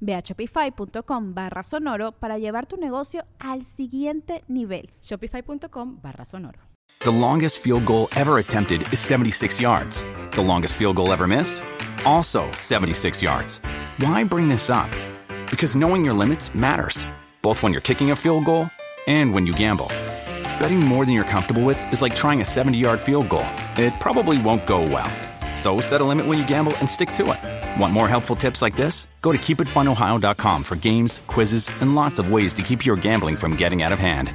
Ve a shopify.com barra sonoro para llevar tu negocio al siguiente nivel. Shopify.com barra sonoro. The longest field goal ever attempted is 76 yards. The longest field goal ever missed? Also 76 yards. Why bring this up? Because knowing your limits matters, both when you're kicking a field goal and when you gamble. Betting more than you're comfortable with is like trying a 70 yard field goal. It probably won't go well. So set a limit when you gamble and stick to it. Want more helpful tips like this? Go to keepitfunohio.com for games, quizzes, and lots of ways to keep your gambling from getting out of hand.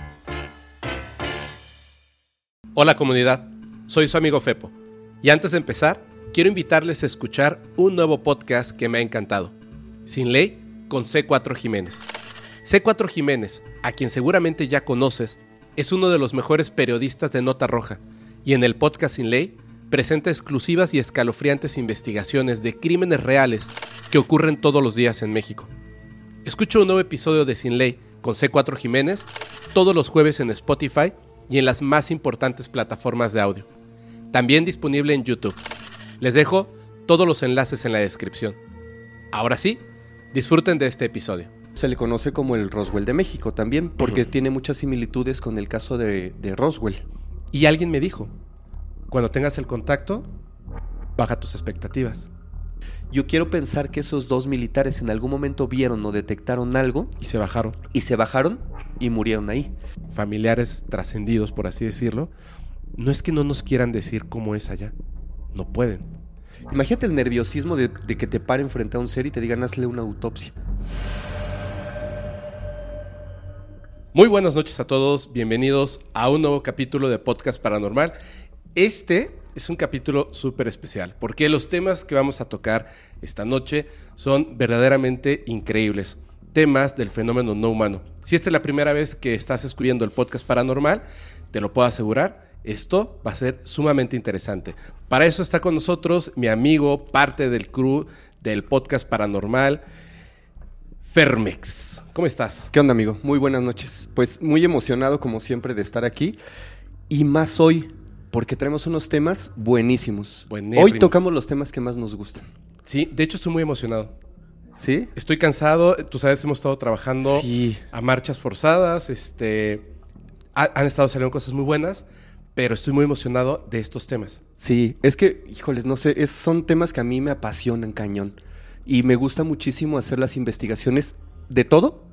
Hola comunidad, soy su amigo Fepo. Y antes de empezar, quiero invitarles a escuchar un nuevo podcast que me ha encantado. Sin ley con C4 Jiménez. C4 Jiménez, a quien seguramente ya conoces, es uno de los mejores periodistas de Nota Roja. Y en el podcast Sin Ley presenta exclusivas y escalofriantes investigaciones de crímenes reales que ocurren todos los días en México. Escucha un nuevo episodio de Sin Ley con C4 Jiménez todos los jueves en Spotify y en las más importantes plataformas de audio. También disponible en YouTube. Les dejo todos los enlaces en la descripción. Ahora sí, disfruten de este episodio. Se le conoce como el Roswell de México también, porque tiene muchas similitudes con el caso de, de Roswell. Y alguien me dijo, cuando tengas el contacto, baja tus expectativas. Yo quiero pensar que esos dos militares en algún momento vieron o detectaron algo Y se bajaron. y se bajaron y murieron ahí. Familiares trascendidos, por así decirlo. No es que no nos quieran decir cómo es allá. No pueden. Imagínate el nerviosismo de, de que te paren frente a un ser y te digan hazle una autopsia. Muy buenas noches a todos. Bienvenidos a un nuevo capítulo de Podcast Paranormal. Este es un capítulo súper especial porque los temas que vamos a tocar esta noche son verdaderamente increíbles. Temas del fenómeno no humano. Si esta es la primera vez que estás escuchando el podcast paranormal, te lo puedo asegurar, esto va a ser sumamente interesante. Para eso está con nosotros mi amigo, parte del crew del podcast paranormal, Fermex. ¿Cómo estás? ¿Qué onda, amigo? Muy buenas noches. Pues muy emocionado, como siempre, de estar aquí. Y más hoy, porque tenemos unos temas buenísimos. Buenérrimos. Hoy tocamos los temas que más nos gustan. Sí, de hecho estoy muy emocionado. ¿Sí? Estoy cansado, tú sabes, hemos estado trabajando Sí. a marchas forzadas, este, ha- han estado saliendo cosas muy buenas, pero estoy muy emocionado de estos temas. Sí, es que, híjoles, no sé, es- son temas que a mí me apasionan cañón. Y me gusta muchísimo hacer las investigaciones de todo,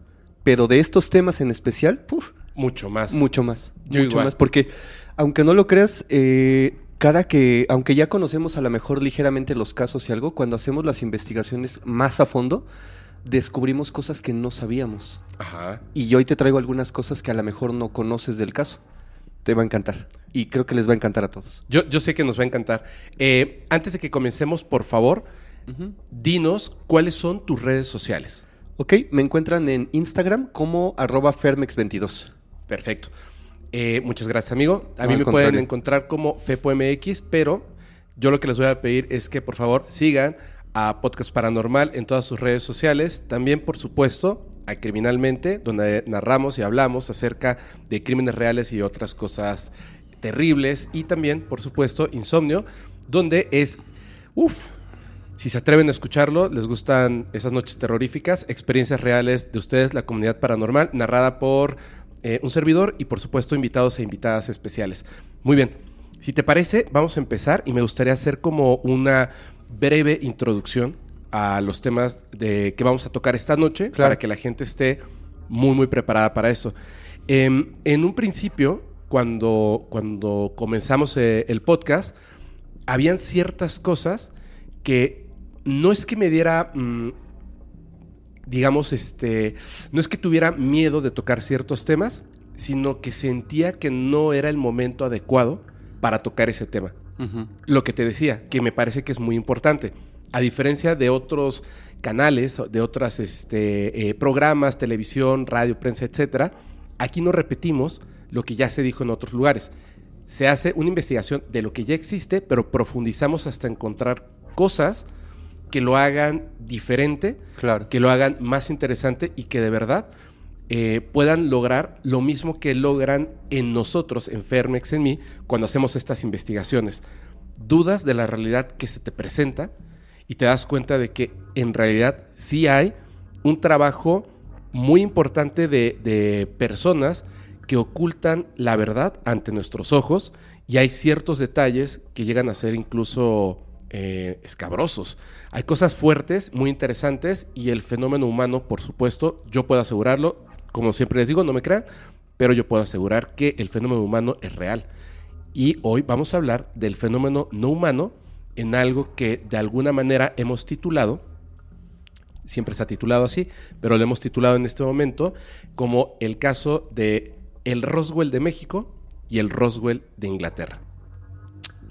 pero de estos temas en especial, puf, Mucho más. mucho más. Yo mucho igual. más. Porque, aunque no lo creas, eh, cada que, aunque ya conocemos a lo mejor ligeramente los casos y algo, cuando hacemos las investigaciones más a fondo, descubrimos cosas que no sabíamos. Ajá. Y yo hoy te traigo algunas cosas que a lo mejor no conoces del caso. Te va a encantar. Y creo que les va a encantar a todos. Yo, yo sé que nos va a encantar. Eh, antes de que comencemos, por favor, dinos cuáles son tus redes sociales. Ok, me encuentran en Instagram como arroba fermex22. Perfecto. Eh, muchas gracias, amigo. A No, mí me contrario. pueden encontrar como FepoMX, pero yo lo que les voy a pedir es que por favor sigan a Podcast Paranormal en todas sus redes sociales. También, por supuesto, a Criminalmente, donde narramos y hablamos acerca de crímenes reales y otras cosas terribles. Y también, por supuesto, Insomnio, donde es, uff, si se atreven a escucharlo, les gustan esas noches terroríficas, experiencias reales de ustedes, la comunidad paranormal, narrada por eh, un servidor y por supuesto invitados e invitadas especiales. Muy bien, si te parece, vamos a empezar y me gustaría hacer como una breve introducción a los temas de, que vamos a tocar esta noche Claro. para que la gente esté muy, muy preparada para eso. Em, en un principio, cuando, cuando comenzamos eh, el podcast, habían ciertas cosas que no es que me diera, mm, digamos, este, no es que tuviera miedo de tocar ciertos temas, sino que sentía que no era el momento adecuado para tocar ese tema. Lo que te decía, que me parece que es muy importante. A diferencia de otros canales, de otros este, eh, programas, televisión, radio, prensa, etcétera, aquí no repetimos lo que ya se dijo en otros lugares. Se hace una investigación de lo que ya existe, pero profundizamos hasta encontrar cosas que lo hagan diferente, Claro. que lo hagan más interesante y que de verdad eh, puedan lograr lo mismo que logran en nosotros, en Fermex, en mí, cuando hacemos estas investigaciones. Dudas de la realidad que se te presenta y te das cuenta de que en realidad sí hay un trabajo muy importante de, de personas que ocultan la verdad ante nuestros ojos y hay ciertos detalles que llegan a ser incluso eh, escabrosos. Hay cosas fuertes, muy interesantes y el fenómeno humano, por supuesto, yo puedo asegurarlo, como siempre les digo, no me crean, pero yo puedo asegurar que el fenómeno humano es real. Y hoy vamos a hablar del fenómeno no humano en algo que de alguna manera hemos titulado, siempre se ha titulado así, pero lo hemos titulado en este momento como el caso de el Roswell de México y el Roswell de Inglaterra.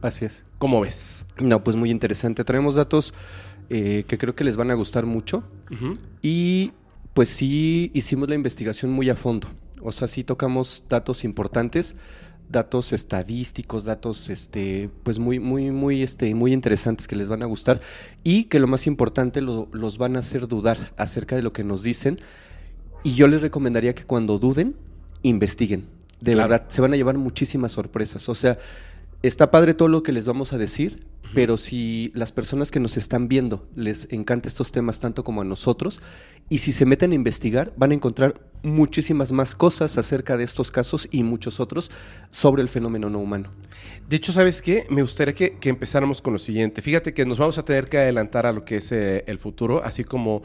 Así es. ¿Cómo ves? No, pues muy interesante. Traemos datos eh, que creo que les van a gustar mucho. Y pues sí hicimos la investigación muy a fondo. O sea, sí tocamos datos importantes, datos estadísticos, datos este, pues muy, muy, muy, este, muy interesantes que les van a gustar. Y que lo más importante, lo- los van a hacer dudar acerca de lo que nos dicen. Y yo les recomendaría que cuando duden, investiguen. De Claro. verdad, se van a llevar muchísimas sorpresas. O sea, está padre todo lo que les vamos a decir, pero si las personas que nos están viendo les encanta estos temas tanto como a nosotros, y si se meten a investigar, van a encontrar muchísimas más cosas acerca de estos casos y muchos otros sobre el fenómeno no humano. De hecho, ¿sabes qué? Me gustaría que, que empezáramos con lo siguiente. Fíjate que nos vamos a tener que adelantar a lo que es eh, el futuro, así como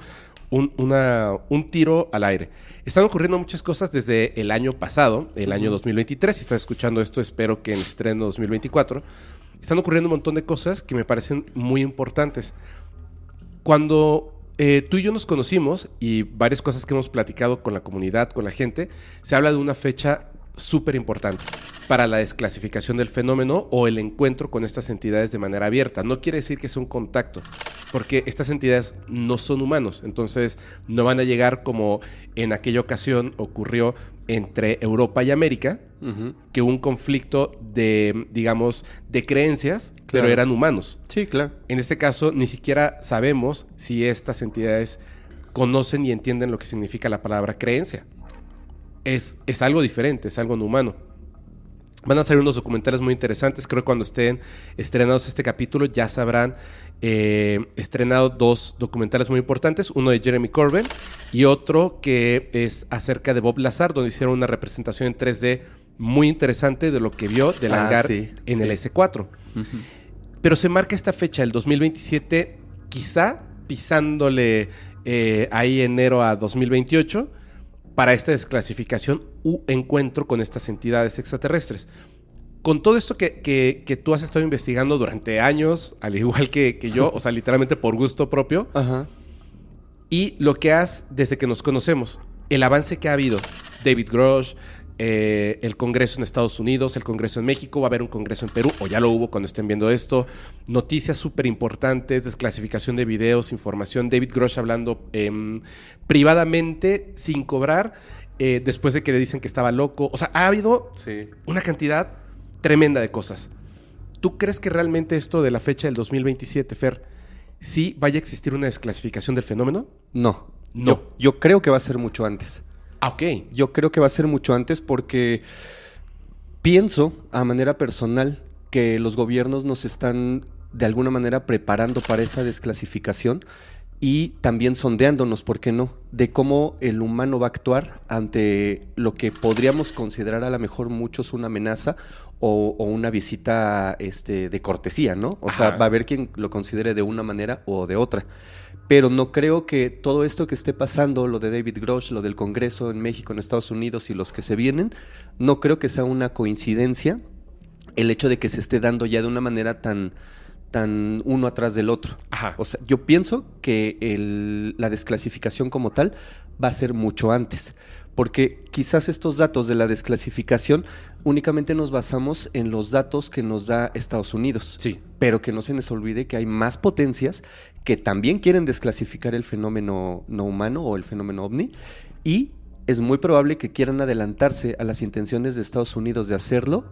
un, una- un tiro al aire. Están ocurriendo muchas cosas desde el año pasado, el año 2023. Si estás escuchando esto, espero que en estreno 2024. Están ocurriendo un montón de cosas que me parecen muy importantes. Cuando eh, tú y yo nos conocimos y varias cosas que hemos platicado con la comunidad, con la gente, se habla de una fecha súper importante para la desclasificación del fenómeno o el encuentro con estas entidades de manera abierta. No quiere decir que sea un contacto, porque estas entidades no son humanos, entonces no van a llegar como en aquella ocasión ocurrió entre Europa y América, que hubo un conflicto de, digamos, de creencias, pero eran humanos. Sí, claro. En este caso, ni siquiera sabemos si estas entidades conocen y entienden lo que significa la palabra creencia. Es, es algo diferente, es algo no humano. Van a salir unos documentales muy interesantes. Creo que cuando estén estrenados este capítulo ya sabrán eh, estrenado dos documentales muy importantes. Uno de Jeremy Corbyn y otro que es acerca de Bob Lazar, donde hicieron una representación en 3D muy interesante de lo que vio del Ah, hangar sí, en sí. el S4. Pero se marca esta fecha, el 2027, quizá pisándole eh, ahí enero a 2028, para esta desclasificación u encuentro con estas entidades extraterrestres. Con todo esto que, que- que tú has estado investigando durante años, al igual que, que yo, o sea, literalmente por gusto propio, Ajá. y lo que has desde que nos conocemos, el avance que ha habido, David Grosh, eh, el Congreso en Estados Unidos, el Congreso en México, va a haber un Congreso en Perú, o ya lo hubo cuando estén viendo esto, noticias súper importantes, desclasificación de videos, información, David Grosh hablando em, privadamente, sin cobrar, eh, después de que le dicen que estaba loco, o sea, ha habido Sí. una cantidad tremenda de cosas. ¿Tú crees que realmente esto de la fecha del 2027, Fer, sí vaya a existir una desclasificación del fenómeno? No. No. Yo, yo creo que va a ser mucho antes. Ah, ok. Yo creo que va a ser mucho antes porque pienso a manera personal que los gobiernos nos están de alguna manera preparando para esa desclasificación y también sondeándonos, ¿por qué no?, de cómo el humano va a actuar ante lo que podríamos considerar a lo mejor muchos una amenaza o, o una visita este, de cortesía, ¿no? O sea, Ajá. va a haber quien lo considere de una manera o de otra. Pero no creo que todo esto que esté pasando, lo de David Grosh, lo del Congreso en México, en Estados Unidos y los que se vienen, no creo que sea una coincidencia el hecho de que se esté dando ya de una manera tan, tan uno atrás del otro. Ajá. O sea, yo pienso que el- la desclasificación como tal va a ser mucho antes, porque quizás estos datos de la desclasificación únicamente nos basamos en los datos que nos da Estados Unidos. Sí. Pero que no se les olvide que hay más potencias que también quieren desclasificar el fenómeno no humano o el fenómeno ovni y es muy probable que quieran adelantarse a las intenciones de Estados Unidos de hacerlo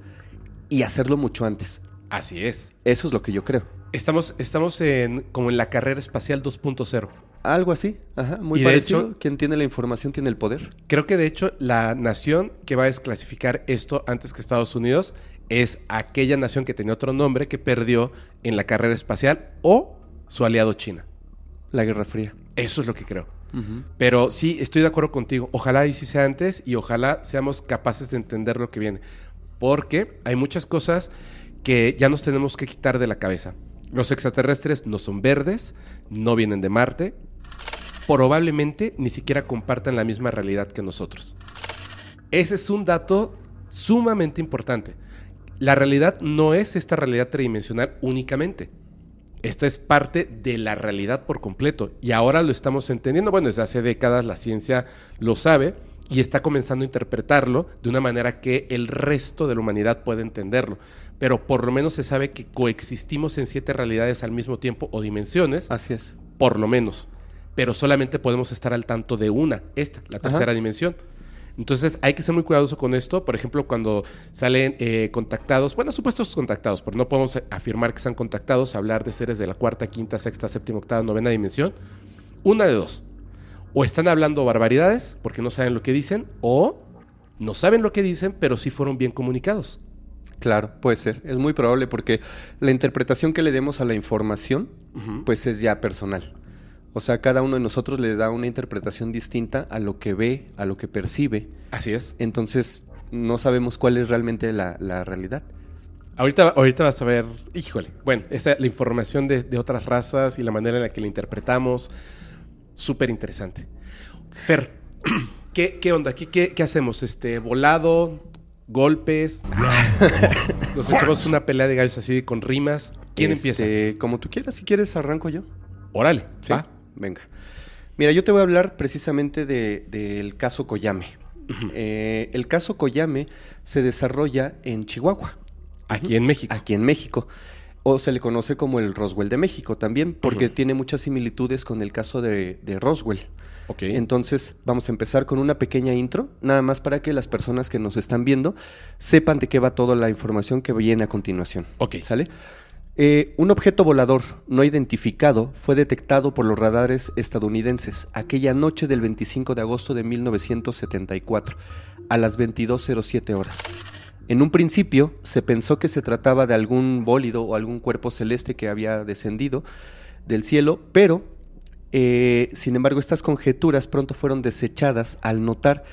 y hacerlo mucho antes. Así es. Eso es lo que yo creo. Estamos, estamos en, como en la carrera espacial 2.0. Algo así, ajá, muy Y de parecido. hecho- Quien tiene la información tiene el poder. Creo que de hecho la nación que va a desclasificar esto antes que Estados Unidos es aquella nación que tenía otro nombre que perdió en la carrera espacial o su aliado China. La Guerra Fría. Eso es lo que creo. Pero sí, estoy de acuerdo contigo. Ojalá y sea antes y ojalá seamos capaces de entender lo que viene. Porque hay muchas cosas que ya nos tenemos que quitar de la cabeza. Los extraterrestres no son verdes, no vienen de Marte, probablemente ni siquiera compartan la misma realidad que nosotros. Ese es un dato sumamente importante. La realidad no es esta realidad tridimensional únicamente. Esta es parte de la realidad por completo y ahora lo estamos entendiendo. Bueno, desde hace décadas la ciencia lo sabe y está comenzando a interpretarlo de una manera que el resto de la humanidad puede entenderlo. Pero por lo menos se sabe que coexistimos en siete realidades al mismo tiempo o dimensiones, Así es. por lo menos. Pero solamente podemos estar al tanto de una, esta, la tercera dimensión. Entonces hay que ser muy cuidadoso con esto. Por ejemplo, cuando salen eh, contactados, bueno, supuestos contactados, pero no podemos afirmar que sean contactados, hablar de seres de la cuarta, quinta, sexta, séptima, octava, novena dimensión. Una de dos. O están hablando barbaridades porque no saben lo que dicen, o no saben lo que dicen, pero sí fueron bien comunicados. Claro, puede ser. Es muy probable porque la interpretación que le demos a la información, pues es ya personal. O sea, cada uno de nosotros le da una interpretación distinta a lo que ve, a lo que percibe. Así es. Entonces, no sabemos cuál es realmente la, la realidad. Ahorita, ahorita vas a ver, híjole, bueno, esta, la información de, de otras razas y la manera en la que la interpretamos, súper interesante. Fer, ¿qué, qué onda? ¿Qué, qué, qué hacemos? Este, volado, golpes, nos echamos una pelea de gallos así con rimas. ¿Quién empieza? Este, Como tú quieras, si quieres, arranco yo. Órale, ¿Sí? va. Venga. Mira, yo te voy a hablar precisamente de- del caso Koyame. Eh, el caso Koyame se desarrolla en Chihuahua, Aquí en México. aquí en México. O se le conoce como el Roswell de México también, porque tiene muchas similitudes con el caso de, de Roswell. Ok. Entonces, vamos a empezar con una pequeña intro, nada más para que las personas que nos están viendo sepan de qué va toda la información que viene a continuación. Ok. ¿Sale? Eh, un objeto volador no identificado fue detectado por los radares estadounidenses aquella noche del 25 de agosto de 1974 a las 22.07 horas. En un principio se pensó que se trataba de algún bólido o algún cuerpo celeste que había descendido del cielo, pero eh, sin embargo estas conjeturas pronto fueron desechadas al notar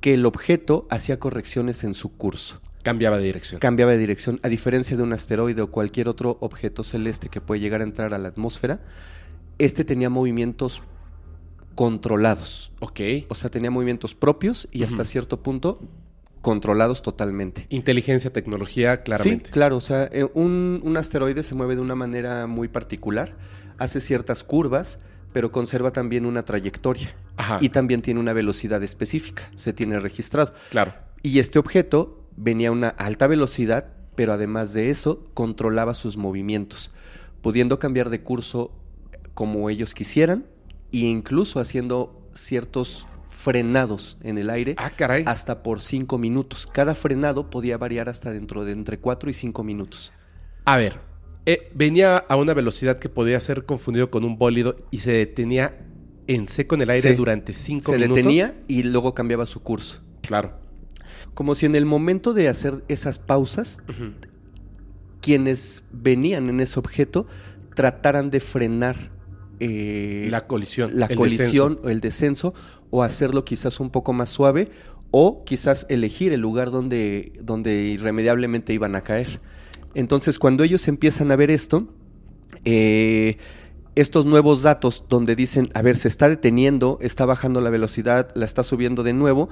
que el objeto hacía correcciones en su curso Cambiaba de dirección. cambiaba de dirección, a diferencia de un asteroide o cualquier otro objeto celeste que puede llegar a entrar a la atmósfera, este tenía movimientos controlados. ok. O sea, tenía movimientos propios y hasta cierto punto controlados totalmente. Inteligencia, tecnología, claramente. Sí, claro, o sea, eh, un, un asteroide se mueve de una manera muy particular, hace ciertas curvas, pero conserva también una trayectoria Ajá. y también tiene una velocidad específica, se tiene registrado. claro. Y este objeto venía a una alta velocidad, pero además de eso controlaba sus movimientos, pudiendo cambiar de curso como ellos quisieran e incluso haciendo ciertos frenados en el aire Ah, caray. hasta por cinco minutos. Cada frenado podía variar hasta dentro de entre 4 y 5 minutos. A ver, eh, venía a una velocidad que podía ser confundido con un bólido y se detenía en seco en el aire Sí. durante cinco Se minutos. detenía y luego cambiaba su curso. Claro. Como si en el momento de hacer esas pausas, quienes venían en ese objeto trataran de frenar eh, La colisión. la el colisión descenso. o el descenso o hacerlo quizás un poco más suave o quizás elegir el lugar donde, donde irremediablemente iban a caer. Entonces cuando ellos empiezan a ver esto, eh, estos nuevos datos donde dicen, a ver, se está deteniendo, está bajando la velocidad, la está subiendo de nuevo,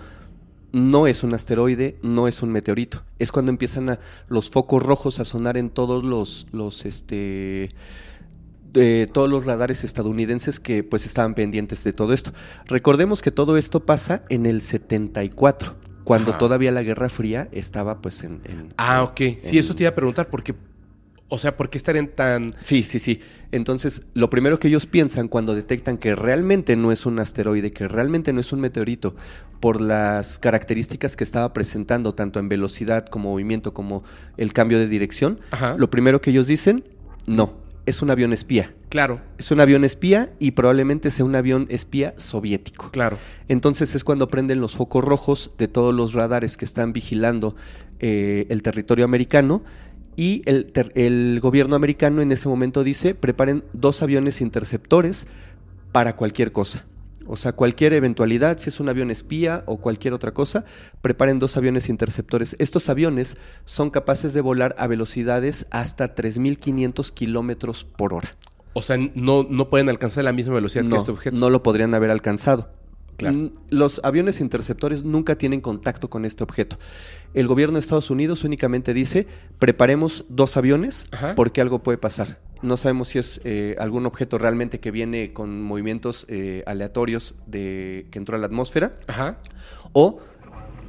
no es un asteroide, no es un meteorito. Es cuando empiezan a, los focos rojos a sonar en todos los, los este, de todos los radares estadounidenses que pues estaban pendientes de todo esto. Recordemos que todo esto pasa en el 74, cuando Ajá. todavía la Guerra Fría estaba pues en... en- Ah, ok. Sí, eso te iba a preguntar, porque. O sea, ¿por qué estarían tan. Sí, sí, sí. Entonces, lo primero que ellos piensan cuando detectan que realmente no es un asteroide, que realmente no es un meteorito, por las características que estaba presentando, tanto en velocidad como movimiento, como el cambio de dirección, Ajá. lo primero que ellos dicen, no, es un avión espía. Claro, Es un avión espía y probablemente sea un avión espía soviético. claro. Entonces es cuando prenden los focos rojos de todos los radares que están vigilando eh, el territorio americano y el, gobierno americano en ese momento dice preparen dos aviones interceptores para cualquier cosa. O sea, cualquier eventualidad, si es un avión espía o cualquier otra cosa, preparen dos aviones interceptores. Estos aviones son capaces de volar a velocidades hasta 3.500 kilómetros por hora. O sea, no, no pueden alcanzar la misma velocidad que este objeto. no lo podrían haber alcanzado. Claro. Los aviones interceptores nunca tienen contacto con este objeto. El gobierno de Estados Unidos únicamente dice, preparemos dos aviones Ajá. porque algo puede pasar. No sabemos si es eh, algún objeto realmente que viene con movimientos eh, aleatorios de, que entró a la atmósfera Ajá. o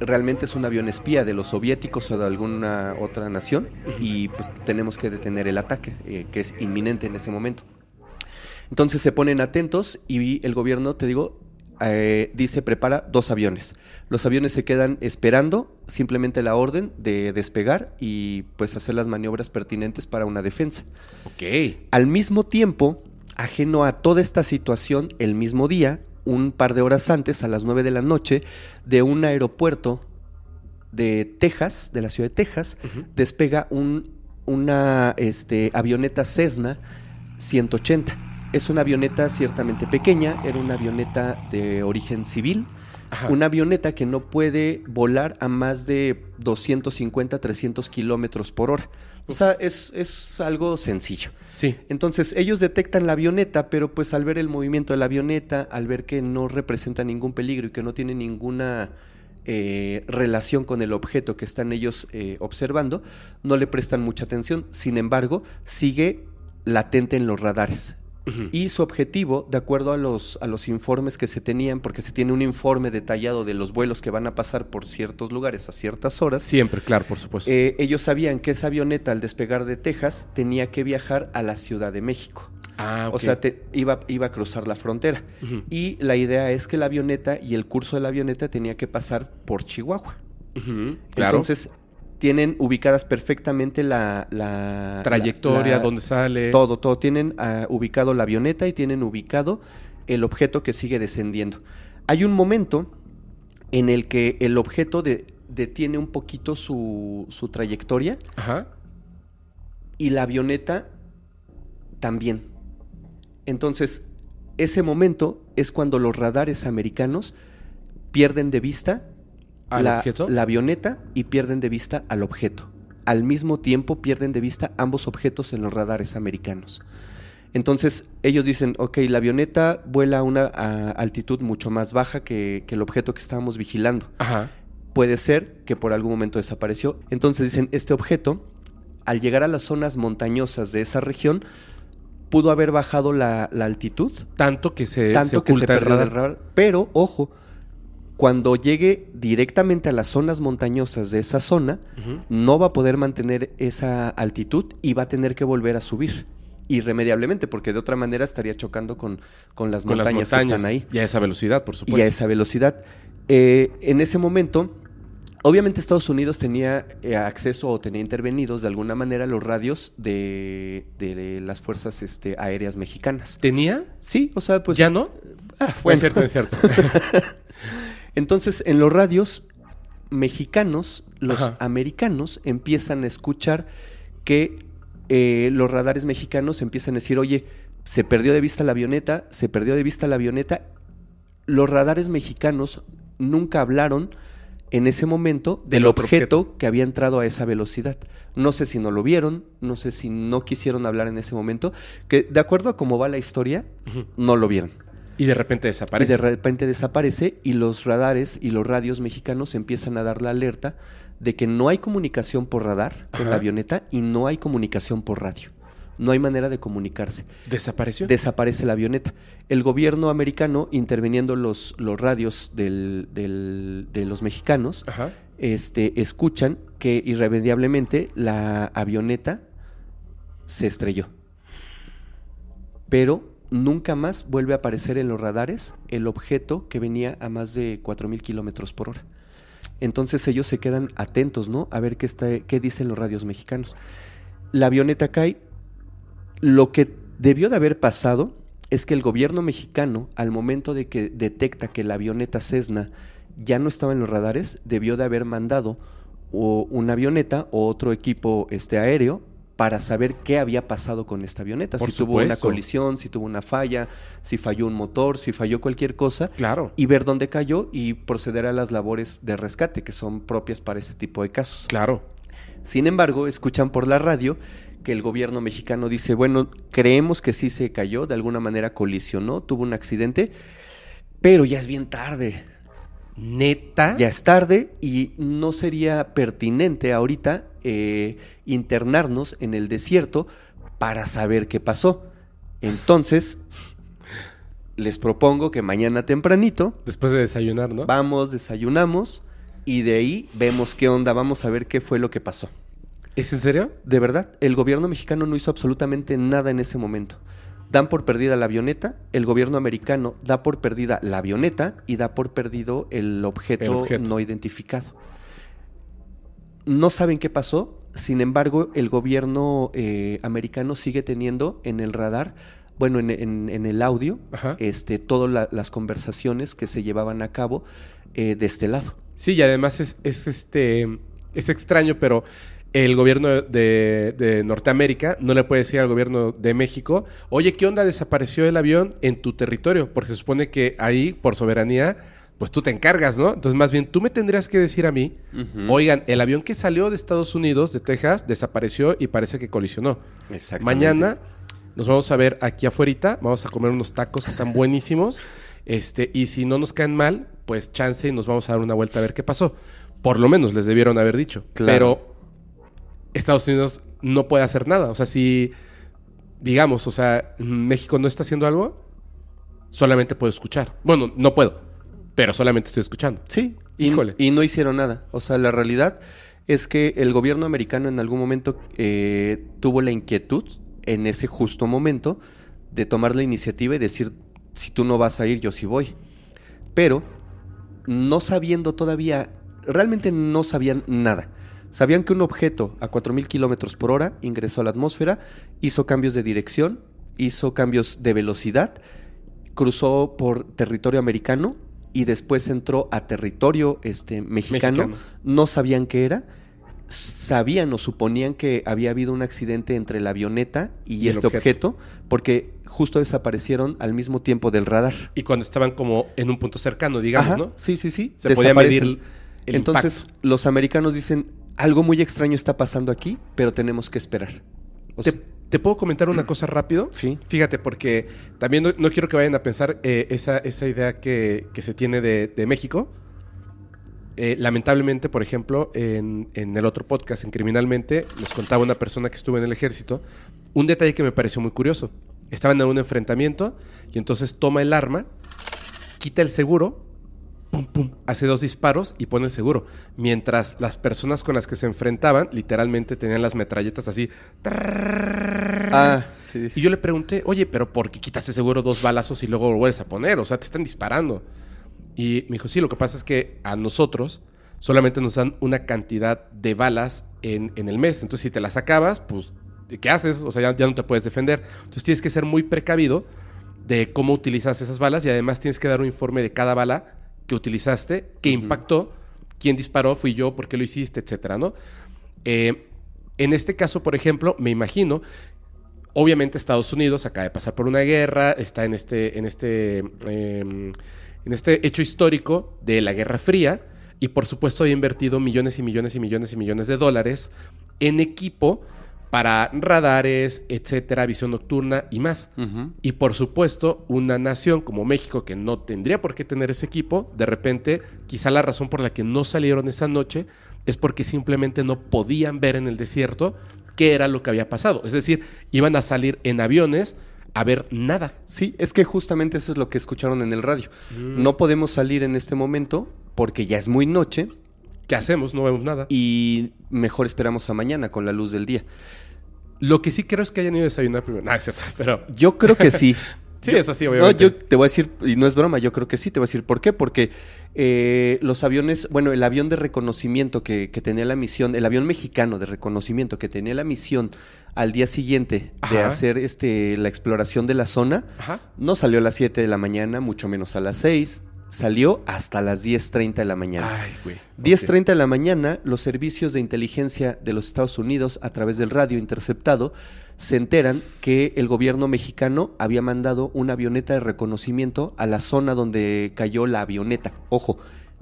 realmente es un avión espía de los soviéticos o de alguna otra nación y pues tenemos que detener el ataque, eh, que es inminente en ese momento. Entonces se ponen atentos y el gobierno, te digo, eh, dice prepara dos aviones. Los aviones se quedan esperando simplemente la orden de despegar y pues hacer las maniobras pertinentes para una defensa. Ok. Al mismo tiempo, ajeno a toda esta situación, el mismo día, un par de horas antes, a las 9 de la noche, de un aeropuerto de Texas, de la ciudad de Texas, despega un, una este, avioneta Cessna 180. Es una avioneta ciertamente pequeña, era una avioneta de origen civil, Ajá. una avioneta que no puede volar a más de 250, 300 kilómetros por hora. O sea, es, es algo sencillo. Sí. Entonces ellos detectan la avioneta, pero pues al ver el movimiento de la avioneta, al ver que no representa ningún peligro y que no tiene ninguna eh, relación con el objeto que están ellos eh, observando, no le prestan mucha atención. Sin embargo, sigue latente en los radares. Y su objetivo, de acuerdo a los, a los informes que se tenían, porque se tiene un informe detallado de los vuelos que van a pasar por ciertos lugares a ciertas horas, Siempre, claro, por supuesto. eh, ellos sabían que esa avioneta al despegar de Texas tenía que viajar a la Ciudad de México. ah, ok. O sea, te- iba, iba a cruzar la frontera. Y la idea es que la avioneta y el curso de la avioneta tenía que pasar por Chihuahua. Claro. Entonces, tienen ubicadas perfectamente la... la Trayectoria, la- dónde sale. Todo, todo. Tienen ah, ubicado la avioneta y tienen ubicado el objeto que sigue descendiendo. Hay un momento en el que el objeto de- detiene un poquito su, su trayectoria Ajá. y la avioneta también. Entonces, ese momento es cuando los radares americanos pierden de vista ¿Al la, objeto? la avioneta y pierden de vista al objeto. Al mismo tiempo pierden de vista ambos objetos en los radares americanos. Entonces ellos dicen, ok, la avioneta vuela a una a, altitud mucho más baja que, que el objeto que estábamos vigilando. Ajá. Puede ser que por algún momento desapareció. Entonces dicen, este objeto, al llegar a las zonas montañosas de esa región, pudo haber bajado la, la altitud, Tanto que se, tanto se que se el perdió del radar. Pero, ojo, cuando llegue directamente a las zonas montañosas de esa zona, no va a poder mantener esa altitud y va a tener que volver a subir. Irremediablemente, porque de otra manera estaría chocando con, con las Con las montañas que están ahí Y a esa velocidad, por supuesto. y a esa velocidad. Eh, en ese momento, obviamente Estados Unidos tenía eh, acceso o tenía intervenidos de alguna manera los radios de, de las fuerzas este, aéreas mexicanas. ¿Tenía? Sí, o sea, pues... ¿Ya no? Ah, No bueno. es cierto, es cierto. Entonces, en los radios mexicanos, los Ajá. americanos empiezan a escuchar que eh, los radares mexicanos empiezan a decir, oye, Se perdió de vista la avioneta, se perdió de vista la avioneta. Los radares mexicanos nunca hablaron en ese momento del, Del otro objeto, objeto. que había entrado a esa velocidad. No sé si no lo vieron, no sé si no quisieron hablar en ese momento, que de acuerdo a cómo va la historia, no lo vieron. Y de repente desaparece. Y de repente desaparece y los radares y los radios mexicanos empiezan a dar la alerta de que no hay comunicación por radar con Ajá. la avioneta y no hay comunicación por radio. No hay manera de comunicarse. ¿Desapareció? Desaparece la avioneta. El gobierno americano, interviniendo los, los radios del- del- de los mexicanos, Ajá. este, escuchan que irremediablemente la avioneta se estrelló. Pero nunca más vuelve a aparecer en los radares el objeto que venía a más de 4.000 kilómetros por hora. Entonces ellos se quedan atentos, ¿no? A ver qué, está, qué dicen los radios mexicanos. La avioneta cae. Lo que debió de haber pasado es que el gobierno mexicano, al momento de que detecta que la avioneta Cessna ya no estaba en los radares, debió de haber mandado o una avioneta o otro equipo este, aéreo para saber qué había pasado con esta avioneta. Por si tuvo una colisión, si tuvo una falla, si falló un motor, si falló cualquier cosa. Claro. Y ver dónde cayó y proceder a las labores de rescate que son propias para este tipo de casos. Claro. Sin embargo, escuchan por la radio que el gobierno mexicano dice, bueno, creemos que sí se cayó, de alguna manera colisionó, tuvo un accidente, pero ya es bien tarde. Neta. Ya es tarde y no sería pertinente ahorita eh, internarnos en el desierto para saber qué pasó. Entonces, les propongo que mañana tempranito Después de desayunar, ¿no? vamos, desayunamos y de ahí vemos qué onda, vamos a ver qué fue lo que pasó. ¿Es en serio? De verdad, el gobierno mexicano no hizo absolutamente nada en ese momento. Dan por perdida la avioneta, el gobierno americano da por perdida la avioneta y da por perdido el objeto, El objeto. no identificado. No saben qué pasó, sin embargo, el gobierno eh, americano sigue teniendo en el radar, bueno, en, en- en el audio, Ajá. este, todas la- las conversaciones que se llevaban a cabo eh, de este lado. Sí, y además es, es, este es extraño, pero el gobierno de, de Norteamérica no le puede decir al gobierno de México, oye, ¿qué onda desapareció el avión en tu territorio? Porque se supone que ahí, por soberanía, pues tú te encargas, ¿no? Entonces, más bien, tú me tendrías que decir a mí, oigan, el avión que salió de Estados Unidos, de Texas, desapareció y parece que colisionó. Exactamente. Mañana nos vamos a ver aquí afuera, vamos a comer unos tacos que están buenísimos. Este, y si no nos caen mal, pues chance y nos vamos a dar una vuelta a ver qué pasó. Por lo menos les debieron haber dicho. Claro. Pero Estados Unidos no puede hacer nada. O sea, si, digamos, o sea, México no está haciendo algo, solamente puedo escuchar. Bueno, no puedo, pero solamente estoy escuchando. Sí, y, no hicieron nada. O sea, la realidad es que el gobierno americano en algún momento eh, tuvo la inquietud, en ese justo momento, de tomar la iniciativa y decir, si tú no vas a ir, yo sí voy. Pero, no sabiendo todavía, realmente no sabían nada. Sabían que un objeto a 4.000 kilómetros por hora ingresó a la atmósfera, hizo cambios de dirección, hizo cambios de velocidad, cruzó por territorio americano y después entró a territorio este, mexicano. Mexicano. No sabían qué era. Sabían o suponían que había habido un accidente entre la avioneta y, este objeto. objeto, porque justo desaparecieron al mismo tiempo del radar. Y cuando estaban como en un punto cercano, digamos, Ajá, ¿no? Sí, sí, sí. Se podía medir el Entonces, impacto. los americanos dicen, algo muy extraño está pasando aquí, pero tenemos que esperar. O ¿Te, sea, te puedo comentar una cosa rápido? Sí. Fíjate, porque también no, no quiero que vayan a pensar eh, esa, esa idea que, que se tiene de, de México. Eh, lamentablemente, por ejemplo, en, en el otro podcast, en Criminalmente, nos contaba una persona que estuvo en el ejército un detalle que me pareció muy curioso. Estaban en un enfrentamiento y entonces toma el arma, quita el seguro, pum, pum, hace dos disparos y pone el seguro. Mientras las personas con las que se enfrentaban, literalmente tenían las metralletas así. Ah, sí. Y yo le pregunté, oye, pero ¿por qué quitas ese seguro dos balazos y luego lo vuelves a poner? O sea, te están disparando. Y me dijo, sí, lo que pasa es que a nosotros solamente nos dan una cantidad de balas en, en el mes. Entonces, si te las acabas, pues, ¿qué haces? O sea, ya, ya no te puedes defender. Entonces, tienes que ser muy precavido de cómo utilizas esas balas y además tienes que dar un informe de cada bala que utilizaste, qué impactó, quién disparó, fui yo, por qué lo hiciste, etcétera, ¿no? Eh, en este caso, por ejemplo, me imagino, Obviamente Estados Unidos acaba de pasar por una guerra, está en este, en este, eh, en este hecho histórico de la Guerra Fría y por supuesto ha invertido millones y millones y millones y millones de dólares en equipo para radares, etcétera, visión nocturna y más. Y por supuesto, una nación como México que no tendría por qué tener ese equipo, de repente, quizá la razón por la que no salieron esa noche es porque simplemente no podían ver en el desierto qué era lo que había pasado. Es decir, iban a salir en aviones a ver nada. Sí, es que justamente eso es lo que escucharon en el radio. No podemos salir en este momento porque ya es muy noche ¿Qué hacemos? No vemos nada. y mejor esperamos a mañana con la luz del día. Lo que sí creo es que hayan ido a desayunar primero. No, es cierto, pero Yo creo que sí. sí, Yo- eso sí, No, obviamente. yo te voy a decir, y no es broma, yo creo que sí, te voy a decir por qué. Porque eh, los aviones, bueno, el avión de reconocimiento que, que tenía la misión, el avión mexicano de reconocimiento que tenía la misión al día siguiente de Ajá. hacer este, la exploración de la zona, Ajá. no salió a las 7 de la mañana, mucho menos a las 6, salió hasta las 10.30 de la mañana. Ay, güey. 10.30 de la mañana, los servicios de inteligencia de los Estados Unidos, a través del radio interceptado, se enteran que el gobierno mexicano había mandado una avioneta de reconocimiento a la zona donde cayó la avioneta. Ojo,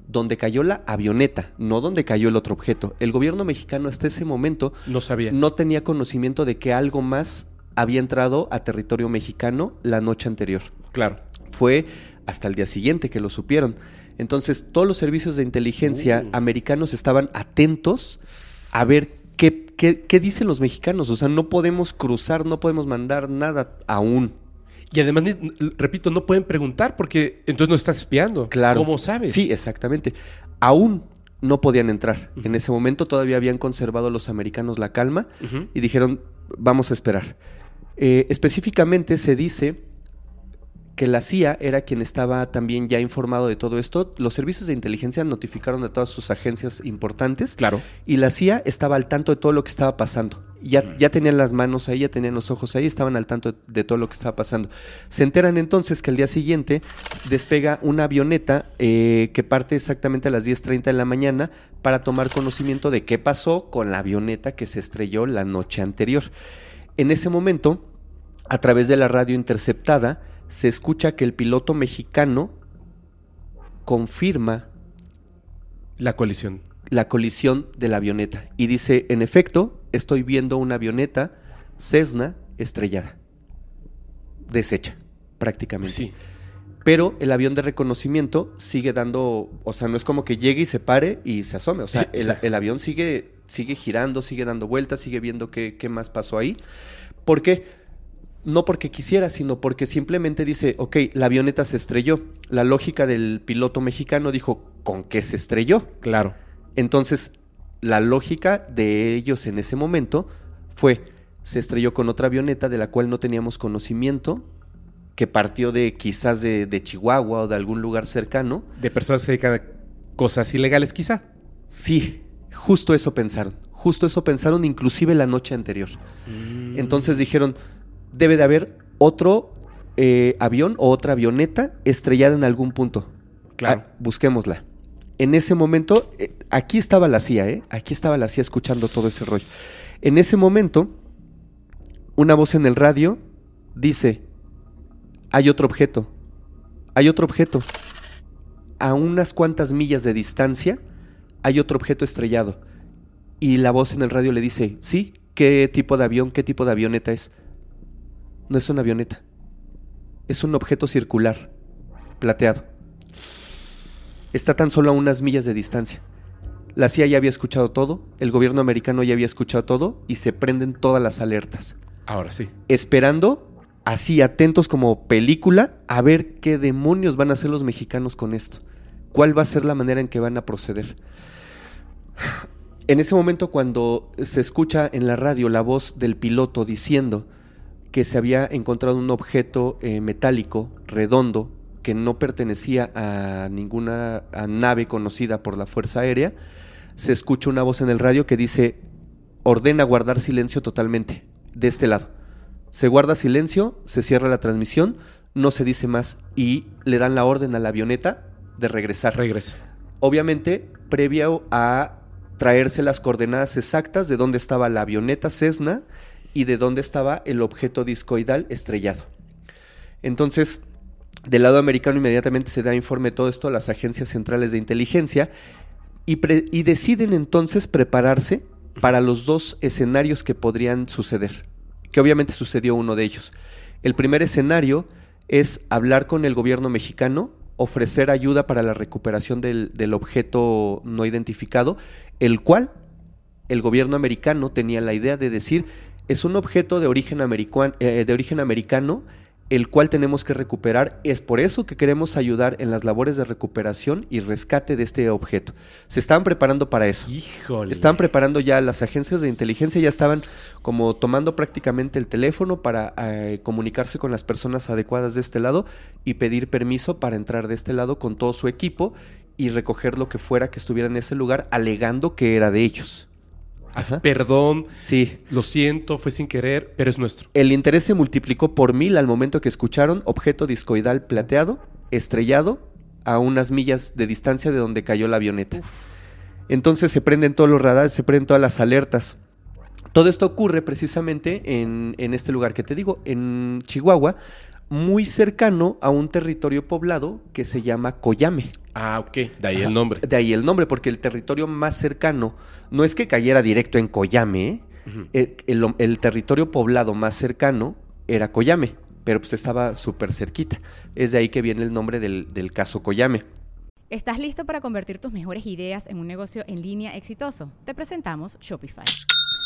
donde cayó la avioneta, no donde cayó el otro objeto. El gobierno mexicano hasta ese momento No sabía. no tenía conocimiento de que algo más había entrado a territorio mexicano la noche anterior Claro. fue hasta el día siguiente que lo supieron. Entonces, todos los servicios de inteligencia Uh. americanos estaban atentos a ver qué, qué- qué dicen los mexicanos. O sea, no podemos cruzar, no podemos mandar nada aún. Y además, repito, no pueden preguntar porque entonces no estás espiando. Claro. ¿Cómo sabes? Sí, exactamente. Aún no podían entrar. En ese momento todavía habían conservado los americanos la calma y dijeron, vamos a esperar. Eh, específicamente se dice que la CIA era quien estaba también ya informado de todo esto. Los servicios de inteligencia notificaron a todas sus agencias importantes Claro. y la CIA estaba al tanto de todo lo que estaba pasando. Ya, Mm. ya tenían las manos ahí, ya tenían los ojos ahí, estaban al tanto de todo lo que estaba pasando. Se enteran entonces que al día siguiente despega una avioneta eh, que parte exactamente a las 10.30 de la mañana para tomar conocimiento de qué pasó con la avioneta que se estrelló la noche anterior. En ese momento, a través de la radio interceptada, se escucha que el piloto mexicano confirma La colisión. la colisión de la avioneta y dice, en efecto, estoy viendo una avioneta Cessna estrellada, deshecha prácticamente. Sí. Pero el avión de reconocimiento sigue dando, o sea, no es como que llegue y se pare y se asome, o sea, Sí, el, el avión sigue, sigue girando, sigue dando vueltas, sigue viendo qué, qué más pasó ahí. ¿Por qué? No porque quisiera, sino porque simplemente dice, ok, la avioneta se estrelló. La lógica del piloto mexicano dijo, ¿con qué se estrelló? Claro. Entonces, la lógica de ellos en ese momento fue, se estrelló con otra avioneta de la cual no teníamos conocimiento, que partió de quizás de, de Chihuahua o de algún lugar cercano. De personas que se dedican a cosas ilegales, quizá. Sí, justo eso pensaron, justo eso pensaron inclusive la noche anterior. Mm. Entonces dijeron, debe de haber otro eh, avión o otra avioneta estrellada en algún punto. Claro. Ah, busquémosla. En ese momento, eh, aquí estaba la CIA, ¿eh? Aquí estaba la CIA escuchando todo ese rollo. En ese momento, una voz en el radio dice, hay otro objeto, hay otro objeto. A unas cuantas millas de distancia hay otro objeto estrellado. Y la voz en el radio le dice, sí, ¿qué tipo de avión, qué tipo de avioneta es? No es una avioneta, es un objeto circular, plateado está tan solo a unas millas de distancia. La CIA ya había escuchado todo, el gobierno americano ya había escuchado todo y se prenden todas las alertas, Ahora sí. esperando, así atentos como película, a ver qué demonios van a hacer los mexicanos con esto. ¿Cuál va a ser la manera en que van a proceder? En ese momento cuando se escucha en la radio la voz del piloto diciendo que se había encontrado un objeto eh, metálico, redondo, que no pertenecía a ninguna a nave conocida por la Fuerza Aérea, se escucha una voz en el radio que dice, ordena guardar silencio totalmente, de este lado. Se guarda silencio, se cierra la transmisión, no se dice más y le dan la orden a la avioneta de regresar Regresa. obviamente previo a traerse las coordenadas exactas de dónde estaba la avioneta Cessna y de dónde estaba el objeto discoidal estrellado. Entonces, del lado americano inmediatamente se da informe todo esto a las agencias centrales de inteligencia y, deciden entonces prepararse para los dos escenarios que podrían suceder, que obviamente sucedió uno de ellos. El primer escenario es hablar con el gobierno mexicano, ofrecer ayuda para la recuperación del objeto no identificado, el cual el gobierno americano tenía la idea de decir es un objeto de origen, eh, de origen americano el cual tenemos que recuperar. Es por eso que queremos ayudar en las labores de recuperación y rescate de este objeto. Se estaban preparando para eso. Híjole. Estaban preparando ya, las agencias de inteligencia ya estaban como tomando prácticamente el teléfono para eh, comunicarse con las personas adecuadas de este lado y pedir permiso para entrar de este lado con todo su equipo y recoger lo que fuera que estuviera en ese lugar, alegando que era de ellos. Ajá. Perdón, sí. lo siento, fue sin querer, pero es nuestro. El interés se multiplicó por mil al momento que escucharon objeto discoidal plateado, estrellado, a unas millas de distancia de donde cayó la avioneta. Uf. Entonces se prenden todos los radares, se prenden todas las alertas. Todo esto ocurre precisamente en, en este lugar que te digo, en Chihuahua, muy cercano a un territorio poblado que se llama Coyame. Ah, ok. De ahí Ajá. el nombre. De ahí el nombre, porque el territorio más cercano no es que cayera directo en Coyame, ¿eh? uh -huh. el, el, el, territorio poblado más cercano era Coyame, pero pues estaba súper cerquita. Es de ahí que viene el nombre del, del caso Coyame. ¿Estás listo para convertir tus mejores ideas en un negocio en línea exitoso? Te presentamos Shopify.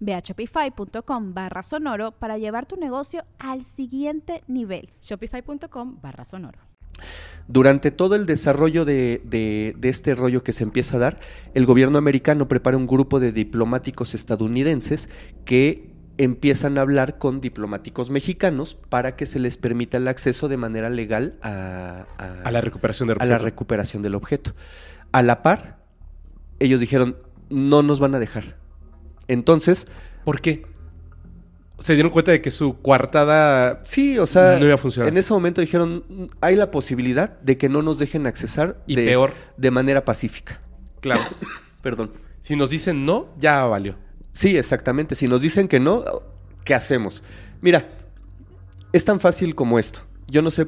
Ve a shopify.com barra sonoro para llevar tu negocio al siguiente nivel. Shopify.com barra sonoro. Durante todo el desarrollo de, de, de, este rollo que se empieza a dar, el gobierno americano prepara un grupo de diplomáticos estadounidenses que empiezan a hablar con diplomáticos mexicanos para que se les permita el acceso de manera legal a, a, a la, recuperación del a la recuperación del objeto. A la par, ellos dijeron, no nos van a dejar entonces. ¿Por qué? Se dieron cuenta de que su coartada. Sí, o sea. No iba a funcionar. En ese momento dijeron: hay la posibilidad de que no nos dejen accesar. Y de, peor. De manera pacífica. Claro. Perdón. Si nos dicen no, ya valió. Sí, exactamente. Si nos dicen que no, ¿qué hacemos? Mira, es tan fácil como esto. Yo no sé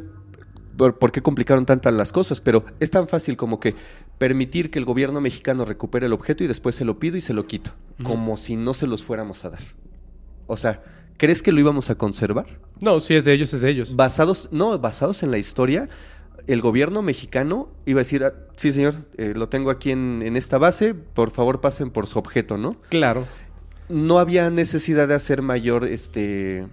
por, por, qué complicaron tantas las cosas, pero es tan fácil como que permitir que el gobierno mexicano recupere el objeto y después se lo pido y se lo quito, uh -huh. como si no se los fuéramos a dar. O sea, ¿crees que lo íbamos a conservar? No, si es de ellos, es de ellos. Basados, no, basados en la historia, el gobierno mexicano iba a decir, ah, sí señor, eh, lo tengo aquí en, en esta base, por favor pasen por su objeto, ¿no? Claro. No había necesidad de hacer mayor, este...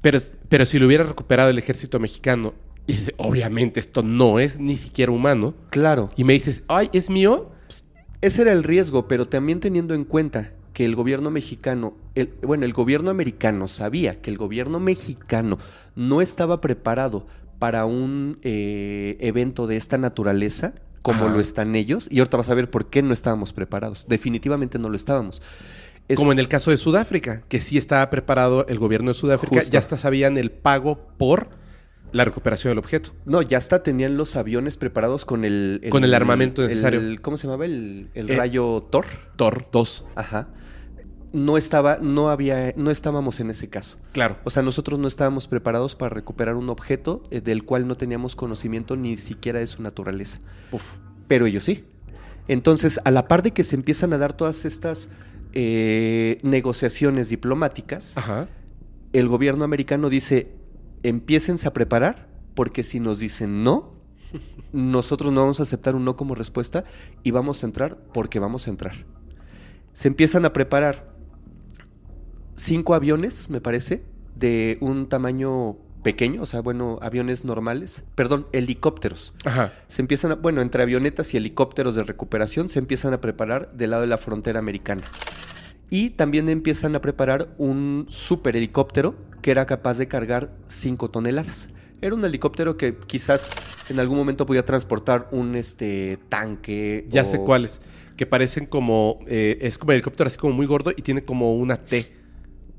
Pero, pero si lo hubiera recuperado el ejército mexicano y dices, obviamente esto no es ni siquiera humano. Claro. Y me dices, ay, ¿es mío? Pues, Ese era el riesgo, pero también teniendo en cuenta que el gobierno mexicano, el, bueno, el gobierno americano sabía que el gobierno mexicano no estaba preparado para un eh, evento de esta naturaleza como Ajá. lo están ellos, y ahorita vas a ver por qué no estábamos preparados. Definitivamente no lo estábamos. Es... Como en el caso de Sudáfrica, que sí estaba preparado el gobierno de Sudáfrica, Justo. ya hasta sabían el pago por la recuperación del objeto. No, ya hasta tenían los aviones preparados con el... el con el armamento necesario. El, ¿Cómo se llamaba? El, el eh, rayo Thor. Thor 2. Ajá. No estaba, no había, no estábamos en ese caso. Claro. O sea, nosotros no estábamos preparados para recuperar un objeto eh, del cual no teníamos conocimiento ni siquiera de su naturaleza. Uf. Pero ellos sí. Entonces, a la par de que se empiezan a dar todas estas eh, negociaciones diplomáticas, Ajá. el gobierno americano dice, empiécense a preparar, porque si nos dicen no, nosotros no vamos a aceptar un no como respuesta y vamos a entrar porque vamos a entrar. Se empiezan a preparar. cinco aviones, me parece, de un tamaño pequeño, o sea, bueno, aviones normales, perdón, helicópteros. Ajá. Se empiezan, a, bueno, entre avionetas y helicópteros de recuperación se empiezan a preparar del lado de la frontera americana. Y también empiezan a preparar un super helicóptero que era capaz de cargar 5 toneladas. Era un helicóptero que quizás en algún momento podía transportar un este, tanque. Ya o- sé cuáles. Que parecen como. eh, es como el helicóptero así como muy gordo y tiene como una T.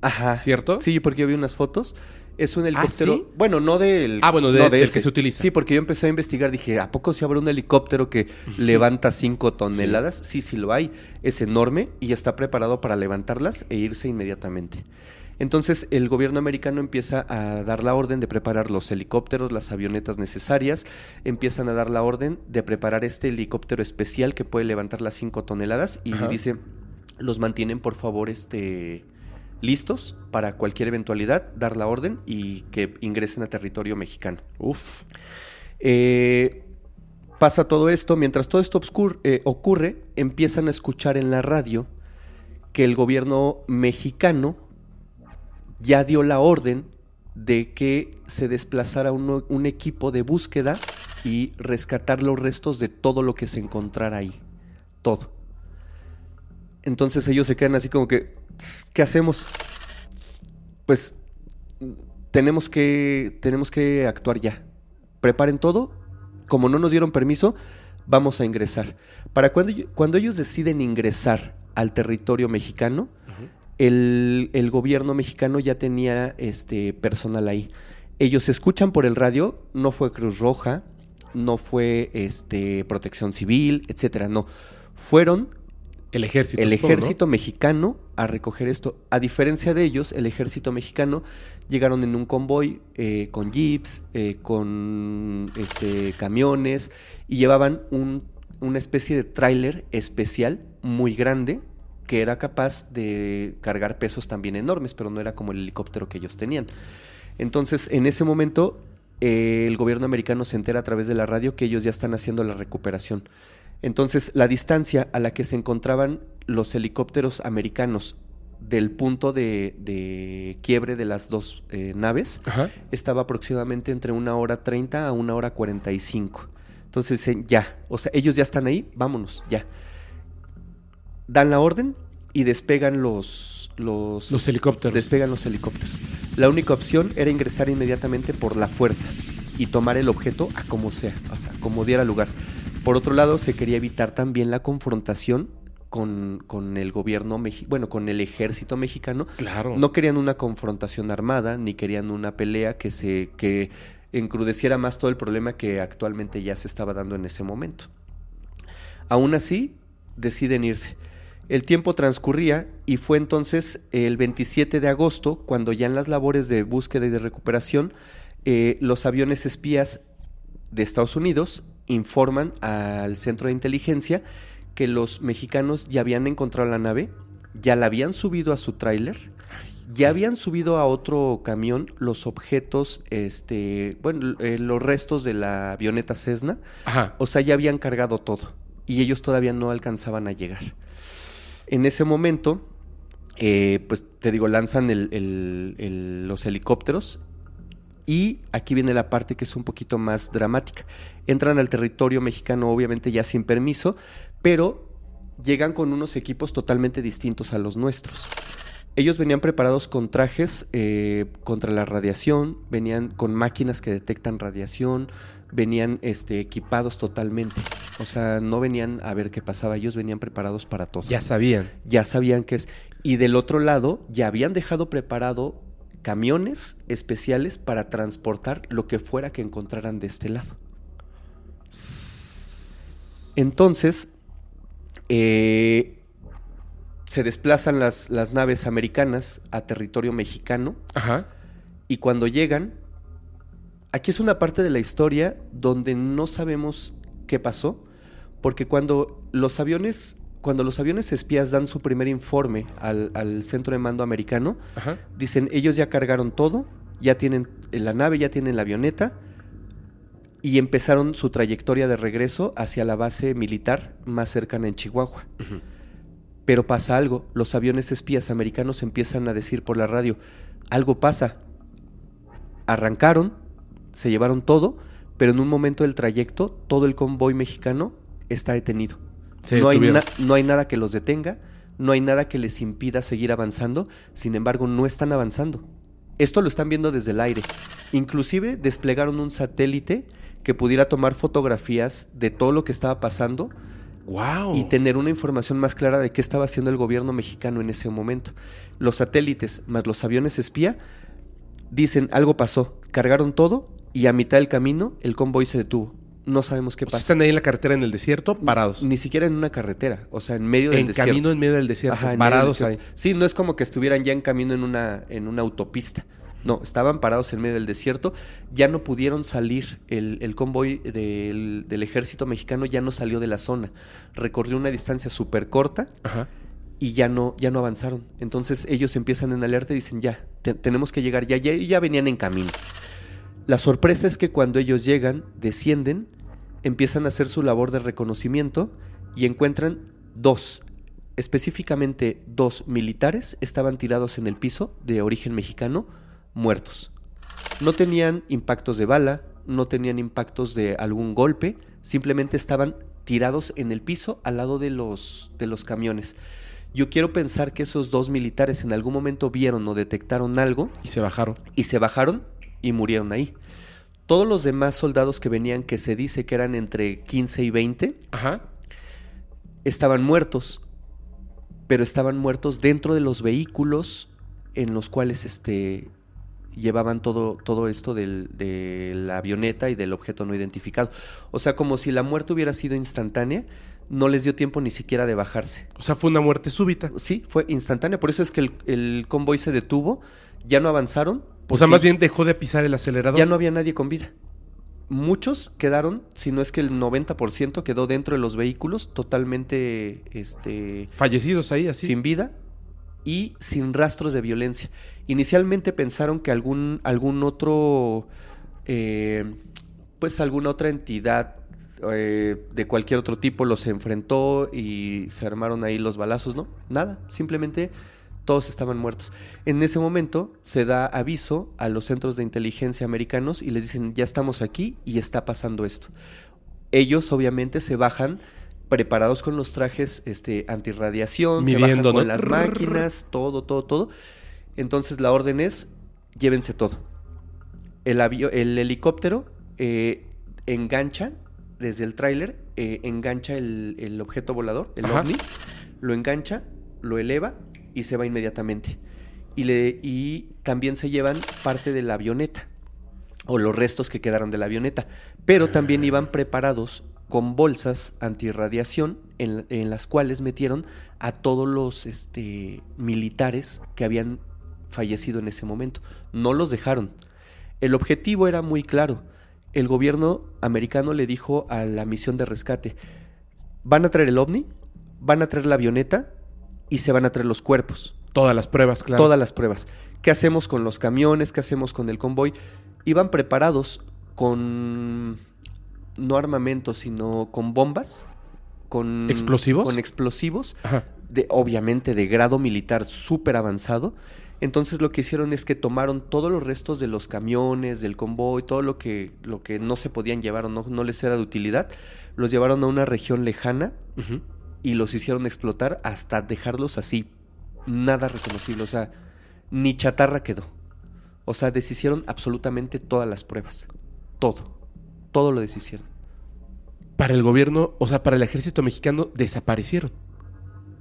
Ajá. ¿Cierto? Sí, porque yo vi unas fotos. Es un helicóptero. ¿sí? Bueno, no del. Ah, bueno, de- no del que se utiliza. Sí, porque yo empecé a investigar. Dije, ¿a poco si habrá un helicóptero que levanta 5 toneladas? Sí. sí, lo hay. Es enorme y está preparado para levantarlas e irse inmediatamente. Entonces, el gobierno americano empieza a dar la orden de preparar los helicópteros, las avionetas necesarias. Empiezan a dar la orden de preparar este helicóptero especial que puede levantar las 5 toneladas. Y Ajá. dice, los mantienen, por favor, este listos para cualquier eventualidad, dar la orden y que ingresen a territorio mexicano. Uf. Eh, pasa todo esto, mientras todo esto eh, ocurre, empiezan a escuchar en la radio que el gobierno mexicano ya dio la orden de que se desplazara uno- un equipo de búsqueda y rescatar los restos de todo lo que se encontrara ahí. Todo. Entonces ellos se quedan así como que, ¿qué hacemos? Pues tenemos que, tenemos que actuar ya. Preparen todo. Como no nos dieron permiso, vamos a ingresar. Para cuando, cuando ellos deciden ingresar al territorio mexicano, el, el gobierno mexicano ya tenía este personal ahí. Ellos escuchan por el radio, no fue Cruz Roja, no fue este Protección Civil, etcétera, no. Fueron El ejército. el supongo, ¿no? ejército mexicano a recoger esto. A diferencia de ellos, el ejército mexicano llegaron en un convoy eh, con jeeps, eh, con este, camiones y llevaban un- una especie de tráiler especial muy grande que era capaz de cargar pesos también enormes, pero no era como el helicóptero que ellos tenían. Entonces, en ese momento, eh, el gobierno americano se entera a través de la radio que ellos ya están haciendo la recuperación. Entonces, la distancia a la que se encontraban los helicópteros americanos del punto de, de quiebre de las dos eh, naves Ajá. estaba aproximadamente entre una hora 30 a una hora 45. Entonces dicen, ya, o sea, ellos ya están ahí, vámonos, ya. Dan la orden y despegan los... Los, Los helicópteros. Despegan los helicópteros. La única opción era ingresar inmediatamente por la fuerza y tomar el objeto a como sea, o sea, como diera lugar. Por otro lado, se quería evitar también la confrontación con, con el gobierno mexicano, bueno, con el ejército mexicano, Claro. no querían una confrontación armada, ni querían una pelea que se que encrudeciera más todo el problema que actualmente ya se estaba dando en ese momento. Aún así, deciden irse. El tiempo transcurría y fue entonces el 27 de agosto cuando ya en las labores de búsqueda y de recuperación eh, los aviones espías de Estados Unidos informan al centro de inteligencia que los mexicanos ya habían encontrado la nave, ya la habían subido a su tráiler, ya habían subido a otro camión los objetos, este, bueno, eh, los restos de la avioneta Cessna, Ajá. o sea, ya habían cargado todo y ellos todavía no alcanzaban a llegar. En ese momento, eh, pues te digo, lanzan el- el- el- los helicópteros y aquí viene la parte que es un poquito más dramática. Entran al territorio mexicano, obviamente ya sin permiso, pero llegan con unos equipos totalmente distintos a los nuestros. Ellos venían preparados con trajes eh, contra la radiación, venían con máquinas que detectan radiación, venían este, equipados totalmente. O sea, no venían a ver qué pasaba, ellos venían preparados para todo Ya sabían. ya sabían que es. Y del otro lado, ya habían dejado preparado camiones especiales para transportar lo que fuera que encontraran de este lado. Entonces, eh, se desplazan las, las naves americanas a territorio mexicano Ajá. y cuando llegan, aquí es una parte de la historia donde no sabemos qué pasó, porque cuando los aviones, cuando los aviones espías dan su primer informe al, al centro de mando americano, Ajá. dicen ellos ya cargaron todo, ya tienen la nave, ya tienen la avioneta y empezaron su trayectoria de regreso hacia la base militar más cercana en Chihuahua. Pero pasa algo, los aviones espías americanos empiezan a decir por la radio, algo pasa. Arrancaron, se llevaron todo, pero en un momento del trayecto todo el convoy mexicano está detenido. Se no, hay no hay nada que los detenga, no hay nada que les impida seguir avanzando, sin embargo no están avanzando. Esto lo están viendo desde el aire. Inclusive desplegaron un satélite que pudiera tomar fotografías de todo lo que estaba pasando Wow. y tener una información más clara de qué estaba haciendo el gobierno mexicano en ese momento. Los satélites más los aviones espía dicen algo pasó, cargaron todo y a mitad del camino el convoy se detuvo. No sabemos qué O sea, pasa. están ahí en la carretera en el desierto, parados. Ni siquiera en una carretera, o sea, en medio del en desierto. camino en medio del desierto, Ajá, en del parados ahí. Sí, no es como que estuvieran ya en camino en una, en una autopista. No, estaban parados en medio del desierto. Ya no pudieron salir. El, el convoy del, del ejército mexicano ya no salió de la zona. Recorrió una distancia súper corta Ajá. y ya no, ya no avanzaron. Entonces ellos empiezan en alerta y dicen, ya, te- tenemos que llegar ya, ya, y ya venían en camino. La sorpresa es que cuando ellos llegan, descienden, empiezan a hacer su labor de reconocimiento y encuentran dos, específicamente dos militares, estaban tirados en el piso de origen mexicano, muertos. No tenían impactos de bala, no tenían impactos de algún golpe, simplemente estaban tirados en el piso al lado de los, de los camiones. Yo quiero pensar que esos dos militares en algún momento vieron o detectaron algo Y se bajaron. y se bajaron y murieron ahí. Todos los demás soldados que venían, que se dice que eran entre 15 y 20, Ajá. estaban muertos, pero estaban muertos dentro de los vehículos en los cuales este, llevaban todo, todo esto del- de la avioneta y del objeto no identificado. O sea, como si la muerte hubiera sido instantánea, no les dio tiempo ni siquiera de bajarse. O sea, fue una muerte súbita. Sí, fue instantánea, por eso es que el, el convoy se detuvo, ya no avanzaron. O sea, más bien dejó de pisar el acelerador. ya no había nadie con vida. Muchos quedaron, si no es que el 90% quedó dentro de los vehículos totalmente este, Fallecidos ahí, así. sin vida y sin rastros de violencia. Inicialmente pensaron que algún, algún otro, eh, pues alguna otra entidad eh, de cualquier otro tipo los enfrentó y se armaron ahí los balazos, ¿no? Nada, simplemente todos estaban muertos. En ese momento se da aviso a los centros de inteligencia americanos y les dicen, ya estamos aquí y está pasando esto. Ellos obviamente se bajan preparados con los trajes este, antirradiación, Midiendo, se bajan con ¿no? las máquinas, todo, todo, todo. Entonces la orden es, llévense todo. El, el helicóptero eh, engancha desde el tráiler, eh, engancha el, el objeto volador, el Ajá. ovni, lo engancha, lo eleva y se va inmediatamente. Y, le, y también se llevan parte de la avioneta o los restos que quedaron de la avioneta, pero también iban preparados con bolsas antirradiación en, en las cuales metieron a todos los este, militares que habían fallecido en ese momento. No los dejaron. El objetivo era muy claro. El gobierno americano le dijo a la misión de rescate, van a traer el ovni, van a traer la avioneta y se van a traer los cuerpos Todas las pruebas, claro. todas las pruebas. ¿Qué hacemos con los camiones? ¿Qué hacemos con el convoy? Iban preparados con no armamento, sino con bombas, con ¿Explosivos? con explosivos, Ajá. de, obviamente de grado militar súper avanzado. Entonces lo que hicieron es que tomaron todos los restos de los camiones, del convoy, todo lo que, lo que no se podían llevar o no, no les era de utilidad, los llevaron a una región lejana. Y los hicieron explotar hasta dejarlos así, nada reconocible, o sea, ni chatarra quedó. O sea, deshicieron absolutamente todas las pruebas. Todo. Todo lo deshicieron. Para el gobierno, o sea, para el ejército mexicano, desaparecieron.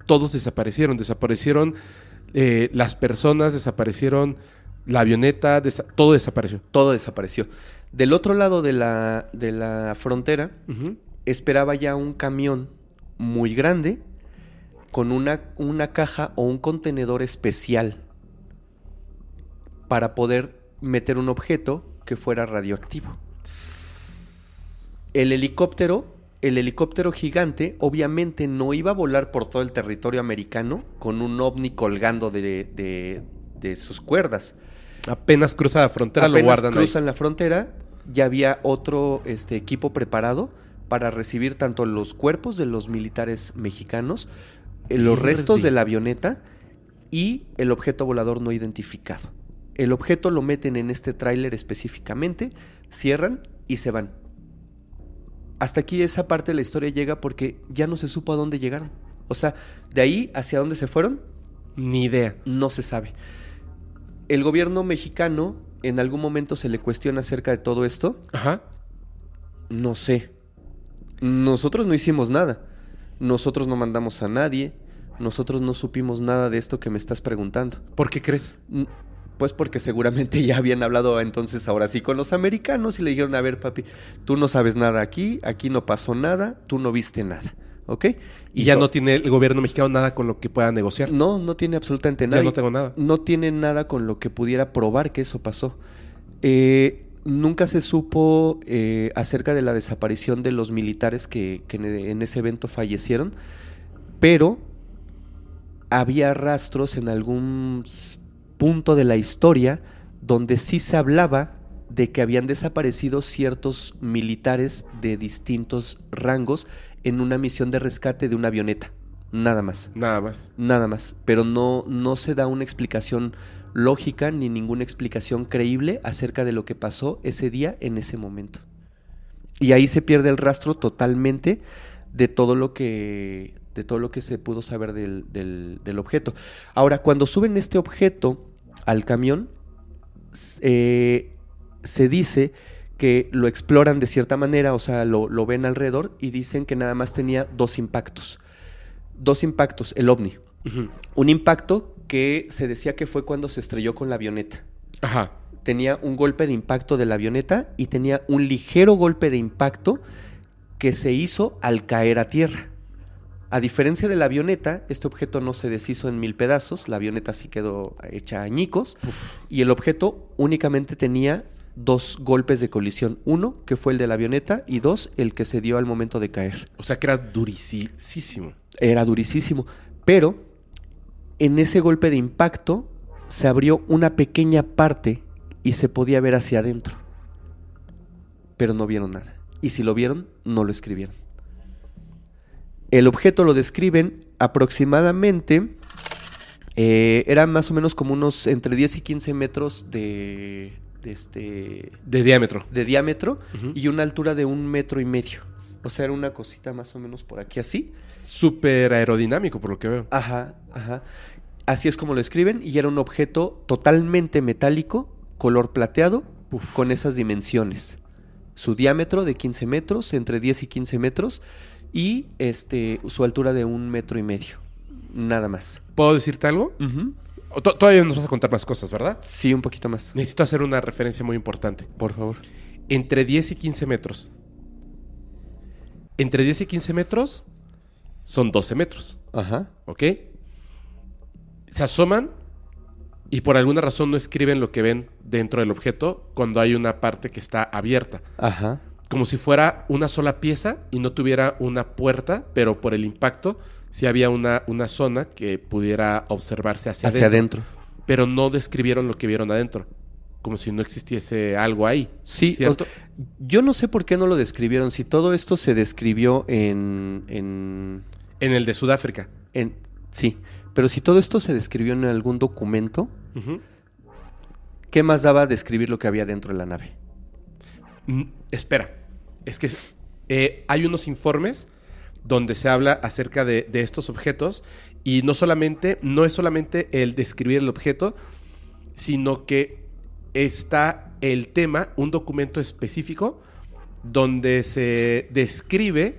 Todos desaparecieron. Desaparecieron eh, las personas, desaparecieron la avioneta, desa- todo desapareció. Todo desapareció. Del otro lado de la, de la frontera esperaba ya un camión muy grande con una, una caja o un contenedor especial para poder meter un objeto que fuera radioactivo. El helicóptero, el helicóptero gigante, obviamente no iba a volar por todo el territorio americano con un ovni colgando de, de- de sus cuerdas. Apenas cruza la frontera, lo Apenas guardan ahí. cruzan la frontera, ya había otro este, equipo preparado para recibir tanto los cuerpos de los militares mexicanos, eh, los restos de la avioneta y el objeto volador no identificado. El objeto lo meten en este tráiler específicamente, cierran y se van. Hasta aquí esa parte de la historia llega porque ya no se supo a dónde llegaron. O sea, de ahí hacia dónde se fueron, Ni idea. no se sabe. El gobierno mexicano en algún momento se le cuestiona acerca de todo esto. Ajá. No sé. Nosotros no hicimos nada. Nosotros no mandamos a nadie. Nosotros no supimos nada de esto que me estás preguntando. ¿Por qué crees? Pues porque seguramente ya habían hablado entonces ahora sí con los americanos y le dijeron, a ver papi, tú no sabes nada aquí, aquí no pasó nada, tú no viste nada, ¿ok? Y ya no tiene el gobierno mexicano nada con lo que pueda negociar. No, no tiene absolutamente Ya nada. no tengo nada. No tiene nada con lo que pudiera probar que eso pasó. Eh, nunca se supo eh, acerca de la desaparición de los militares que, que en, en ese evento fallecieron, pero había rastros en algún punto de la historia donde sí se hablaba de que habían desaparecido ciertos militares de distintos rangos en una misión de rescate de una avioneta. Nada más. Nada más. Nada más, pero no, no se da una explicación lógica ni ninguna explicación creíble acerca de lo que pasó ese día en ese momento. Y ahí se pierde el rastro totalmente de todo lo que, de todo lo que se pudo saber del, del- del objeto. Ahora, cuando suben este objeto al camión, eh, se dice que lo exploran de cierta manera, o sea, lo, lo ven alrededor y dicen que nada más tenía dos impactos. Dos impactos, el ovni. Un impacto que se decía que fue cuando se estrelló con la avioneta. Ajá. Tenía un golpe de impacto de la avioneta y tenía un ligero golpe de impacto que se hizo al caer a tierra. A diferencia de la avioneta, este objeto no se deshizo en mil pedazos, la avioneta sí quedó hecha añicos y el objeto únicamente tenía dos golpes de colisión. Uno, que fue el de la avioneta, y dos, el que se dio al momento de caer. O sea que era durisísimo. Era durísimo. Pero en ese golpe de impacto se abrió una pequeña parte y se podía ver hacia adentro. Pero no vieron nada. Y si lo vieron, no lo escribieron. El objeto lo describen aproximadamente. eh, eran más o menos como unos entre 10 y 15 metros de, de este, De diámetro. de diámetro y una altura de un metro y medio. O sea, era una cosita más o menos por aquí así. Súper aerodinámico, por lo que veo. Ajá, ajá. Así es como lo escriben y era un objeto totalmente metálico, color plateado, con esas dimensiones. Su diámetro de 15 metros, entre 10 y 15 metros, y este, su altura de un metro y medio. Nada más. ¿Puedo decirte algo? To- Todavía nos vas a contar más cosas, ¿verdad? Sí, un poquito más. Necesito hacer una referencia muy importante. Por favor. Entre 10 y 15 metros. Entre 10 y 15 metros son 12 metros, Ajá. ¿ok? Se asoman y por alguna razón no escriben lo que ven dentro del objeto cuando hay una parte que está abierta. Ajá. Como si fuera una sola pieza y no tuviera una puerta, pero por el impacto sí había una, una zona que pudiera observarse hacia, Hacia adentro. adentro. Pero no describieron lo que vieron adentro. Como si no existiese algo ahí. Sí, yo no sé por qué no lo describieron. Si todo esto se describió en, en En el de Sudáfrica. En- sí, pero si todo esto se describió en algún documento. ¿qué más daba describir lo que había dentro de la nave? Mm, espera, es que eh, hay unos informes donde se habla acerca de, de estos objetos y no solamente, no es solamente el describir el objeto, sino que está el tema, un documento específico donde se describe,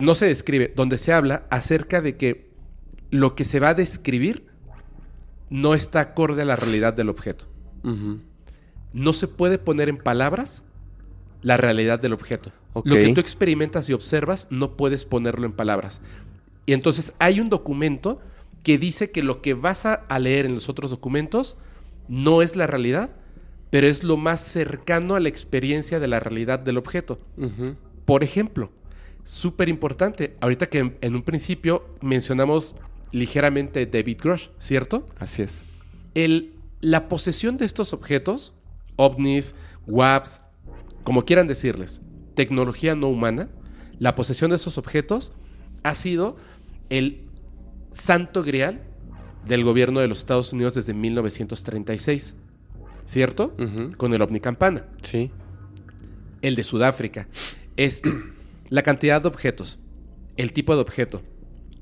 no se describe, donde se habla acerca de que lo que se va a describir no está acorde a la realidad del objeto no se puede poner en palabras la realidad del objeto. Lo que tú experimentas y observas no puedes ponerlo en palabras. Y entonces hay un documento que dice que lo que vas a leer en los otros documentos no es la realidad, pero es lo más cercano a la experiencia de la realidad del objeto. Por ejemplo, súper importante, ahorita que en, en un principio mencionamos ligeramente David Grush, ¿cierto? Así es. el, la posesión de estos objetos, ovnis, WAPs, como quieran decirles, tecnología no humana, la posesión de esos objetos ha sido el santo grial del gobierno de los Estados Unidos desde 1936. ¿Cierto? Con el ovni campana. Sí. El de Sudáfrica. Este, la cantidad de objetos, el tipo de objeto,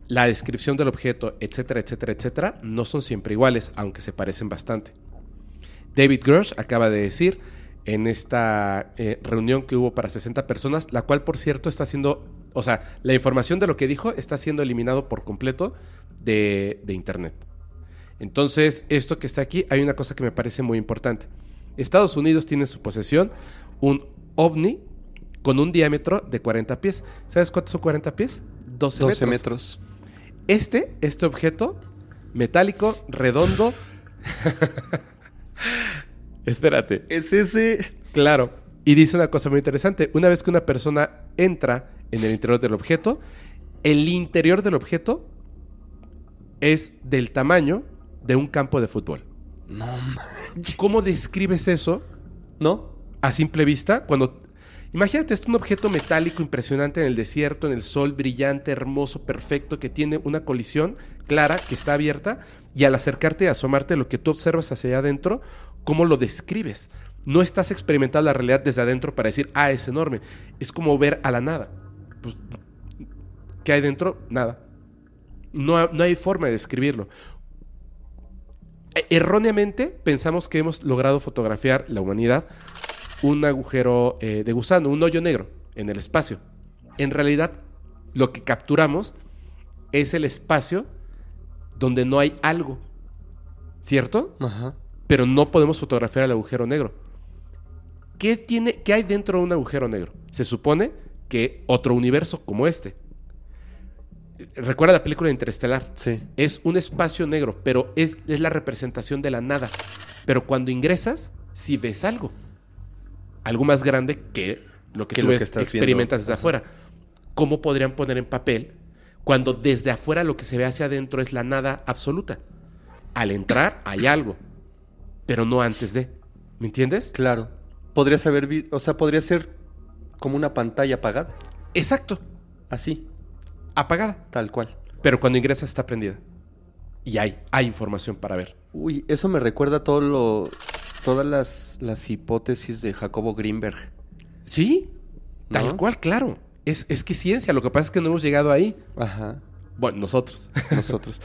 la descripción del objeto, etcétera, etcétera, etcétera, no son siempre iguales, aunque se parecen bastante. David Grush acaba de decir en esta eh, reunión que hubo para 60 personas, la cual por cierto está siendo, o sea, la información de lo que dijo está siendo eliminado por completo de, de Internet. Entonces, esto que está aquí, hay una cosa que me parece muy importante. Estados Unidos tiene en su posesión un ovni con un diámetro de 40 pies. ¿Sabes cuántos son 40 pies? 12, 12 metros. metros. Este, este objeto metálico, redondo. Espérate. Es ese. Claro. Y dice una cosa muy interesante. Una vez que una persona entra en el interior del objeto, el interior del objeto es del tamaño de un campo de fútbol. No. ¿Cómo describes eso ¿No? a simple vista? Cuando imagínate, es un objeto metálico impresionante en el desierto, en el sol, brillante, hermoso, perfecto, que tiene una colisión clara, que está abierta, y al acercarte y asomarte lo que tú observas hacia allá adentro, ¿cómo lo describes? No estás experimentando la realidad desde adentro para decir, ah, es enorme. Es como ver a la nada. Pues, ¿qué hay dentro? Nada. No, no hay forma de describirlo. E- Erróneamente pensamos que hemos logrado fotografiar la humanidad un agujero eh, de gusano, un hoyo negro en el espacio. En realidad, lo que capturamos es el espacio donde no hay algo, ¿cierto? Ajá. Pero no podemos fotografiar el agujero negro. ¿Qué, tiene, ¿Qué hay dentro de un agujero negro? Se supone que otro universo como este. Recuerda la película Interestelar. Sí. Es un espacio negro, pero es, es la representación de la nada. Pero cuando ingresas, sí ves algo. Algo más grande que lo que Que tú lo que ves- estás experimentas viendo. desde afuera. ¿Cómo podrían poner en papel cuando desde afuera lo que se ve hacia adentro es la nada absoluta? Al entrar hay algo, pero no antes de. ¿Me entiendes? Claro. Podrías haber o sea, podría ser como una pantalla apagada. Exacto, Así, apagada. tal cual. Pero cuando ingresas está prendida. Y hay, hay información para ver. Uy, eso me recuerda todo lo, todas las, las hipótesis de Jacobo Greenberg. Sí, tal cual, claro. Es, es que ciencia, lo que pasa es que no hemos llegado ahí. Ajá. Bueno, nosotros. Nosotros.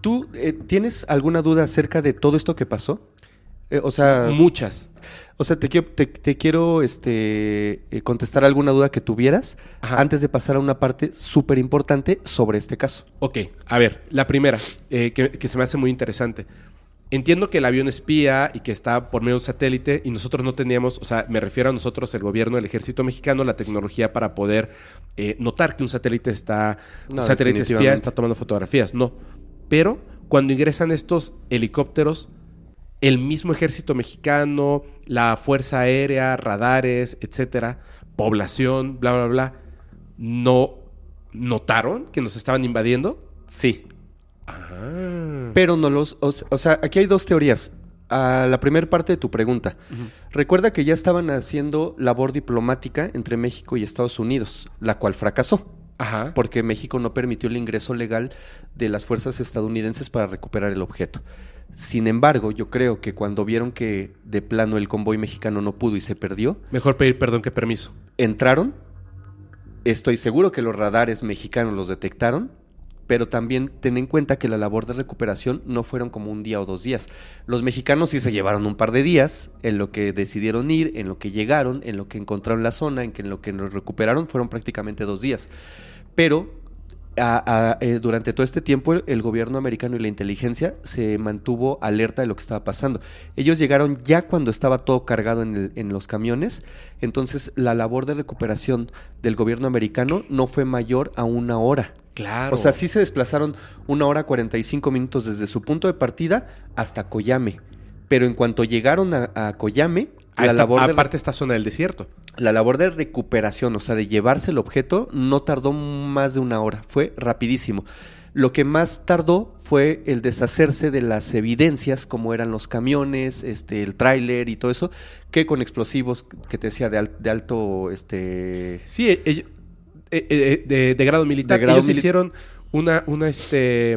¿Tú eh, tienes alguna duda acerca de todo esto que pasó? Eh, o sea, Muchas. o sea, te quiero, te, te quiero este, eh, contestar alguna duda que tuvieras Ajá. antes de pasar a una parte súper importante sobre este caso. Ok, a ver, la primera, eh, que, que se me hace muy interesante. Entiendo que el avión espía y que está por medio de un satélite y nosotros no teníamos, o sea, me refiero a nosotros, el gobierno, el ejército mexicano, la tecnología para poder eh, notar que un satélite está, No, un satélite espía está tomando fotografías. No, pero cuando ingresan estos helicópteros, el mismo ejército mexicano, la fuerza aérea, radares, etcétera, población, bla, bla, bla, no notaron que nos estaban invadiendo. Sí. Ah. Pero no los. O, se- o sea, aquí hay dos teorías. A la primera parte de tu pregunta. Recuerda que ya estaban haciendo labor diplomática entre México y Estados Unidos, la cual fracasó. Ajá. porque México no permitió el ingreso legal de las fuerzas estadounidenses para recuperar el objeto. Sin embargo, yo creo que cuando vieron que de plano el convoy mexicano no pudo y se perdió, Mejor pedir perdón que permiso. entraron. Estoy seguro que los radares mexicanos los detectaron, pero también ten en cuenta que la labor de recuperación no fueron como un día o dos días. Los mexicanos sí se llevaron un par de días en lo que decidieron ir, en lo que llegaron, en lo que encontraron la zona, en, que en lo que nos recuperaron, fueron prácticamente dos días. Pero a- a- eh, durante todo este tiempo el, el gobierno americano y la inteligencia se mantuvo alerta de lo que estaba pasando. Ellos llegaron ya cuando estaba todo cargado en, el- en los camiones, entonces la labor de recuperación del gobierno americano no fue mayor a una hora. Claro. O sea, sí se desplazaron una hora 45 minutos desde su punto de partida hasta Coyame. Pero en cuanto llegaron a, a Coyame, la esta- labor, de, aparte esta zona del desierto. la labor de recuperación, o sea, de llevarse el objeto, no tardó más de una hora. Fue rapidísimo. Lo que más tardó fue el deshacerse de las evidencias, como eran los camiones, este, el tráiler y todo eso, que con explosivos que te decía de, al- de alto, este, Sí, eh, ello- eh, eh, de, de grado militar. De grado Ellos mili- hicieron una, una, este,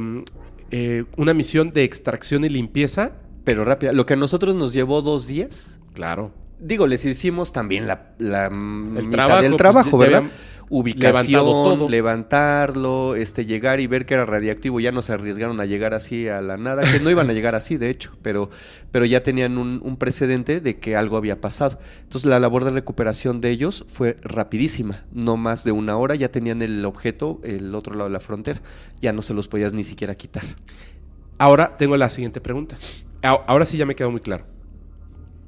eh, una misión de extracción y limpieza. Pero rápida. Lo que a nosotros nos llevó dos días. Claro. Digo, les hicimos también la, la mitad trabajo, del pues, trabajo, ya ¿verdad? Ubicación, todo. levantarlo, este, llegar y ver que era radiactivo. Ya no se arriesgaron a llegar así a la nada, que no iban a llegar así, de hecho, pero, pero ya tenían un, un precedente de que algo había pasado. Entonces la labor de recuperación de ellos fue rapidísima, no más de una hora, ya tenían el objeto el otro lado de la frontera, ya no se los podías ni siquiera quitar. Ahora tengo la siguiente pregunta. Ahora sí ya me quedó muy claro.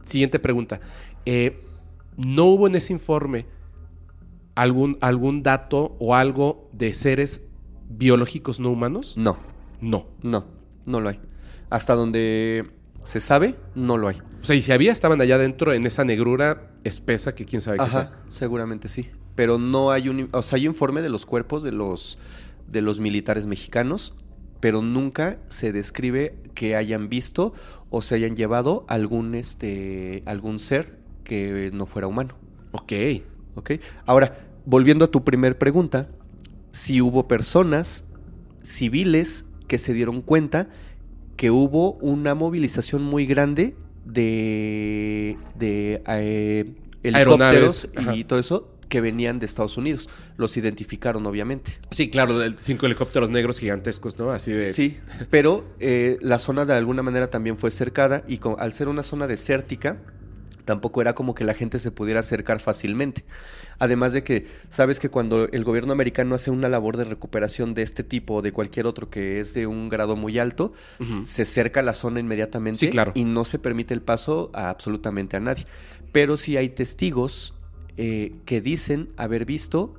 Siguiente pregunta. Eh, ¿No hubo en ese informe algún, algún dato o algo de seres biológicos no humanos? No, No. no, no lo hay. Hasta donde se sabe, no lo hay. O sea, y si había, estaban allá adentro en esa negrura espesa que quién sabe qué Ajá, sea. seguramente sí. Pero no hay un, o sea, hay informe de los cuerpos de los, de los militares mexicanos, pero nunca se describe que hayan visto o se hayan llevado algún, este, algún ser que no fuera humano. Ok. ¿ok? Ahora, volviendo a tu primer pregunta, si hubo personas civiles que se dieron cuenta que hubo una movilización muy grande de, de eh, Aeronaves, helicópteros ajá. y todo eso que venían de Estados Unidos. Los identificaron, obviamente. Sí, claro, cinco helicópteros negros gigantescos, ¿no? Así de... Sí, pero eh, la zona de alguna manera también fue cercada y al ser una zona desértica, tampoco era como que la gente se pudiera acercar fácilmente. Además de que, sabes que cuando el gobierno americano hace una labor de recuperación de este tipo o de cualquier otro que es de un grado muy alto, se cerca la zona inmediatamente Sí, claro. y no se permite el paso a absolutamente a nadie. Pero sí hay testigos eh, que dicen haber visto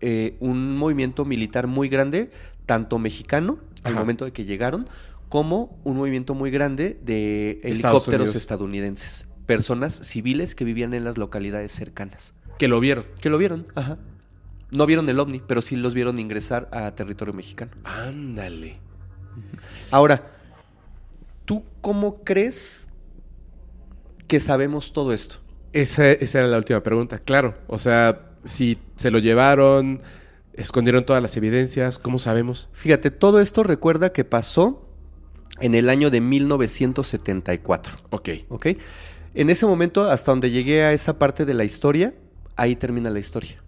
eh, un movimiento militar muy grande, tanto mexicano al momento de que llegaron, como un movimiento muy grande de helicópteros estadounidenses. Personas civiles que vivían en las localidades cercanas. Que lo vieron. Que lo vieron, ajá. No vieron el ovni, pero sí los vieron ingresar a territorio mexicano. Ándale. Ahora, ¿tú cómo crees que sabemos todo esto? Esa, esa era la última pregunta, claro. O sea, si se lo llevaron, escondieron todas las evidencias, ¿cómo sabemos? Fíjate, todo esto recuerda que pasó en el año de 1974, Ok. ¿ok? En ese momento, hasta donde llegué a esa parte de la historia, ahí termina la historia.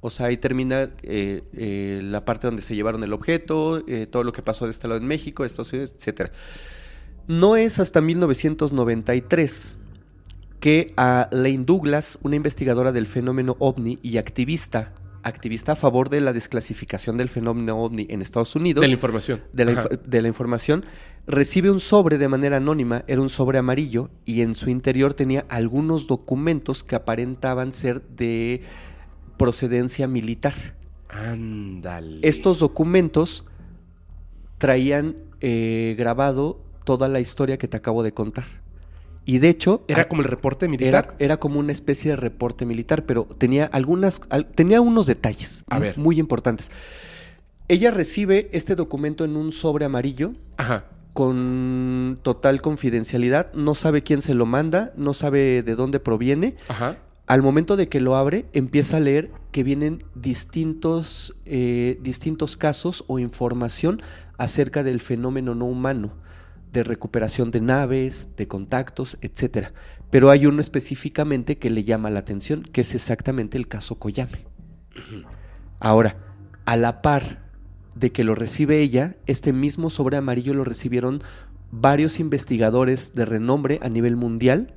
O sea, ahí termina eh, eh, la parte donde se llevaron el objeto, eh, todo lo que pasó de este lado en México, Estados Unidos, etc. No es hasta 1993 que a Lane Douglas, una investigadora del fenómeno ovni y activista, activista a favor de la desclasificación del fenómeno ovni en Estados Unidos, De la información. de la, Ajá. inf- de la información, recibe un sobre de manera anónima, era un sobre amarillo y en su interior tenía algunos documentos que aparentaban ser de procedencia militar. Ándale. Estos documentos traían eh, grabado toda la historia que te acabo de contar. Y de hecho, Era como el reporte militar. era, era como una especie de reporte militar, pero tenía algunas, al- tenía unos detalles A muy- ver. muy importantes. Ella recibe este documento en un sobre amarillo Ajá. con total confidencialidad, no sabe quién se lo manda, no sabe de dónde proviene. Ajá. Al momento de que lo abre, empieza a leer que vienen distintos, eh, distintos casos o información acerca del fenómeno no humano, de recuperación de naves, de contactos, etcétera. Pero hay uno específicamente que le llama la atención, que es exactamente el caso Koyame. Ahora, a la par de que lo recibe ella, este mismo sobre amarillo lo recibieron varios investigadores de renombre a nivel mundial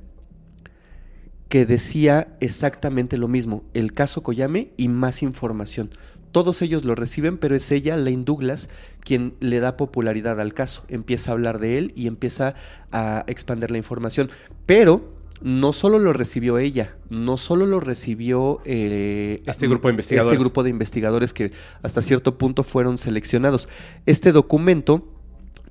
que decía exactamente lo mismo, el caso Koyame y más información. Todos ellos lo reciben, pero es ella, Lane Douglas, quien le da popularidad al caso. Empieza a hablar de él y empieza a expandir la información. Pero no solo lo recibió ella, no solo lo recibió eh, Este grupo de investigadores. Este grupo de investigadores que hasta cierto punto fueron seleccionados. Este documento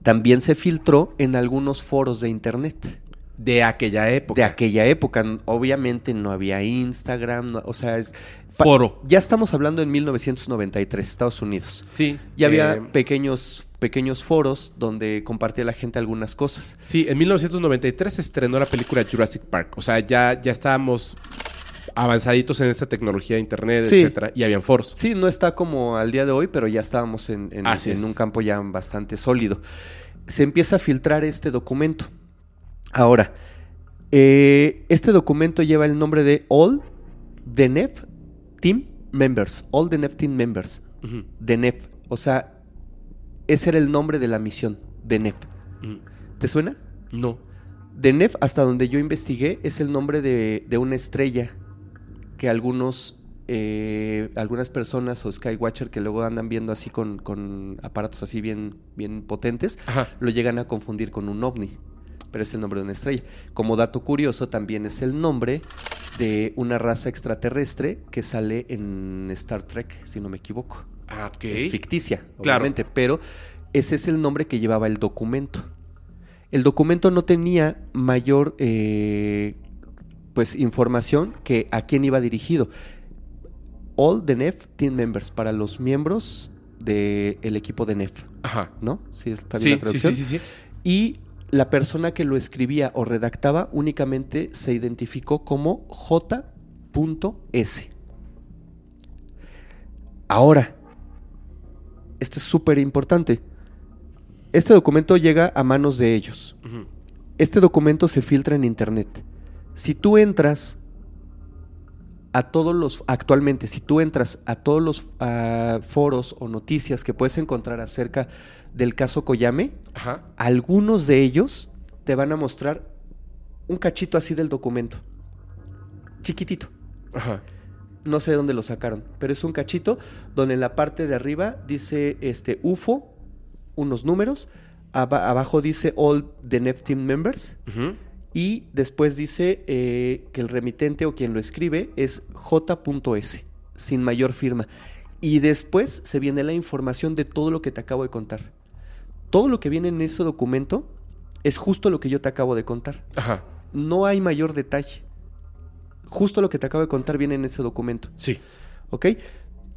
también se filtró en algunos foros de internet De aquella época. de aquella época. Obviamente no había Instagram, no- o sea, es... Foro. Ya estamos hablando en 1993, Estados Unidos. Sí. Ya había eh, pequeños, pequeños foros donde compartía la gente algunas cosas. Sí, en 1993 se estrenó la película Jurassic Park. O sea, ya, ya estábamos avanzaditos en esta tecnología de internet, Sí. etcétera, y habían foros. Sí, no está como al día de hoy, pero ya estábamos en, en- un campo ya bastante sólido. Se empieza a filtrar este documento. Ahora, eh, este documento lleva el nombre de All the NEF Team Members. All the NEF Team Members. NEF. O sea, ese era el nombre de la misión, de NEF. ujú. ¿Te suena? No. De NEF, hasta donde yo investigué, es el nombre de, de una estrella que algunos, eh, algunas personas o Skywatcher que luego andan viendo así con, con aparatos así bien, bien potentes, Ajá. lo llegan a confundir con un ovni. Pero es el nombre de una estrella. Como dato curioso, también es el nombre de una raza extraterrestre que sale en Star Trek, si no me equivoco. Ah, ok. Es ficticia, Claro. obviamente, pero ese es el nombre que llevaba el documento. El documento no tenía mayor eh, pues información que a quién iba dirigido. All the NEF Team Members, para los miembros del equipo de NEF, Ajá. ¿no? Sí, está bien Sí, la sí, traducción. sí, sí, sí. Y la persona que lo escribía o redactaba únicamente se identificó como J.S. Ahora, esto es súper importante. Este documento llega a manos de ellos. Este documento se filtra en internet. Si tú entras a todos los, actualmente, si tú entras a todos los foros o noticias que puedes encontrar acerca del caso Koyame, Ajá. algunos de ellos te van a mostrar un cachito así del documento. Chiquitito. Ajá. No sé de dónde lo sacaron, pero es un cachito donde en la parte de arriba dice este UFO, unos números, aba- abajo dice All the NEP Team Members. Y después dice eh, que el remitente o quien lo escribe es J.S, sin mayor firma. Y después se viene la información de todo lo que te acabo de contar. Todo lo que viene en ese documento es justo lo que yo te acabo de contar. Ajá. No hay mayor detalle. Justo lo que te acabo de contar viene en ese documento. Sí. ¿Ok?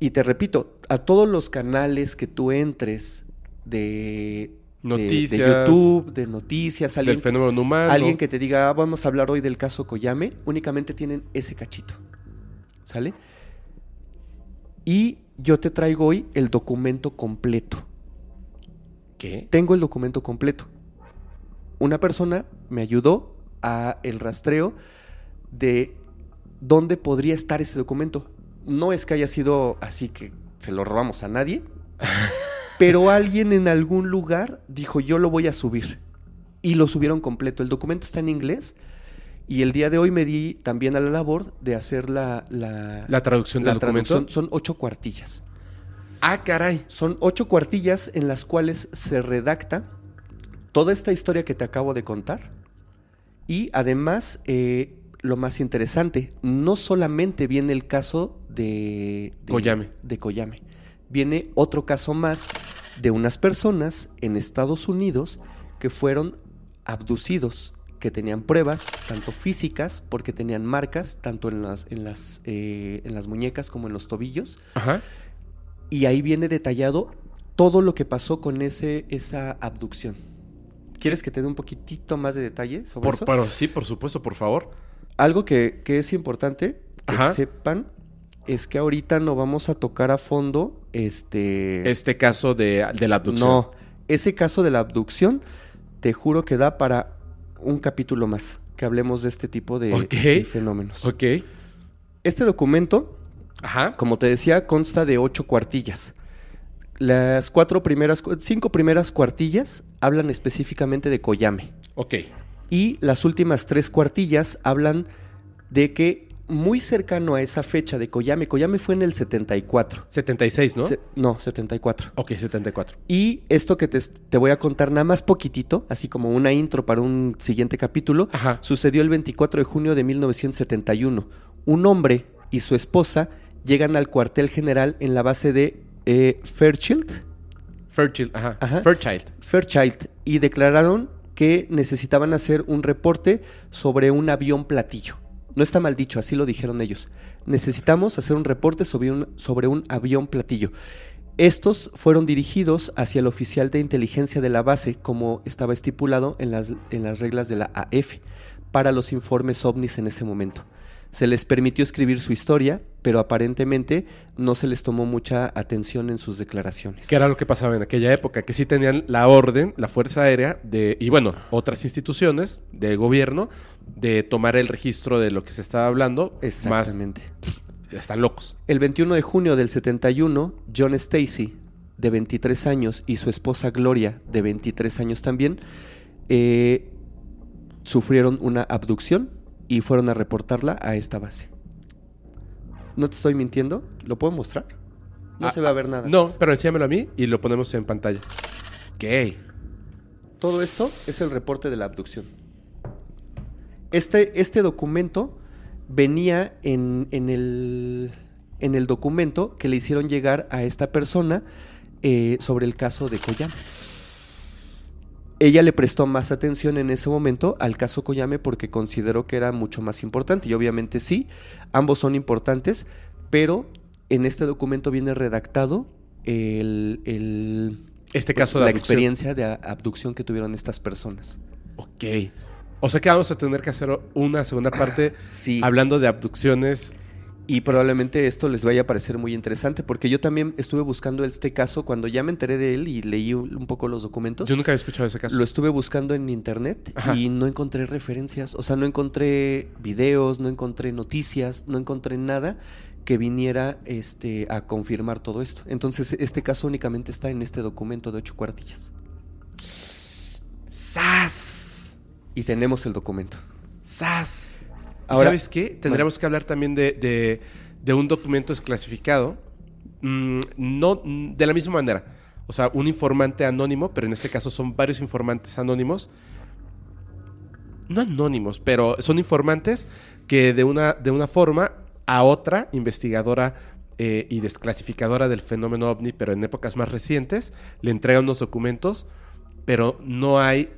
Y te repito, a todos los canales que tú entres de, de- de, Noticias. YouTube, de noticias, alguien, Del fenómeno humano. alguien que te diga, "Ah, vamos a hablar hoy del caso Koyame, únicamente tienen ese cachito. ¿Sale? Y yo te traigo hoy el documento completo. ¿Qué? Tengo el documento completo. Una persona me ayudó a el rastreo de dónde podría estar ese documento. No es que haya sido así que se lo robamos a nadie, pero alguien en algún lugar dijo yo lo voy a subir y lo subieron completo. El documento está en inglés y el día de hoy me di también a la labor de hacer la, la, La traducción la del documento. traducción. Son ocho cuartillas. Ah, caray. Son ocho cuartillas en las cuales se redacta toda esta historia que te acabo de contar. Y además, eh, lo más interesante, no solamente viene el caso de, de Koyame. de Koyame. Viene otro caso más de unas personas en Estados Unidos que fueron abducidos, que tenían pruebas, tanto físicas, porque tenían marcas, tanto en las, en las, eh, en las muñecas como en los tobillos, Ajá. y ahí viene detallado todo lo que pasó con ese, esa abducción. ¿Quieres que te dé un poquitito más de detalle sobre Por, eso? pero sí, por supuesto, por favor. Algo que, que es importante que Ajá. sepan es que ahorita no vamos a tocar a fondo este... Este caso de, de la abducción. No, ese caso de la abducción, te juro que da para un capítulo más, que hablemos de este tipo de, fenómenos. Ok. Este documento Ajá. como te decía, consta de ocho cuartillas. Las cuatro primeras, cinco primeras cuartillas hablan específicamente de Koyame. Ok. Y las últimas tres cuartillas hablan de que muy cercano a esa fecha de Koyame, Koyame fue en el 74. 76, ¿no? Se- no, 74. Ok, 74. Y esto que te, te voy a contar nada más poquitito, así como una intro para un siguiente capítulo, Ajá. sucedió el 24 de junio de 1971. Un hombre y su esposa llegan al cuartel general en la base de eh, Fairchild, Fairchild. Ajá. Ajá. Fairchild. Fairchild y declararon que necesitaban hacer un reporte sobre un avión platillo. No está mal dicho, así lo dijeron ellos. Necesitamos hacer un reporte sobre un, sobre un avión platillo. Estos fueron dirigidos hacia el oficial de inteligencia de la base, como estaba estipulado en las, en las reglas de la AF, para los informes ovnis en ese momento. Se les permitió escribir su historia, pero aparentemente no se les tomó mucha atención en sus declaraciones. Que era lo que pasaba en aquella época, que sí tenían la orden, la Fuerza Aérea, de, y bueno, otras instituciones del gobierno, de tomar el registro de lo que se estaba hablando. Exactamente. Más, están locos. El 21 de junio del 71, John Stacy, de 23 años, y su esposa Gloria, de 23 años también, eh, sufrieron una abducción y fueron a reportarla a esta base. ¿No te estoy mintiendo? ¿Lo puedo mostrar? No Ah, se va a ver nada. No, pero enséñamelo a mí y lo ponemos en pantalla. Ok. Todo esto es el reporte de la abducción. Este, este documento venía en, en el, en el documento que le hicieron llegar a esta persona eh, sobre el caso de Koyame. Ella le prestó más atención en ese momento al caso Koyame porque consideró que era mucho más importante. Y obviamente sí, ambos son importantes, pero en este documento viene redactado el, el- Este caso de la abducción. experiencia de abducción que tuvieron estas personas. Ok. O sea que vamos a tener que hacer una segunda parte Sí. hablando de abducciones. Y probablemente esto les vaya a parecer muy interesante porque yo también estuve buscando este caso cuando ya me enteré de él y leí un poco los documentos. Yo nunca había escuchado ese caso. Lo estuve buscando en internet Ajá. y no encontré referencias, o sea, no encontré videos, no encontré noticias, no encontré nada que viniera este, a confirmar todo esto. Entonces, este caso únicamente está en este documento de ocho cuartillas. ¡Sas! Y tenemos el documento. ¡Sas! ¿Y Ahora- ¿Sabes qué? Tendríamos que hablar también de, de- de un documento desclasificado. mm, no de la misma manera. O sea, un informante anónimo, pero en este caso son varios informantes anónimos. No anónimos, pero son informantes que de una, de una forma a otra investigadora eh, y desclasificadora del fenómeno ovni, pero en épocas más recientes, le entregan unos documentos, pero no hay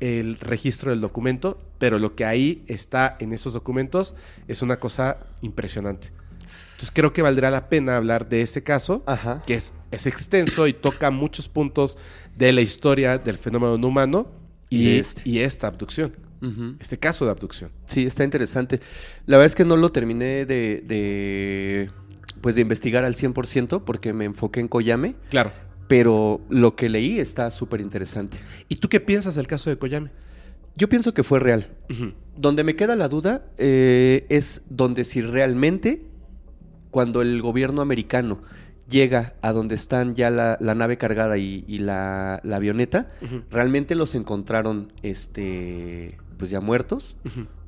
el registro del documento, pero lo que ahí está en esos documentos es una cosa impresionante. Entonces creo que valdrá la pena hablar de ese caso, Ajá. que es, es extenso y toca muchos puntos de la historia del fenómeno no humano y, Y este. y esta abducción, este caso de abducción. Sí, está interesante. La verdad es que no lo terminé de, de, pues de investigar al 100% porque me enfoqué en Koyame, Claro. Pero lo que leí está súper interesante. ¿Y tú qué piensas del caso de Koyame? Yo pienso que fue real. Donde me queda la duda eh, es donde si realmente cuando el gobierno americano llega a donde están ya la, la nave cargada y, y la, la avioneta, realmente los encontraron este pues ya muertos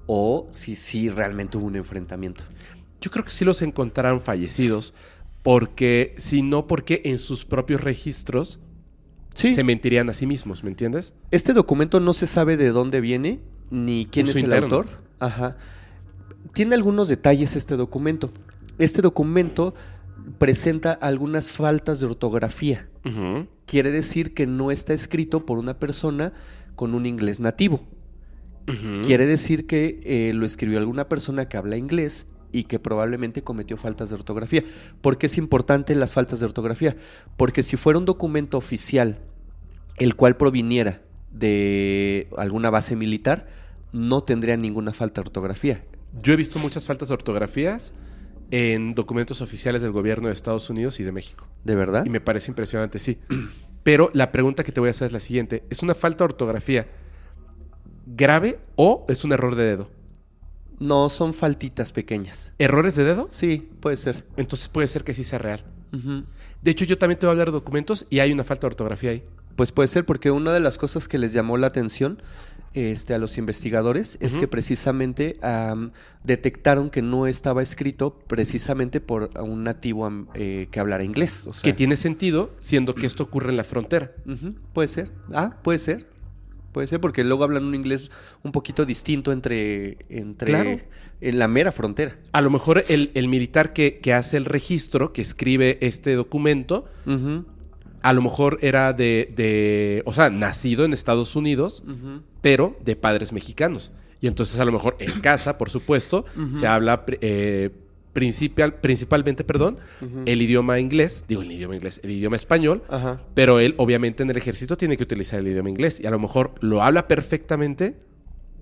o si sí realmente hubo un enfrentamiento. Yo creo que sí los encontraron fallecidos, porque si no, porque en sus propios registros Sí. se mentirían a sí mismos, ¿me entiendes? Este documento no se sabe de dónde viene ni quién Uso es el interno. autor. Ajá. Tiene algunos detalles este documento. Este documento presenta algunas faltas de ortografía. Quiere decir que no está escrito por una persona con un inglés nativo. Quiere decir que eh, lo escribió alguna persona que habla inglés y que probablemente cometió faltas de ortografía. ¿Por qué es importante las faltas de ortografía? Porque si fuera un documento oficial el cual proviniera de alguna base militar, no tendría ninguna falta de ortografía. Yo he visto muchas faltas de ortografías en documentos oficiales del gobierno de Estados Unidos y de México. ¿De verdad? Y me parece impresionante, sí. Pero la pregunta que te voy a hacer es la siguiente. ¿Es una falta de ortografía grave o es un error de dedo? No, son faltitas pequeñas. ¿Errores de dedo? Sí, puede ser. Entonces puede ser que sí sea real. De hecho, yo también te voy a hablar de documentos y hay una falta de ortografía ahí. Pues puede ser, porque una de las cosas que les llamó la atención este, a los investigadores es que precisamente am, detectaron que no estaba escrito precisamente por un nativo eh, que hablara inglés. O sea, Que tiene sentido, siendo que esto ocurre en la frontera. Puede ser. Ah, puede ser. Puede ser porque luego hablan un inglés un poquito distinto entre, entre Claro. en la mera frontera. A lo mejor el, el militar que, que hace el registro, que escribe este documento, a lo mejor era de, de, o sea, nacido en Estados Unidos, pero de padres mexicanos. Y entonces a lo mejor en casa, por supuesto, se habla eh, principal, principalmente, perdón, el idioma inglés, digo el idioma inglés, el idioma español, Ajá. pero él obviamente en el ejército tiene que utilizar el idioma inglés y a lo mejor lo habla perfectamente,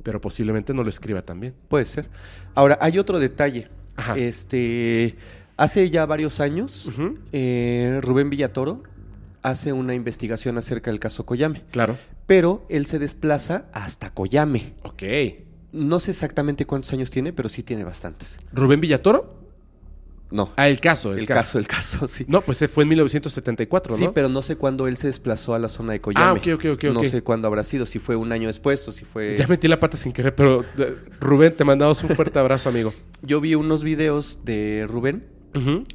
pero posiblemente no lo escriba también. Puede ser. Ahora, hay otro detalle. Ajá. Este, hace ya varios años, eh, Rubén Villatoro hace una investigación acerca del caso Coyame, Claro. pero él se desplaza hasta Coyame. Ok. No sé exactamente cuántos años tiene, pero sí tiene bastantes. ¿Rubén Villatoro? No, Ah, el caso, el, el, caso. caso, el caso, sí. No, pues eh, fue en 1974, Sí, ¿no? pero no sé cuándo él se desplazó a la zona de Coyame. Ah, ok, ok, ok, No sé cuándo habrá sido, si fue un año después o si fue... Ya metí la pata sin querer, pero eh, Rubén, te mandamos un fuerte abrazo, amigo. Yo vi unos videos de Rubén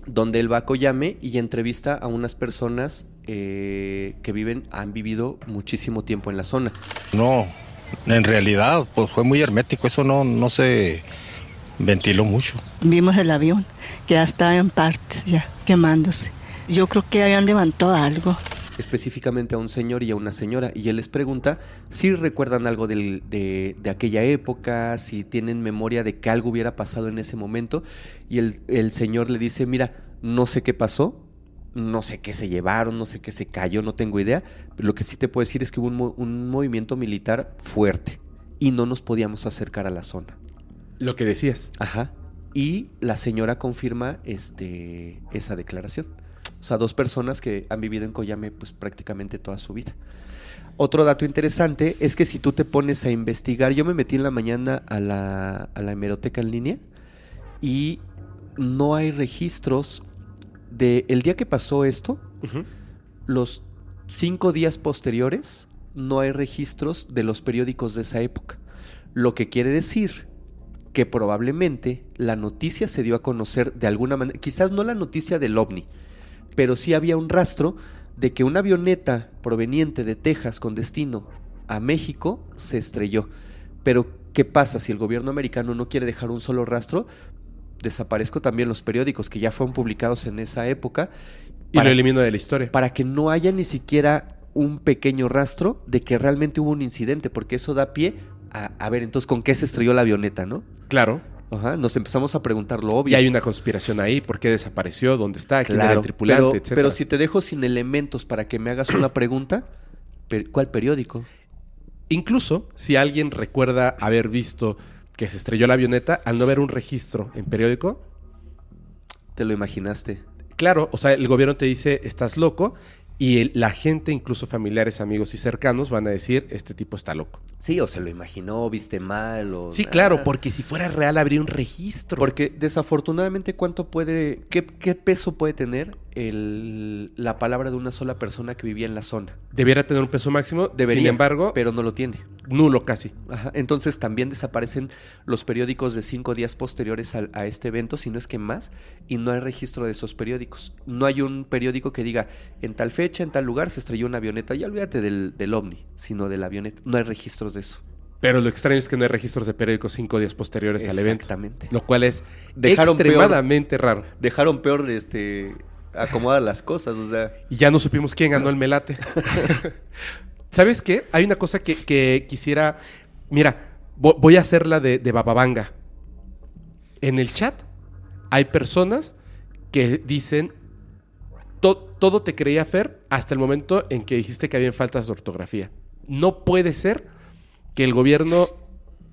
donde él va a Coyame y entrevista a unas personas eh, que viven, han vivido muchísimo tiempo en la zona. No, en realidad, pues fue muy hermético, eso no, no se ventiló mucho. Vimos el avión que ya está en partes, ya quemándose. Yo creo que hayan levantado algo. específicamente a un señor y a una señora, y él les pregunta si recuerdan algo del- de, de aquella época, si tienen memoria de que algo hubiera pasado en ese momento, y el, el señor le dice, mira, no sé qué pasó, no sé qué se llevaron, no sé qué se cayó, no tengo idea, pero lo que sí te puedo decir es que hubo un, un movimiento militar fuerte, y no nos podíamos acercar a la zona. Lo que decías. Ajá. Y la señora confirma este, esa declaración. O sea, dos personas que han vivido en Coyame pues prácticamente toda su vida. Otro dato interesante es que si tú te pones a investigar, yo me metí en la mañana a la, a la hemeroteca en línea y no hay registros de el día que pasó esto, Ujú. los cinco días posteriores no hay registros de los periódicos de esa época. Lo que quiere decir que probablemente la noticia se dio a conocer de alguna manera, quizás no la noticia del ovni, pero sí había un rastro de que una avioneta proveniente de Texas con destino a México se estrelló. Pero, ¿qué pasa si el gobierno americano no quiere dejar un solo rastro? Desaparezco también los periódicos que ya fueron publicados en esa época Y lo elimino de la historia. para que no haya ni siquiera un pequeño rastro de que realmente hubo un incidente, porque eso da pie a, a ver, entonces, ¿con qué se estrelló la avioneta, no? Claro. Ajá, nos empezamos a preguntar lo obvio. Y hay una conspiración ahí. ¿Por qué desapareció? ¿Dónde está? ¿Quién era el tripulante? pero, etcétera. pero si te dejo sin elementos para que me hagas una pregunta, ¿cuál periódico? Incluso si alguien recuerda haber visto que se estrelló la avioneta, al no ver un registro en periódico, Te lo imaginaste. claro, o sea, el gobierno te dice, estás loco, y el- la gente, incluso familiares, amigos y cercanos, van a decir, este tipo está loco. Sí, o se lo imaginó, viste mal o... Sí, claro, porque si fuera real habría un registro. Porque desafortunadamente, ¿cuánto puede, qué, qué peso puede tener el- la palabra de una sola persona que vivía en la zona? Debiera tener un peso máximo, Debería, sin embargo, pero no lo tiene. nulo casi. Ajá, Entonces también desaparecen los periódicos de cinco días posteriores al- a, este evento, si no es que más, y no hay registro de esos periódicos. No hay un periódico que diga, en tal fecha, en tal lugar se estrelló una avioneta. Ya olvídate del, del ovni, sino de la avioneta. No hay registros de eso. Pero lo extraño es que no hay registros de periódicos cinco días posteriores al evento. Exactamente. Lo cual es Dejaron peor. extremadamente raro. Dejaron peor este acomodar las cosas, o sea. Y ya no supimos quién ganó el melate. ¿Sabes qué? Hay una cosa que, que quisiera. Mira, vo- voy a hacer la de, de Bababanga. En el chat hay personas que dicen. "To- todo te creía Fer hasta el momento en que dijiste que habían faltas de ortografía. No puede ser que el gobierno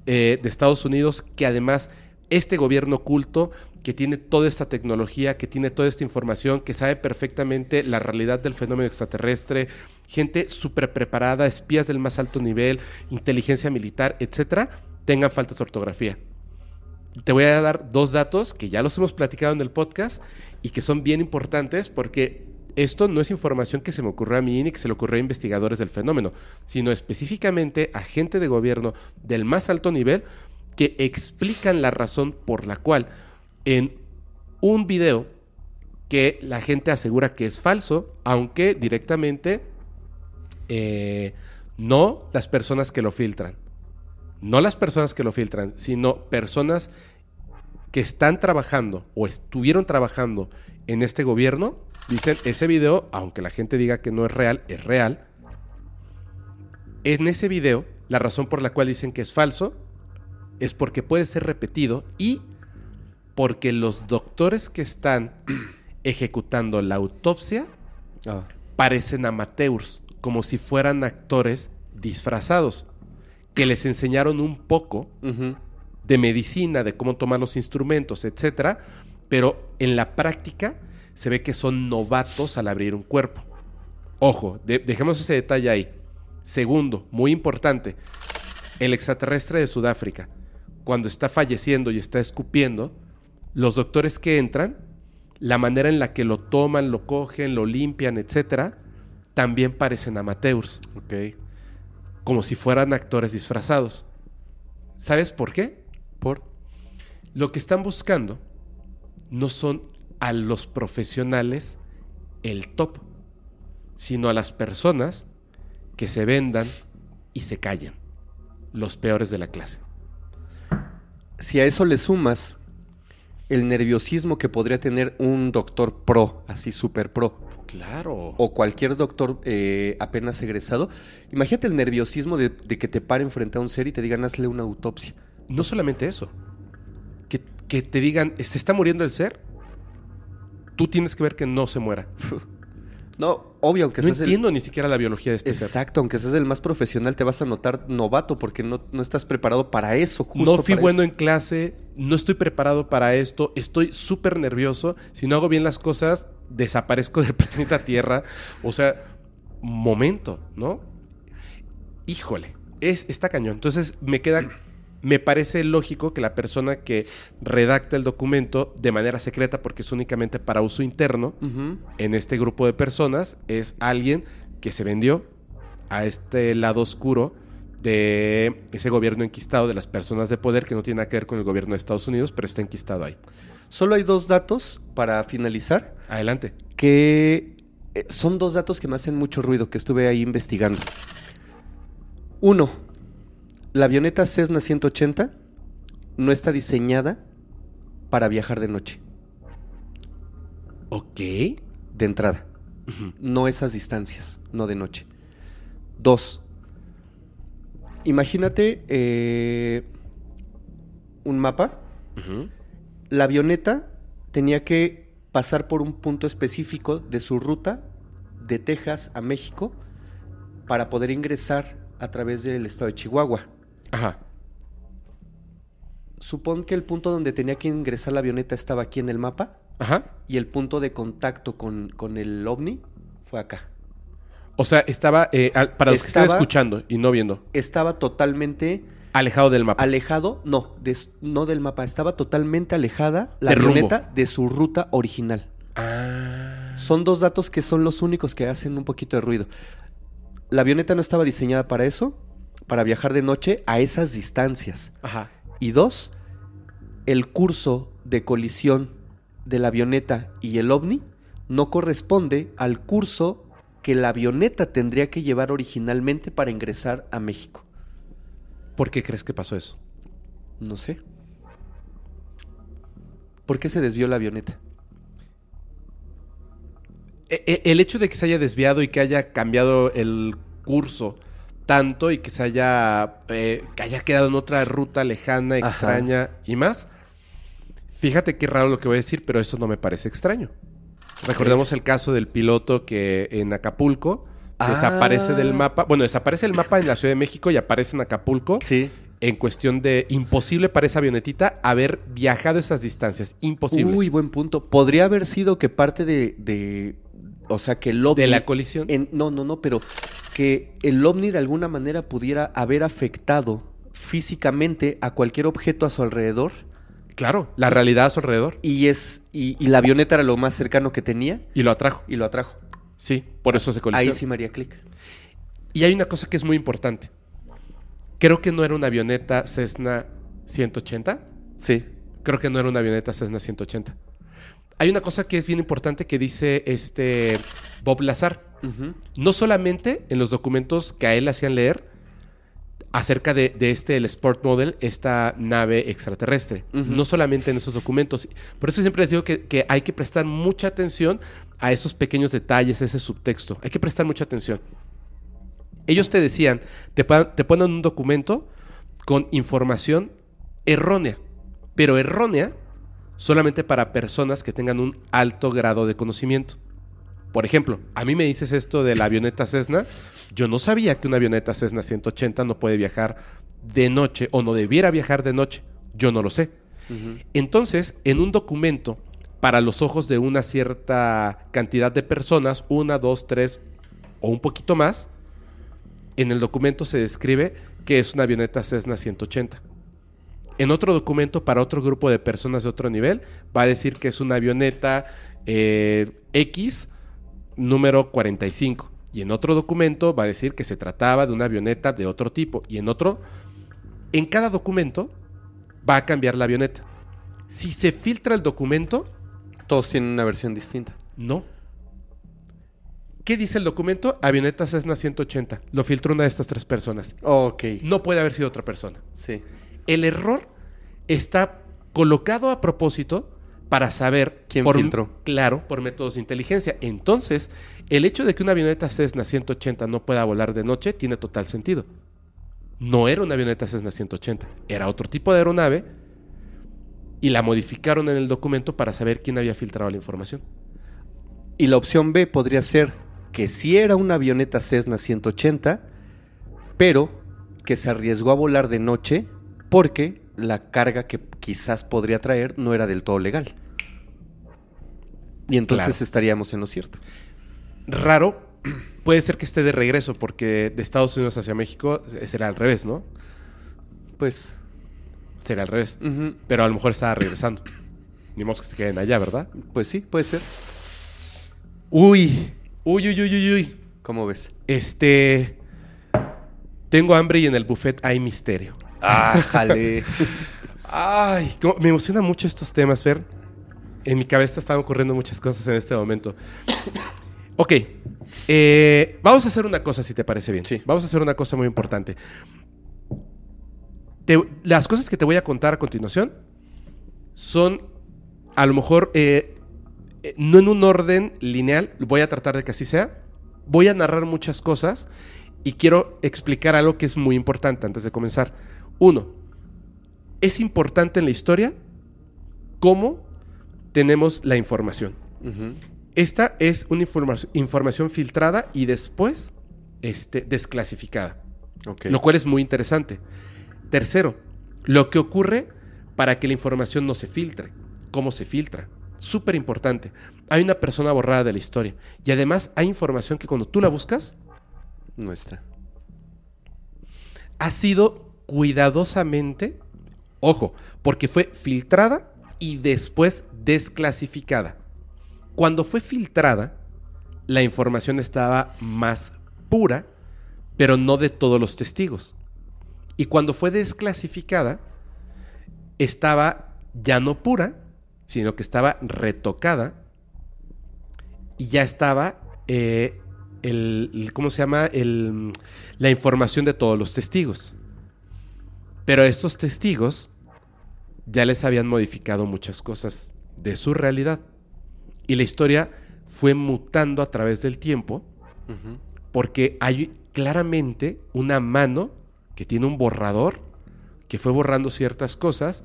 eh, de Estados Unidos, que además este gobierno oculto, que tiene toda esta tecnología, que tiene toda esta información, que sabe perfectamente la realidad del fenómeno extraterrestre, gente súper preparada, espías del más alto nivel, inteligencia militar, etcétera, tengan faltas de ortografía. Te voy a dar dos datos que ya los hemos platicado en el podcast y que son bien importantes porque esto no es información que se me ocurrió a mí ni que se le ocurrió a investigadores del fenómeno, sino específicamente a gente de gobierno del más alto nivel que explican la razón por la cual en un video que la gente asegura que es falso, aunque directamente eh, no las personas que lo filtran, no las personas que lo filtran, sino personas que están trabajando o estuvieron trabajando en este gobierno, dicen, ese video, aunque la gente diga que no es real, es real. En ese video, la razón por la cual dicen que es falso es porque puede ser repetido y porque los doctores que están ejecutando la autopsia parecen amateurs, como si fueran actores disfrazados. que les enseñaron un poco de medicina, de cómo tomar los instrumentos, etcétera, pero en la práctica se ve que son novatos al abrir un cuerpo. Ojo, de- dejemos ese detalle ahí. Segundo, muy importante, el extraterrestre de Sudáfrica, cuando está falleciendo y está escupiendo, los doctores que entran, la manera en la que lo toman, lo cogen, lo limpian, etcétera, también parecen amateurs, Ok. como si fueran actores disfrazados. ¿Sabes por qué? ¿Por? Lo que están buscando no son a los profesionales el top, sino a las personas que se vendan y se callen, los peores de la clase. Si a eso le sumas el nerviosismo que podría tener un doctor pro, así super pro, Claro. o cualquier doctor eh, apenas egresado, imagínate el nerviosismo de, de que te paren frente a un ser y te digan hazle una autopsia. No solamente eso, que, que te digan, ¿se está muriendo el ser? Tú tienes que ver que no se muera. No, obvio, aunque no seas el- entiendo ni siquiera la biología de este ser. Exacto, aunque seas el más profesional, te vas a notar novato porque no, no estás preparado para eso. Justo No fui bueno eso. en clase, no estoy preparado para esto, estoy súper nervioso. Si no hago bien las cosas, desaparezco del planeta Tierra. O sea, momento, ¿no? Híjole, es, está cañón. Entonces me queda, me parece lógico que la persona que redacta el documento de manera secreta, porque es únicamente para uso interno, en este grupo de personas es alguien que se vendió a este lado oscuro de ese gobierno enquistado de las personas de poder que no tiene nada que ver con el gobierno de Estados Unidos, pero está enquistado ahí. Solo hay dos datos para finalizar, Adelante. que eh, son dos datos que me hacen mucho ruido, que estuve ahí investigando. Uno, la avioneta Cessna 180 no está diseñada para viajar de noche, Ok. de entrada. No esas distancias, no de noche. Dos, imagínate eh, un mapa. La avioneta tenía que pasar por un punto específico de su ruta de Texas a México para poder ingresar a través del estado de Chihuahua. Ajá. Supón que el punto donde tenía que ingresar la avioneta estaba aquí en el mapa Ajá. y el punto de contacto con, con el ovni fue acá. O sea, estaba, eh, al- para los que están Estaba- escuchando y no viendo, Estaba totalmente alejado del mapa. alejado, no, no del mapa, estaba totalmente alejada la De rumbo. avioneta de su ruta original. ah. Son dos datos que son los únicos que hacen un poquito de ruido. La avioneta no estaba diseñada para eso, para viajar de noche a esas distancias. Ajá. Y dos, el curso de colisión de la avioneta y el ovni no corresponde al curso que la avioneta tendría que llevar originalmente para ingresar a México. ¿Por qué crees que pasó eso? No sé. ¿Por qué se desvió la avioneta? E- e- El hecho de que se haya desviado y que haya cambiado el curso tanto y que se haya, eh, que haya quedado en otra ruta lejana, Ajá. extraña y más. Fíjate qué raro lo que voy a decir, pero eso no me parece extraño. Recordemos el caso del piloto que en Acapulco Ah. desaparece del mapa. Bueno, desaparece el mapa en la Ciudad de México y aparece en Acapulco. Sí. En cuestión de imposible para esa avionetita haber viajado esas distancias. Imposible. Uy, buen punto. Podría haber sido que parte de, de- o sea, que el ovni... de la colisión. en- no, no, no, pero que el ovni de alguna manera pudiera haber afectado físicamente a cualquier objeto a su alrededor Claro, la realidad a su alrededor. y es y, y la avioneta era lo más cercano que tenía Y lo atrajo. y lo atrajo. Sí, por eso se colisiona. Ahí sí María Click. Y hay una cosa que es muy importante. Creo que no era una avioneta Cessna 180. Sí. Creo que no era una avioneta Cessna 180. Hay una cosa que es bien importante que dice este Bob Lazar. No solamente en los documentos que a él hacían leer acerca de, de este, el Sport Model, esta nave extraterrestre. No solamente en esos documentos. Por eso siempre les digo que, que hay que prestar mucha atención a esos pequeños detalles, ese subtexto. Hay que prestar mucha atención. Ellos te decían, te, te ponen un documento con información errónea, pero errónea solamente para personas que tengan un alto grado de conocimiento. Por ejemplo, a mí me dices esto de la avioneta Cessna, yo no sabía que una avioneta Cessna 180 no puede viajar de noche o no debiera viajar de noche. Yo no lo sé. Entonces, en un documento, para los ojos de una cierta cantidad de personas, una, dos, tres o un poquito más, en el documento se describe que es una avioneta Cessna 180. En otro documento, para otro grupo de personas de otro nivel, va a decir que es una avioneta eh, X número 45. Y en otro documento va a decir que se trataba de una avioneta de otro tipo. Y en otro, en cada documento va a cambiar la avioneta. Si se filtra el documento, Todos tienen una versión distinta. no. ¿Qué dice el documento? Avioneta Cessna 180. Lo filtró una de estas tres personas. Ok. No puede haber sido otra persona. Sí. El error está colocado a propósito para saber ¿Quién por, filtró? Claro, por métodos de inteligencia. Entonces, el hecho de que una avioneta Cessna 180 no pueda volar de noche tiene total sentido. No era una avioneta Cessna 180, era otro tipo de aeronave y la modificaron en el documento para saber quién había filtrado la información. Y la opción B podría ser que sí era una avioneta Cessna 180, pero que se arriesgó a volar de noche porque la carga que quizás podría traer no era del todo legal. Y entonces Claro. estaríamos en lo cierto. Raro, puede ser que esté de regreso porque de Estados Unidos hacia México será al revés, ¿no? Pues, Será al revés. Pero a lo mejor estaba regresando. Ni modo que se queden allá, ¿verdad? pues sí, puede ser. Uy, uy, uy, uy, uy, uy. ¿Cómo ves? Este. Tengo hambre y en el buffet hay misterio. Ah, jale. Ay, me emocionan mucho estos temas, Fer. En mi cabeza están ocurriendo muchas cosas en este momento. ok, eh, vamos a hacer una cosa, si te parece bien. Sí. Vamos a hacer una cosa muy importante. Te- las cosas que te voy a contar a continuación son, a lo mejor, eh, eh, no en un orden lineal, voy a tratar de que así sea. Voy a narrar muchas cosas y quiero explicar algo que es muy importante antes de comenzar. Uno, es importante en la historia cómo tenemos la información. Esta es una informa- información filtrada y después este, desclasificada, lo cual es muy interesante. Tercero, lo que ocurre para que la información no se filtre, cómo se filtra. Súper importante. Hay una persona borrada de la historia y además hay información que cuando tú la buscas No está. ha sido cuidadosamente, ojo, porque fue filtrada y después desclasificada. Cuando fue filtrada, la información estaba más pura, pero no de todos los testigos. Y cuando fue desclasificada, estaba ya no pura, sino que estaba retocada y ya estaba eh, el, el- ¿cómo se llama? El, la información de todos los testigos. Pero estos testigos ya les habían modificado muchas cosas de su realidad. Y la historia fue mutando a través del tiempo porque hay claramente una mano que tiene un borrador que fue borrando ciertas cosas.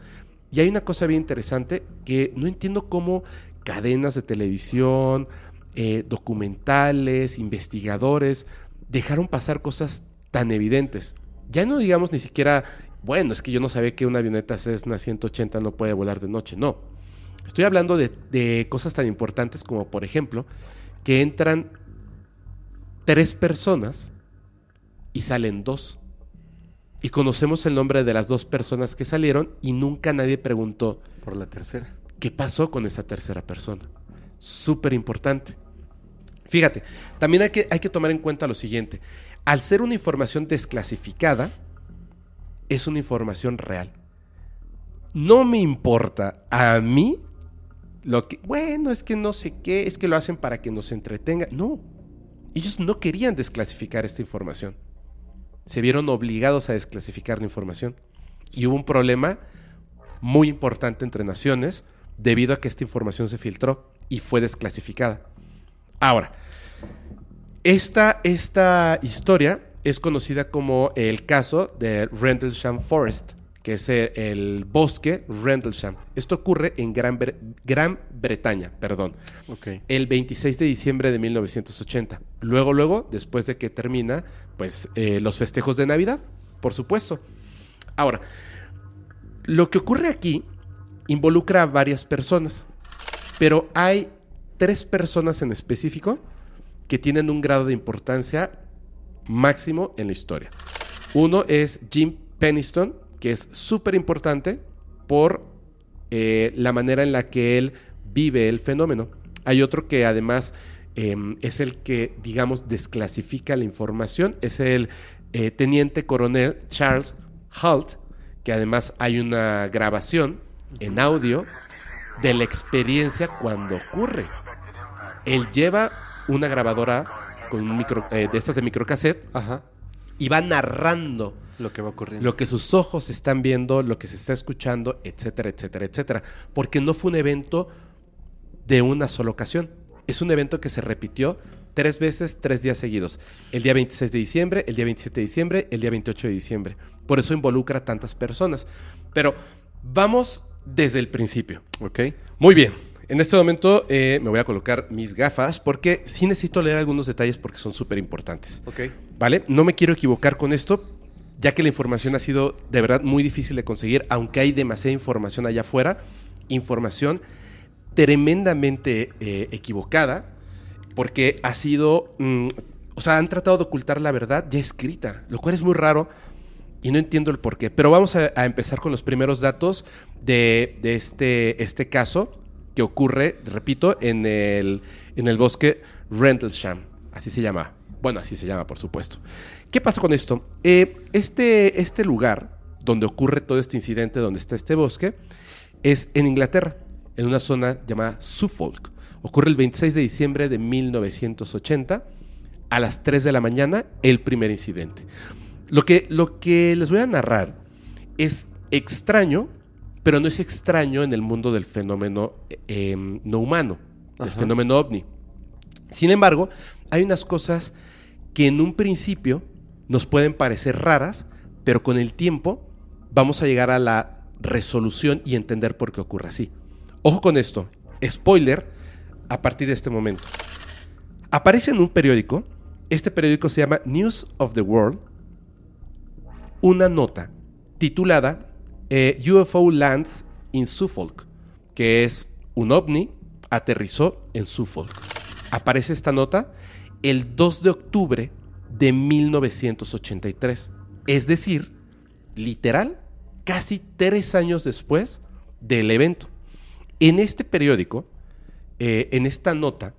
Y hay una cosa bien interesante que no entiendo cómo cadenas de televisión, eh, documentales, investigadores, dejaron pasar cosas tan evidentes. Ya no digamos ni siquiera, bueno, es que yo no sabía que una avioneta Cessna 180 no puede volar de noche. No. Estoy hablando de, de cosas tan importantes como, por ejemplo, que entran tres personas y salen dos. Y conocemos el nombre de las dos personas que salieron y nunca nadie preguntó Por la tercera. qué pasó con esa tercera persona. Súper importante. Fíjate, también hay que, hay que tomar en cuenta lo siguiente. Al ser una información desclasificada, es una información real. No me importa a mí lo que, bueno, es que no sé qué, es que lo hacen para que nos entretenga. No, ellos no querían desclasificar esta información. Se vieron obligados a desclasificar la información. Y hubo un problema muy importante entre naciones debido a que esta información se filtró y fue desclasificada. Ahora, esta, esta historia es conocida como el caso de Rendlesham Forest, que es el, el bosque Rendlesham. Esto ocurre en Gran, Bre- Gran Bretaña, perdón, el 26 de diciembre de 1980. Luego, luego, después de que termina, pues, eh, los festejos de Navidad, por supuesto. Ahora, lo que ocurre aquí involucra a varias personas, pero hay tres personas en específico que tienen un grado de importancia máximo en la historia. Uno es Jim Peniston, que es súper importante por eh, la manera en la que él vive el fenómeno. Hay otro que además em, es el que, digamos, desclasifica la información, es el eh, teniente coronel Charles Halt, que además hay una grabación en audio de la experiencia cuando ocurre. Él lleva una grabadora con un micro, eh, de estas de microcassette Ajá. y va narrando Lo que va ocurriendo. lo que sus ojos están viendo, lo que se está escuchando, etcétera, etcétera, etcétera. Porque no fue un evento de una sola ocasión. Es un evento que se repitió tres veces, tres días seguidos. El día 26 de diciembre, el día 27 de diciembre, el día 28 de diciembre. Por eso involucra a tantas personas. Pero vamos desde el principio. Ok. Muy bien. En este momento eh, me voy a colocar mis gafas porque sí necesito leer algunos detalles porque son súper importantes. Ok. ¿Vale? No me quiero equivocar con esto, ya que la información ha sido de verdad muy difícil de conseguir, aunque hay demasiada información allá afuera, información tremendamente eh, equivocada, porque ha sido, mm, o sea, han tratado de ocultar la verdad ya escrita, lo cual es muy raro y no entiendo el por qué. Pero vamos a, a empezar con los primeros datos de, de este, este caso que ocurre, repito, en el, en el bosque Rendlesham, así se llama. Bueno, así se llama, por supuesto. ¿Qué pasa con esto? Eh, este, este lugar donde ocurre todo este incidente, donde está este bosque, es en Inglaterra, en una zona llamada Suffolk. Ocurre el 26 de diciembre de 1980, a las 3 de la mañana, el primer incidente. Lo que, lo que les voy a narrar es extraño, pero no es extraño en el mundo del fenómeno eh, no humano, Ajá. fenómeno ovni. Sin embargo, hay unas cosas que en un principio nos pueden parecer raras, pero con el tiempo vamos a llegar a la resolución y entender por qué ocurre así. Ojo con esto, spoiler a partir de este momento. Aparece en un periódico, este periódico se llama News of the World, una nota titulada eh, UFO Lands in Suffolk, que es un ovni aterrizó en Suffolk. Aparece esta nota el 2 de octubre de 1983, es decir, literal, casi tres años después del evento. En este periódico, eh, en esta nota,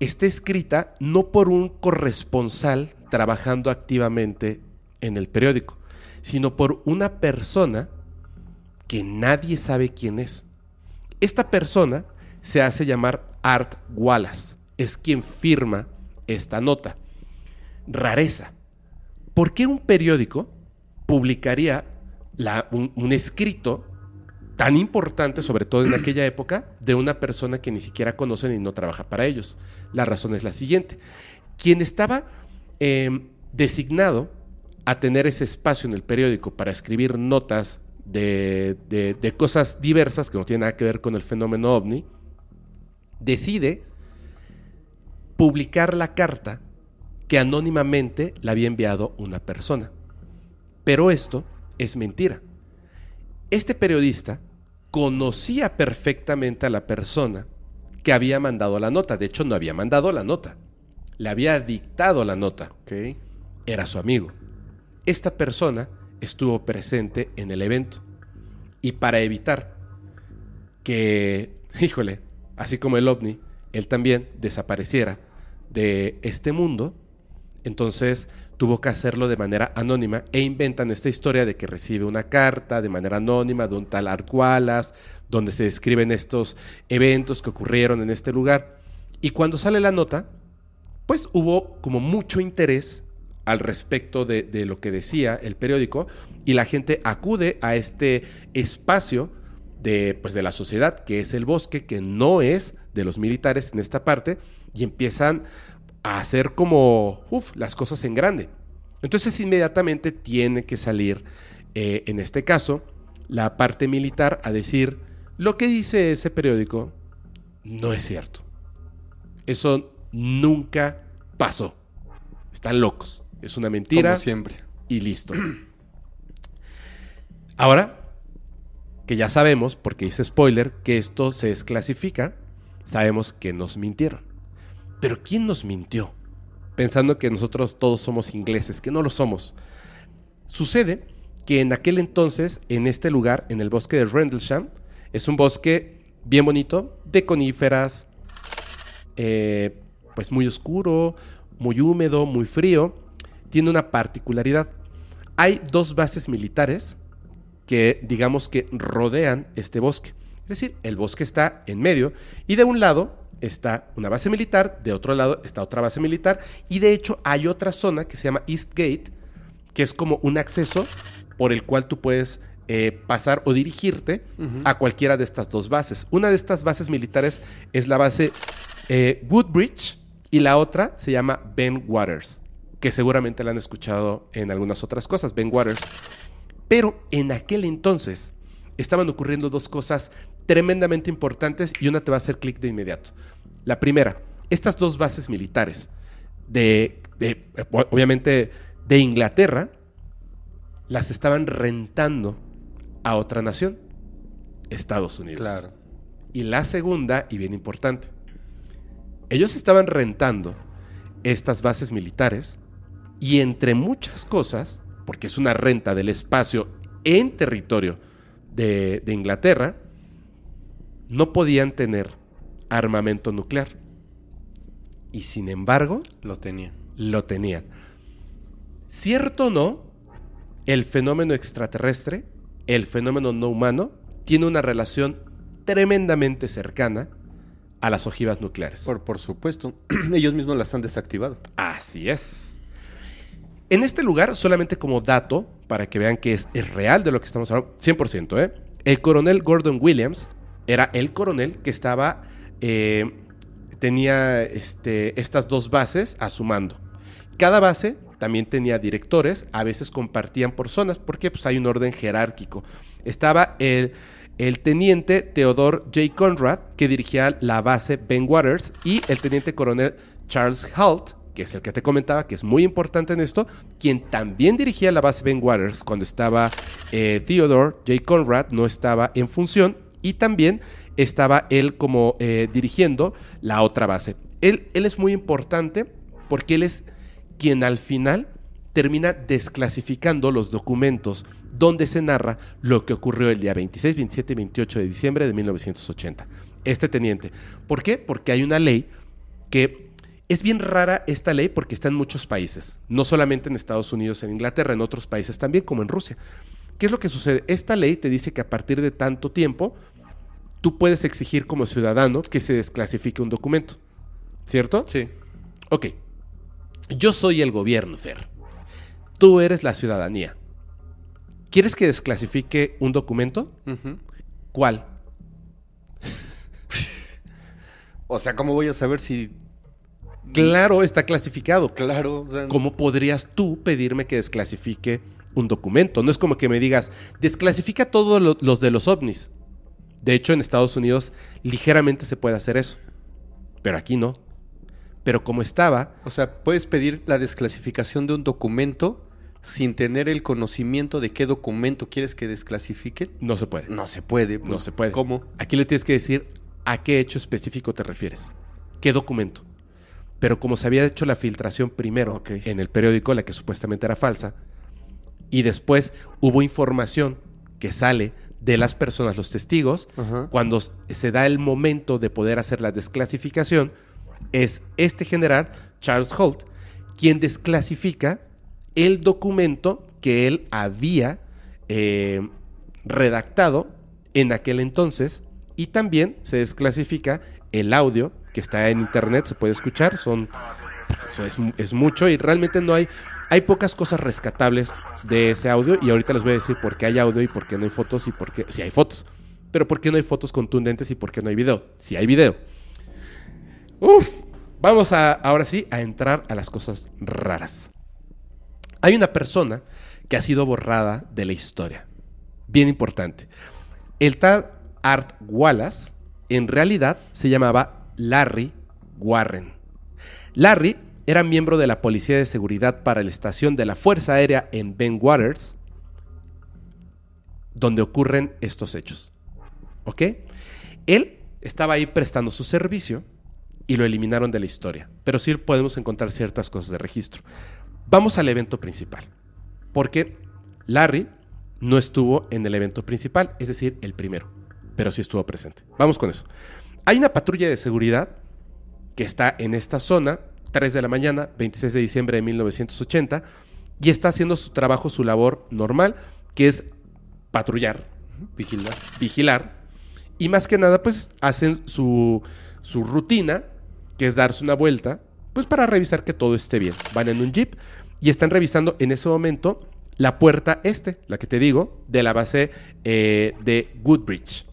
está escrita no por un corresponsal trabajando activamente en el periódico, sino por una persona que nadie sabe quién es. Esta persona se hace llamar Art Wallace, es quien firma esta nota. Rareza. ¿Por qué un periódico publicaría un, escrito tan importante, sobre todo en aquella época, de una persona que ni siquiera conocen y no trabaja para ellos? La razón es la siguiente. Quien estaba eh, designado a tener ese espacio en el periódico para escribir notas de, de- de cosas diversas que no tienen nada que ver con el fenómeno ovni, decide publicar la carta que anónimamente le había enviado una persona. Pero esto es mentira. Este periodista conocía perfectamente a la persona que había mandado la nota. De hecho, no había mandado la nota. Le había dictado la nota. Era su amigo. Esta persona estuvo presente en el evento. Y para evitar que, híjole, así como el ovni, él también desapareciera de este mundo, entonces tuvo que hacerlo de manera anónima e inventan esta historia de que recibe una carta de manera anónima de un tal Art Wallace, donde se describen estos eventos que ocurrieron en este lugar. Y cuando sale la nota, pues hubo como mucho interés al respecto de, lo que decía el periódico y la gente acude a este espacio de, pues, de la sociedad, que es el bosque, que no es de los militares en esta parte, y empiezan a hacer como las cosas en grande. Entonces inmediatamente tiene que salir, eh, en este caso, la parte militar a decir, lo que dice ese periódico no es cierto. Eso nunca pasó. Están locos. Es una mentira Como siempre. y listo. Ahora que ya sabemos, porque hice spoiler, que esto se desclasifica, sabemos que nos mintieron. Pero ¿quién nos mintió? Pensando que nosotros todos somos ingleses, que no lo somos. Sucede que en aquel entonces, en este lugar, en el bosque de Rendlesham, es un bosque bien bonito, de coníferas, eh, pues muy oscuro, muy húmedo, muy frío. Tiene una particularidad. Hay dos bases militares que digamos que rodean este bosque. Es decir, el bosque está en medio y de un lado está una base militar, de otro lado está otra base militar y de hecho hay otra zona que se llama East Gate, que es como un acceso por el cual tú puedes eh, pasar o dirigirte a cualquiera de estas dos bases. Una de estas bases militares es la base eh, Woodbridge y la otra se llama Ben Waters, que seguramente la han escuchado en algunas otras cosas, Ben Waters. Pero en aquel entonces estaban ocurriendo dos cosas tremendamente importantes y una te va a hacer clic de inmediato. La primera, estas dos bases militares de, obviamente de Inglaterra las estaban rentando a otra nación, Estados Unidos. Claro. Y la segunda, y bien importante, ellos estaban rentando estas bases militares y entre muchas cosas porque es una renta del espacio en territorio de, Inglaterra, no podían tener armamento nuclear. Y sin embargo, lo tenían. Lo tenían. Cierto o no, el fenómeno extraterrestre, el fenómeno no humano, tiene una relación tremendamente cercana a las ojivas nucleares. Por, por supuesto. Ellos mismos las han desactivado. Así es. En este lugar, solamente como dato, para que vean que es, real de lo que estamos hablando, 100%, ¿eh? el coronel Gordon Williams era el coronel que estaba, eh, tenía este, estas dos bases a su mando. Cada base también tenía directores, a veces compartían por zonas, porque pues, hay un orden jerárquico. Estaba el, el teniente Theodore J. Conrad, que dirigía la base Ben Waters, y el teniente coronel Charles Halt, que es el que te comentaba, que es muy importante en esto, quien también dirigía la base Ben Waters cuando estaba eh, Theodore J. Conrad, no estaba en función, y también estaba él como eh, dirigiendo la otra base. Él, él es muy importante porque él es quien al final termina desclasificando los documentos donde se narra lo que ocurrió el día 26, 27 y 28 de diciembre de 1980. Este teniente. ¿Por qué? Porque hay una ley que es bien rara esta ley porque está en muchos países, no solamente en Estados Unidos, en Inglaterra, en otros países también, como en Rusia. ¿Qué es lo que sucede? Esta ley te dice que a partir de tanto tiempo, tú puedes exigir como ciudadano que se desclasifique un documento. ¿Cierto? Sí. Ok. Yo soy el gobierno, Fer. Tú eres la ciudadanía. ¿Quieres que desclasifique un documento? ¿Cuál? o sea, ¿cómo voy a saber si Claro, está clasificado. Claro. ¿Cómo podrías tú pedirme que desclasifique un documento? No es como que me digas, desclasifica todos los de los ovnis. De hecho, en Estados Unidos ligeramente se puede hacer eso. Pero aquí no. Pero como estaba... O sea, puedes pedir la desclasificación de un documento sin tener el conocimiento de qué documento quieres que desclasifique. No se puede. No se puede. no pues, se puede. ¿Cómo? Aquí le tienes que decir a qué hecho específico te refieres. ¿Qué documento? Pero como se había hecho la filtración primero en el periódico, la que supuestamente era falsa, y después hubo información que sale de las personas, los testigos, cuando se da el momento de poder hacer la desclasificación, es este general, Charles Holt, quien desclasifica el documento que él había eh, redactado en aquel entonces y también se desclasifica el audio que está en internet, se puede escuchar, son es, mucho y realmente no hay hay pocas cosas rescatables de ese audio y ahorita les voy a decir por qué hay audio y por qué no hay fotos y por qué si hay fotos, pero por qué no hay fotos contundentes y por qué no hay video. Si hay video. Uf, vamos a ahora sí a entrar a las cosas raras. Hay una persona que ha sido borrada de la historia. Bien importante. El tal Art Wallace en realidad se llamaba Larry Warren. Larry era miembro de la Policía de Seguridad para la estación de la Fuerza Aérea en Ben Waters, donde ocurren estos hechos. ¿Ok? Él estaba ahí prestando su servicio y lo eliminaron de la historia, pero sí podemos encontrar ciertas cosas de registro. Vamos al evento principal, porque Larry no estuvo en el evento principal, es decir, el primero, pero sí estuvo presente. Vamos con eso. Hay una patrulla de seguridad que está en esta zona, 3 de la mañana, 26 de diciembre de 1980, y está haciendo su trabajo, su labor normal, que es patrullar, Vigilar. vigilar, y más que nada, pues hacen su, su rutina, que es darse una vuelta, pues para revisar que todo esté bien. Van en un jeep y están revisando en ese momento la puerta este, la que te digo, de la base eh, de Woodbridge.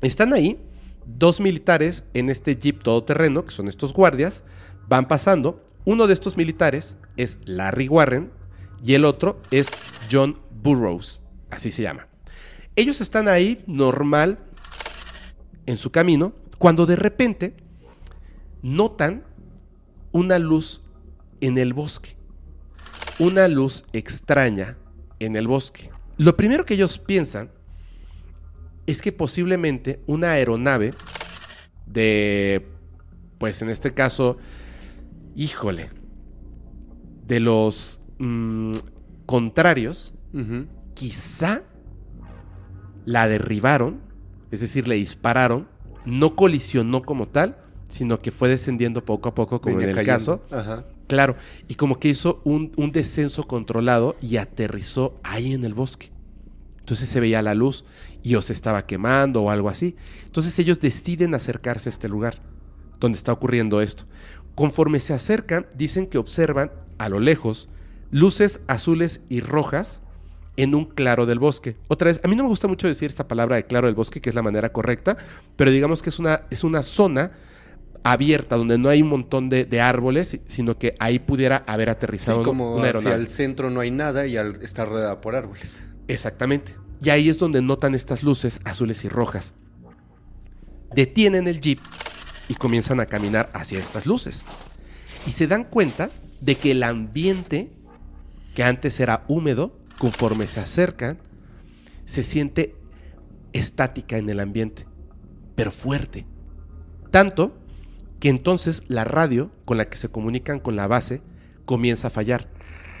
Están ahí dos militares en este jeep todoterreno, que son estos guardias, van pasando. Uno de estos militares es Larry Warren y el otro es John Burroughs, así se llama. Ellos están ahí normal en su camino cuando de repente notan una luz en el bosque. Una luz extraña en el bosque. Lo primero que ellos piensan es que posiblemente una aeronave de, pues en este caso, híjole, de los mm, contrarios, quizá la derribaron, es decir, le dispararon, no colisionó como tal, sino que fue descendiendo poco a poco, como Venía en el cayendo. caso. Ajá. Claro, y como que hizo un, un descenso controlado y aterrizó ahí en el bosque. Entonces se veía la luz y o se estaba quemando o algo así. Entonces ellos deciden acercarse a este lugar donde está ocurriendo esto. Conforme se acercan, dicen que observan a lo lejos luces azules y rojas en un claro del bosque. Otra vez, a mí no me gusta mucho decir esta palabra de claro del bosque, que es la manera correcta, pero digamos que es una, es una zona abierta donde no hay un montón de, de árboles, sino que ahí pudiera haber Sí, aterrizado como una hacia el centro no hay nada y al estar rodeada por árboles. Exactamente. Y ahí es donde notan estas luces azules y rojas. Detienen el jeep y comienzan a caminar hacia estas luces. Y se dan cuenta de que el ambiente, que antes era húmedo, conforme se acercan, se siente estática en el ambiente, pero fuerte. Tanto que entonces la radio con la que se comunican con la base comienza a fallar.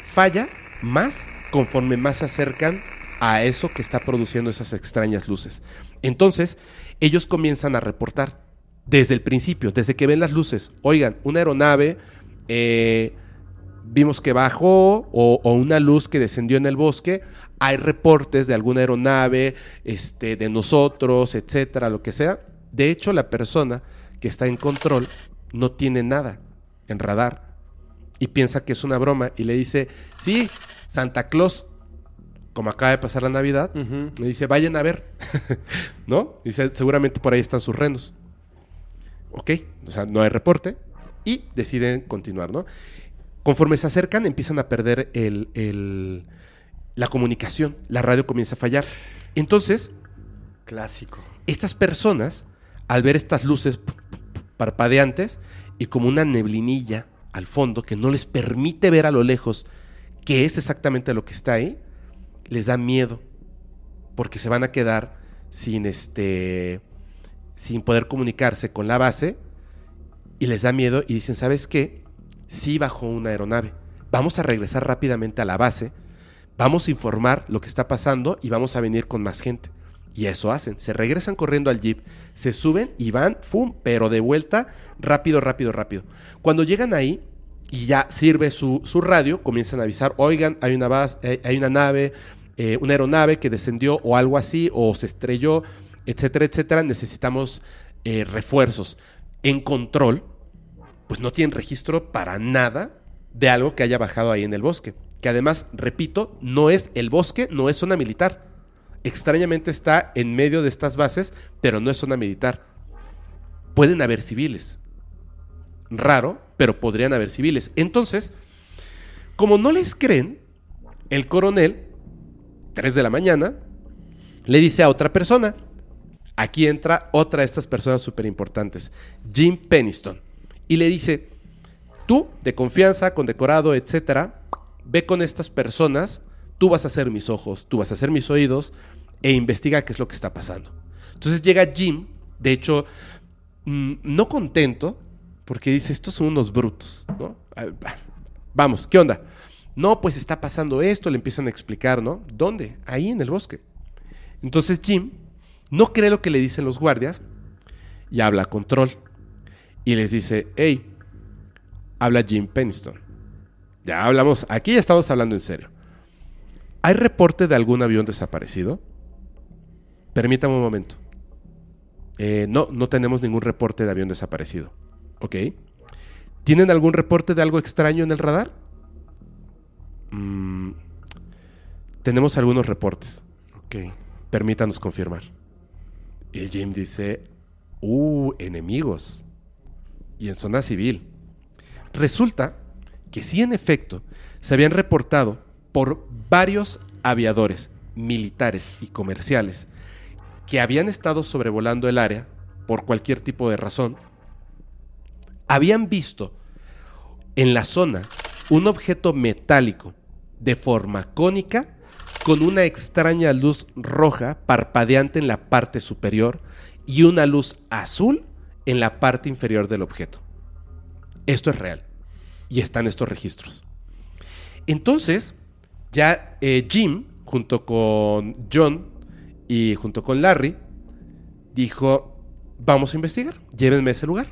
Falla más conforme más se acercan a eso que está produciendo esas extrañas luces. Entonces, ellos comienzan a reportar desde el principio, desde que ven las luces. Oigan, una aeronave, eh, vimos que bajó o, o una luz que descendió en el bosque. Hay reportes de alguna aeronave, este, de nosotros, etcétera, lo que sea. De hecho, la persona que está en control no tiene nada en radar y piensa que es una broma y le dice, sí, Santa Claus, como acaba de pasar la Navidad, Ujú. le dice, vayan a ver, ¿no? Dice, seguramente por ahí están sus renos. Ok, o sea, no hay reporte y deciden continuar, ¿no? Conforme se acercan, empiezan a perder el, el- la comunicación, la radio comienza a fallar. Entonces, Clásico. estas personas, al ver estas luces parpadeantes y como una neblinilla al fondo que no les permite ver a lo lejos qué es exactamente lo que está ahí, les da miedo porque se van a quedar sin este sin poder comunicarse con la base y les da miedo y dicen, ¿sabes qué? Sí bajó una aeronave. Vamos a regresar rápidamente a la base, vamos a informar lo que está pasando y vamos a venir con más gente. Y eso hacen, se regresan corriendo al jeep, se suben y van, ¡fum! Pero de vuelta, rápido, rápido, rápido. Cuando llegan ahí y ya sirve su, su radio, comienzan a avisar, oigan, hay una, base, hay, hay una nave, eh, una aeronave que descendió o algo así, o se estrelló, etcétera, etcétera, necesitamos eh, refuerzos. En control, pues no tienen registro para nada de algo que haya bajado ahí en el bosque. Que además, repito, no es el bosque, no es zona militar. Extrañamente está en medio de estas bases, pero no es zona militar. Pueden haber civiles. Raro, pero podrían haber civiles. Entonces, como no les creen, el coronel, 3 de la mañana, le dice a otra persona, aquí entra otra de estas personas súper importantes, Jim Peniston, y le dice, tú, de confianza, condecorado, etcétera, ve con estas personas, tú vas a ser mis ojos, tú vas a ser mis oídos, e investiga qué es lo que está pasando. Entonces llega Jim, de hecho, mm, no contento, porque dice, estos son unos brutos, ¿no? Vamos, ¿qué onda? No, pues está pasando esto, le empiezan a explicar, ¿no? ¿Dónde? Ahí en el bosque. Entonces Jim no cree lo que le dicen los guardias y habla a control. Y les dice, hey, habla Jim Peniston. Ya hablamos, aquí ya estamos hablando en serio. ¿Hay reporte de algún avión desaparecido? Permítame un momento. Eh, no, no tenemos ningún reporte de avión desaparecido. ¿Ok? ¿Tienen algún reporte de algo extraño en el radar? Mm, tenemos algunos reportes. Ok. Permítanos confirmar. Y Jim dice, uh, enemigos. Y en zona civil. Resulta que sí, en efecto, se habían reportado por varios aviadores militares y comerciales que habían estado sobrevolando el área por cualquier tipo de razón, habían visto en la zona un objeto metálico de forma cónica con una extraña luz roja parpadeante en la parte superior y una luz azul en la parte inferior del objeto. Esto es real y están estos registros. Entonces, ya eh, Jim, junto con John y junto con Larry, dijo, vamos a investigar, llévenme a ese lugar.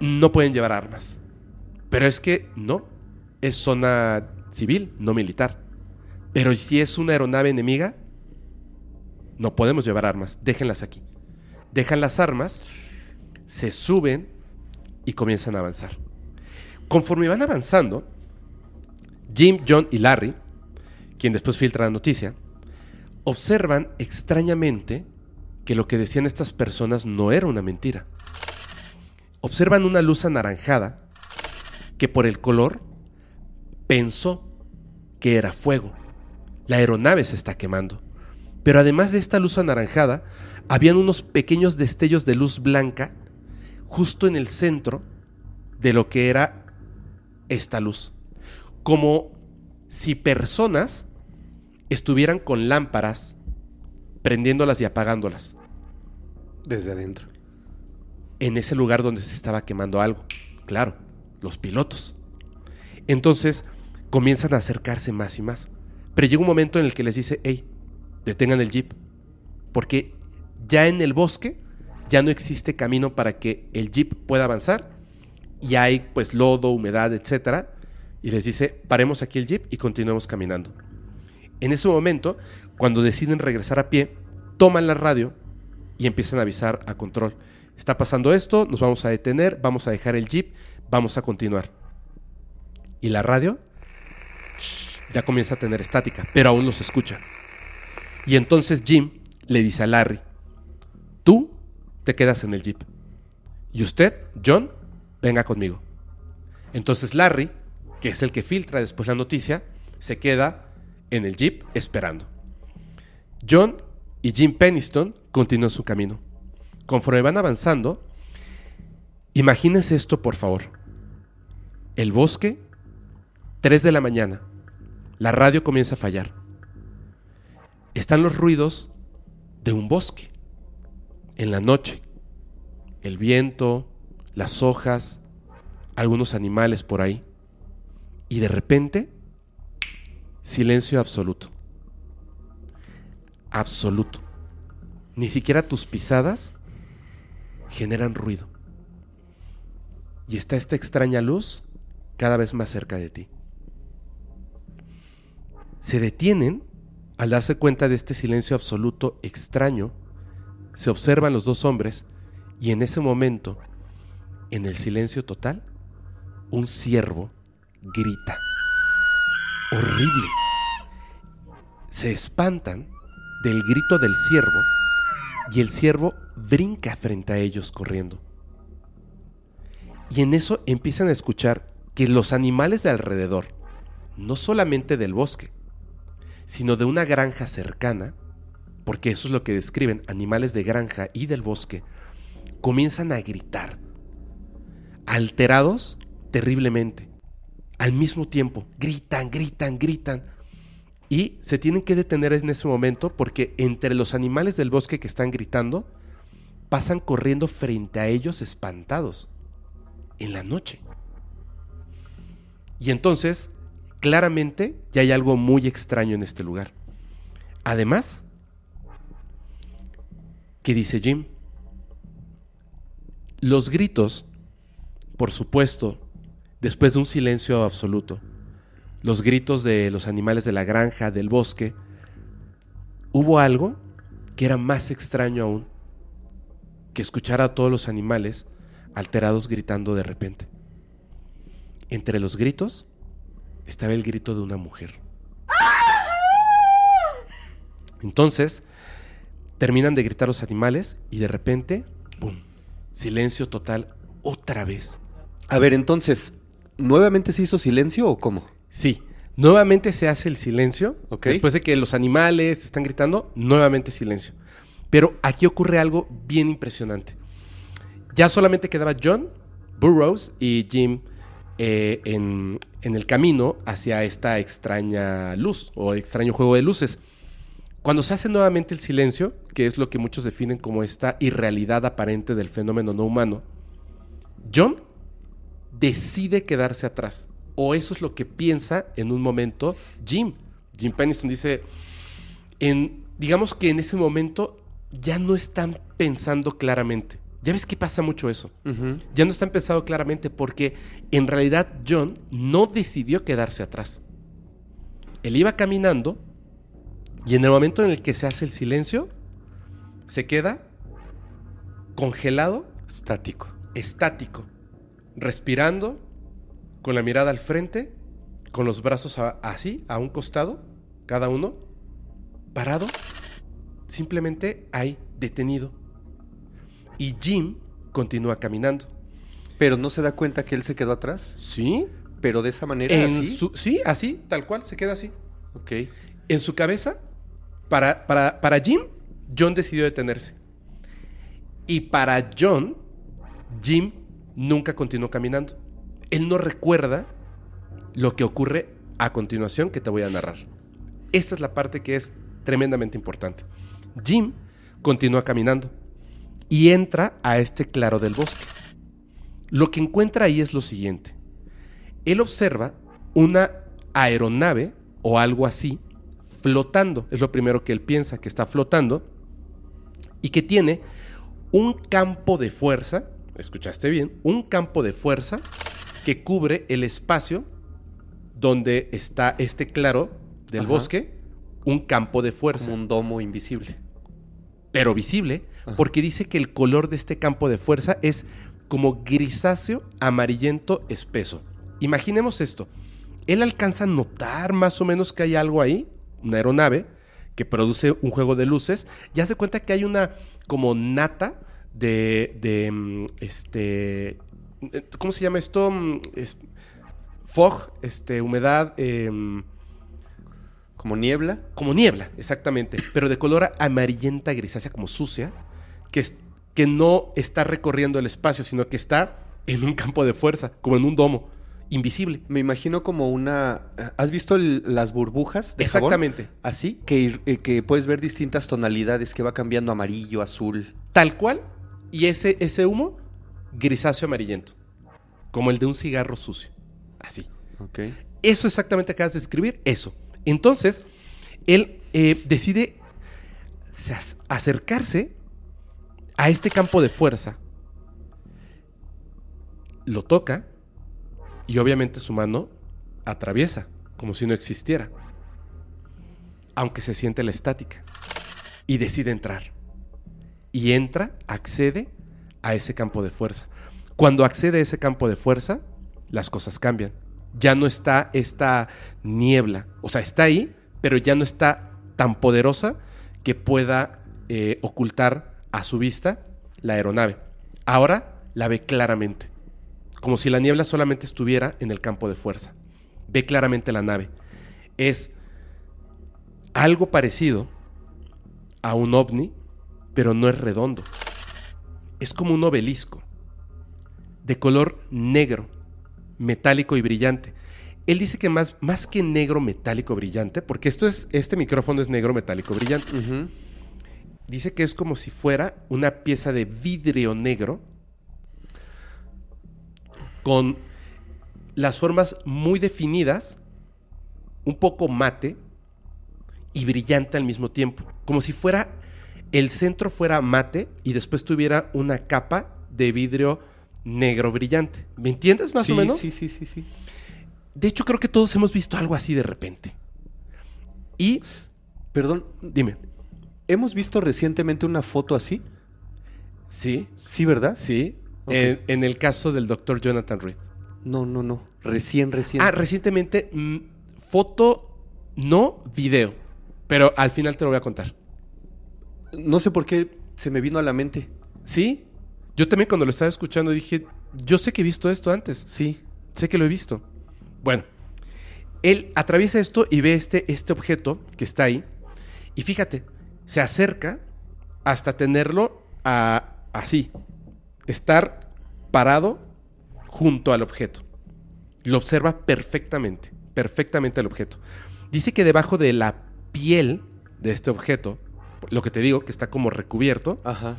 No pueden llevar armas. Pero es que no, es zona civil, no militar. Pero si es una aeronave enemiga, no podemos llevar armas, déjenlas aquí. Dejan las armas, se suben y comienzan a avanzar. Conforme van avanzando, Jim, John y Larry, quien después filtra la noticia, observan extrañamente que lo que decían estas personas no era una mentira. Observan una luz anaranjada que por el color pensó que era fuego. La aeronave se está quemando. Pero además de esta luz anaranjada, habían unos pequeños destellos de luz blanca justo en el centro de lo que era esta luz. Como si personas estuvieran con lámparas prendiéndolas y apagándolas Desde adentro. en ese lugar donde se estaba quemando algo. Claro, los pilotos. Entonces comienzan a acercarse más y más. Pero llega un momento en el que les dice, hey, detengan el jeep. Porque ya en el bosque ya no existe camino para que el jeep pueda avanzar. Y hay pues lodo, humedad, etcétera. Y les dice, paremos aquí el jeep y continuemos caminando. En ese momento, cuando deciden regresar a pie, toman la radio y empiezan a avisar a control. Está pasando esto, nos vamos a detener, vamos a dejar el jeep, vamos a continuar. Y la radio ya comienza a tener estática, pero aún los escucha. Y entonces Jim le dice a Larry, tú te quedas en el jeep. Y usted, John, venga conmigo. Entonces Larry, que es el que filtra después la noticia, se queda en el jeep esperando. John y Jim Peniston continúan su camino. Conforme van avanzando, imagínense esto por favor. El bosque, 3 de la mañana, la radio comienza a fallar. Están los ruidos de un bosque. En la noche, el viento, las hojas, algunos animales por ahí. Y de repente, silencio absoluto. Absoluto. Ni siquiera tus pisadas generan ruido. Y está esta extraña luz cada vez más cerca de ti. Se detienen al darse cuenta de este silencio absoluto extraño. Se observan los dos hombres y en ese momento, en el silencio total, un ciervo grita. Horrible. Se espantan del grito del ciervo y el ciervo brinca frente a ellos corriendo. Y en eso empiezan a escuchar que los animales de alrededor, no solamente del bosque, sino de una granja cercana, porque eso es lo que describen animales de granja y del bosque, comienzan a gritar, alterados terriblemente. Al mismo tiempo, gritan, gritan, gritan. Y se tienen que detener en ese momento porque entre los animales del bosque que están gritando, pasan corriendo frente a ellos espantados. En la noche. Y entonces, claramente, ya hay algo muy extraño en este lugar. Además, ¿qué dice Jim? Los gritos, por supuesto, después de un silencio absoluto, los gritos de los animales de la granja, del bosque, hubo algo que era más extraño aún que escuchar a todos los animales alterados gritando de repente. Entre los gritos estaba el grito de una mujer. Entonces, terminan de gritar los animales y de repente, ¡pum! Silencio total otra vez. A ver, entonces, ¿nuevamente se hizo silencio o cómo? Sí, nuevamente se hace el silencio. Después de que los animales están gritando, nuevamente silencio. Pero aquí ocurre algo bien impresionante. Ya solamente quedaba John, Burroughs y Jim eh, en, el camino hacia esta extraña luz o extraño juego de luces. Cuando se hace nuevamente el silencio, que es lo que muchos definen como esta irrealidad aparente del fenómeno no humano, John decide quedarse atrás. O eso es lo que piensa en un momento Jim. Jim Penniston dice, en, digamos que en ese momento ya no están pensando claramente. Ya ves que pasa mucho eso. Ya no están pensando claramente porque en realidad John no decidió quedarse atrás. Él iba caminando y en el momento en el que se hace el silencio, se queda congelado, Estático. estático, respirando, con la mirada al frente, con los brazos a- así, a un costado, cada uno, parado, simplemente ahí, detenido. Y Jim continúa caminando. Pero no se da cuenta que él se quedó atrás. ¿Sí? Pero de esa manera En así. su- sí, así, tal cual, se queda así. Ok. En su cabeza, para, para, para Jim, John decidió detenerse. Y para John, Jim nunca continuó caminando. Él no recuerda lo que ocurre a continuación que te voy a narrar. Esta es la parte que es tremendamente importante. Jim continúa caminando y entra a este claro del bosque. Lo que encuentra ahí es lo siguiente. Él observa una aeronave o algo así flotando. Es lo primero que él piensa, que está flotando y que tiene un campo de fuerza, escuchaste bien, un campo de fuerza que cubre el espacio donde está este claro del Ajá. bosque, un campo de fuerza Como un domo invisible. pero visible, Ajá. porque dice que el color de este campo de fuerza es como grisáceo amarillento espeso. Imaginemos esto. Él alcanza a notar más o menos que hay algo ahí, una aeronave que produce un juego de luces, y hace cuenta que hay una como nata de, de mm, este, ¿cómo se llama esto? Mm, Es, fog, este, humedad, em, Como niebla. como niebla, exactamente, pero de color amarillenta grisácea, como sucia, que, es- que no está recorriendo el espacio, sino que está en un campo de fuerza, como en un domo, invisible. Me imagino como una. ¿Has visto el- las burbujas de jabón? Exactamente, Así, que, eh, que puedes ver distintas tonalidades que va cambiando amarillo, azul. tal cual, y ese, ese humo grisáceo amarillento, como el de un cigarro sucio, así. Ok. Eso exactamente acabas de escribir, eso. Entonces, él eh, decide se ac- acercarse a este campo de fuerza. Lo toca y obviamente su mano atraviesa, como si no existiera. Aunque se siente la estática. Y decide entrar. Y entra, accede a ese campo de fuerza. Cuando accede a ese campo de fuerza, las cosas cambian. Ya no está esta niebla. O sea, está ahí, pero ya no está tan poderosa que pueda eh, ocultar a su vista la aeronave. Ahora la ve claramente. Como si la niebla solamente estuviera en el campo de fuerza. Ve claramente la nave. Es algo parecido a un ovni, pero no es redondo. Es como un obelisco de color negro, metálico y brillante. Él dice que más, más que negro metálico brillante, porque esto es, este micrófono es negro metálico brillante. Ujú. Dice que es como si fuera una pieza de vidrio negro con las formas muy definidas, un poco mate y brillante al mismo tiempo. Como si fuera el centro fuera mate y después tuviera una capa de vidrio negro brillante. ¿Me entiendes más sí, o menos? Sí, sí, sí, sí. De hecho, creo que todos hemos visto algo así de repente. Y, Perdón, dime, ¿hemos visto recientemente una foto así? ¿sí? Sí, ¿verdad? Sí. En, en el caso del doctor Jonathan Reed. No, no, no. Recién, recién. Ah, recientemente, mm, foto, no video. Pero al final te lo voy a contar. No sé por qué se me vino a la mente. ¿Sí? Yo también cuando lo estaba escuchando dije, yo sé que he visto esto antes. Sí. Sé que lo he visto. Bueno, él atraviesa esto y ve este, este objeto que está ahí. Y fíjate, se acerca hasta tenerlo a- así. Estar parado junto al objeto. Lo observa perfectamente, perfectamente al objeto. Dice que debajo de la piel de este objeto, lo que te digo, que está como recubierto, Ajá.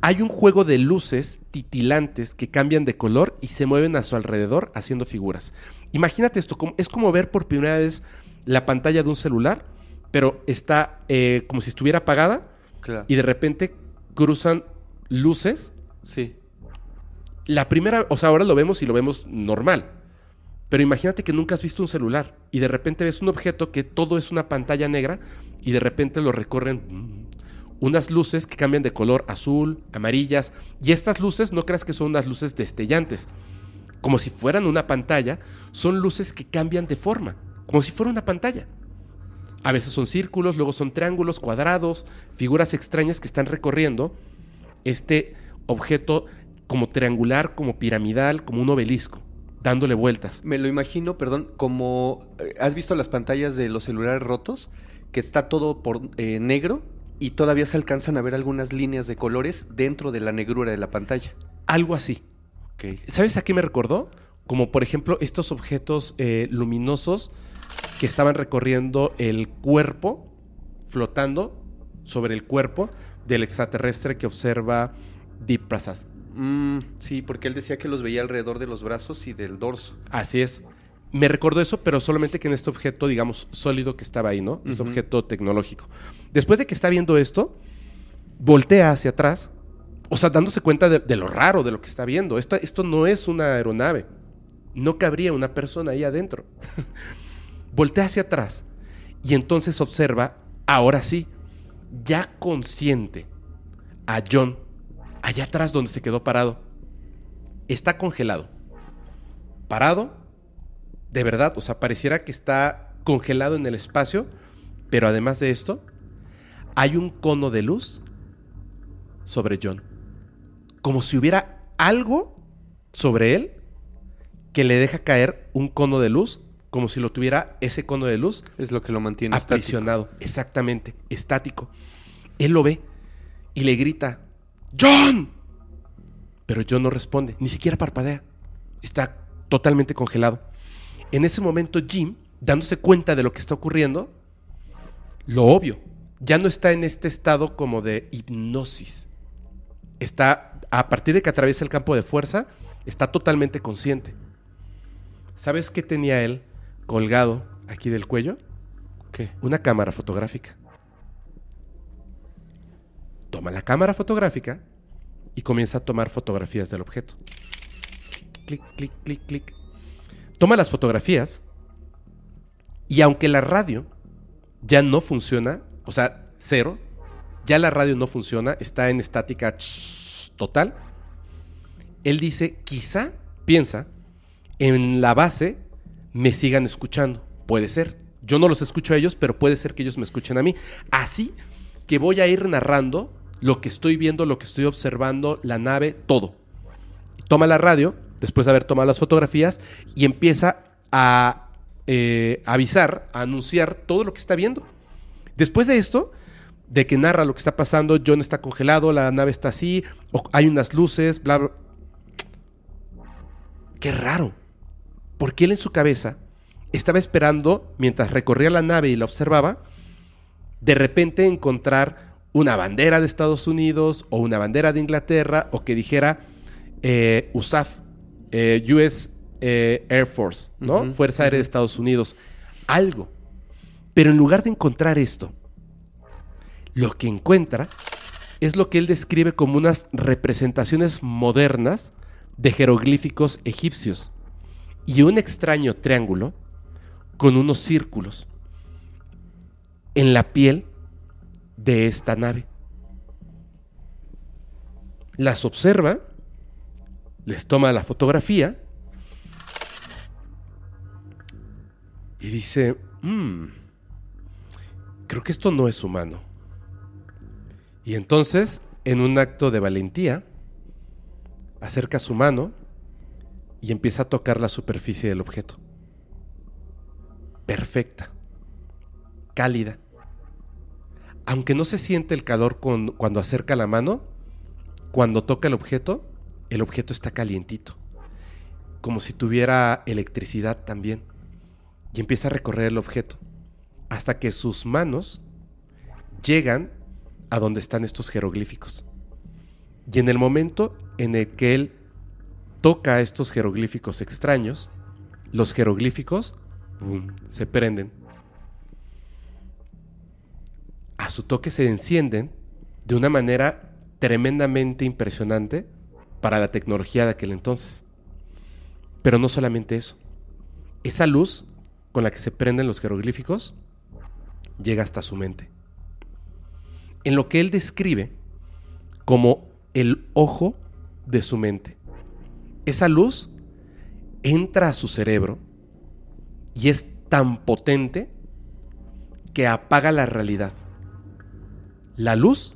hay un juego de luces titilantes que cambian de color y se mueven a su alrededor haciendo figuras. Imagínate esto, es como ver por primera vez la pantalla de un celular, pero está eh, como si estuviera apagada Claro. y de repente cruzan luces. Sí. La primera, o sea, ahora lo vemos y lo vemos normal. Pero imagínate que nunca has visto un celular y de repente ves un objeto que todo es una pantalla negra y de repente lo recorren mm, unas luces que cambian de color azul, amarillas. Y estas luces no creas que son unas luces destellantes. Como si fueran una pantalla, son luces que cambian de forma, como si fuera una pantalla. A veces son círculos, luego son triángulos, cuadrados, figuras extrañas que están recorriendo este objeto como triangular, como piramidal, como un obelisco, dándole vueltas. Me lo imagino, perdón, como... eh, ¿Has visto las pantallas de los celulares rotos? Que está todo por eh, negro y todavía se alcanzan a ver algunas líneas de colores dentro de la negrura de la pantalla. Algo así. Ok. ¿Sabes a qué me recordó? Como por ejemplo estos objetos eh, luminosos que estaban recorriendo el cuerpo, flotando sobre el cuerpo del extraterrestre que observa Deep Prasad. Mm, sí, porque él decía que los veía alrededor de los brazos y del dorso. Así es. Me recordó eso, pero solamente que en este objeto, digamos, sólido que estaba ahí, ¿no? Este objeto tecnológico. Después de que está viendo esto, voltea hacia atrás, o sea, dándose cuenta de, de lo raro de lo que está viendo. Esto, esto no es una aeronave. No cabría una persona ahí adentro. voltea hacia atrás y entonces observa, ahora sí, ya consciente, a John, allá atrás donde se quedó parado. Está congelado. Parado, de verdad, o sea, pareciera que está congelado en el espacio, pero además de esto, hay un cono de luz sobre John. Como si hubiera algo sobre él que le deja caer un cono de luz, como si lo tuviera ese cono de luz Es lo que lo mantiene estático. aprisionado. Exactamente, estático. Él lo ve y le grita, ¡John! Pero John no responde, ni siquiera parpadea. Está totalmente congelado. En ese momento Jim, dándose cuenta de lo que está ocurriendo, lo obvio, ya no está en este estado como de hipnosis. Está, a partir de que atraviesa el campo de fuerza, está totalmente consciente. ¿Sabes qué tenía él colgado aquí del cuello? ¿Qué? una cámara fotográfica. Toma la cámara fotográfica y comienza a tomar fotografías del objeto. Clic, clic, clic, clic. Toma las fotografías y aunque la radio ya no funciona, o sea, cero, ya la radio no funciona, está en estática total, él dice, quizá, piensa, en la base me sigan escuchando. Puede ser. Yo no los escucho a ellos, pero puede ser que ellos me escuchen a mí. Así que voy a ir narrando lo que estoy viendo, lo que estoy observando, la nave, todo. Toma la radio, después de haber tomado las fotografías, y empieza a eh, avisar, a anunciar todo lo que está viendo. Después de esto, de que narra lo que está pasando, John está congelado, la nave está así, hay unas luces, bla, bla. Qué raro. Porque él en su cabeza estaba esperando, mientras recorría la nave y la observaba, de repente encontrar una bandera de Estados Unidos o una bandera de Inglaterra o que dijera eh, USAF, eh, US eh, Air Force, ¿no? Fuerza Aérea de Estados Unidos. Algo. Pero en lugar de encontrar esto, lo que encuentra es lo que él describe como unas representaciones modernas de jeroglíficos egipcios y un extraño triángulo con unos círculos en la piel de esta nave. Las observa, les toma la fotografía y dice, "Mm, creo que esto no es humano. Y entonces, en un acto de valentía, acerca su mano y empieza a tocar la superficie del objeto. Perfecta, cálida. Aunque no se siente el calor con- cuando acerca la mano, cuando toca el objeto, el objeto está calientito, como si tuviera electricidad también. Y empieza a recorrer el objeto hasta que sus manos llegan a donde están estos jeroglíficos. Y en el momento en el que él toca estos jeroglíficos extraños, los jeroglíficos se prenden. A su toque se encienden de una manera tremendamente impresionante para la tecnología de aquel entonces. Pero no solamente eso. Esa luz con la que se prenden los jeroglíficos llega hasta su mente. En lo que él describe como el ojo de su mente. Esa luz entra a su cerebro y es tan potente que apaga la realidad. La luz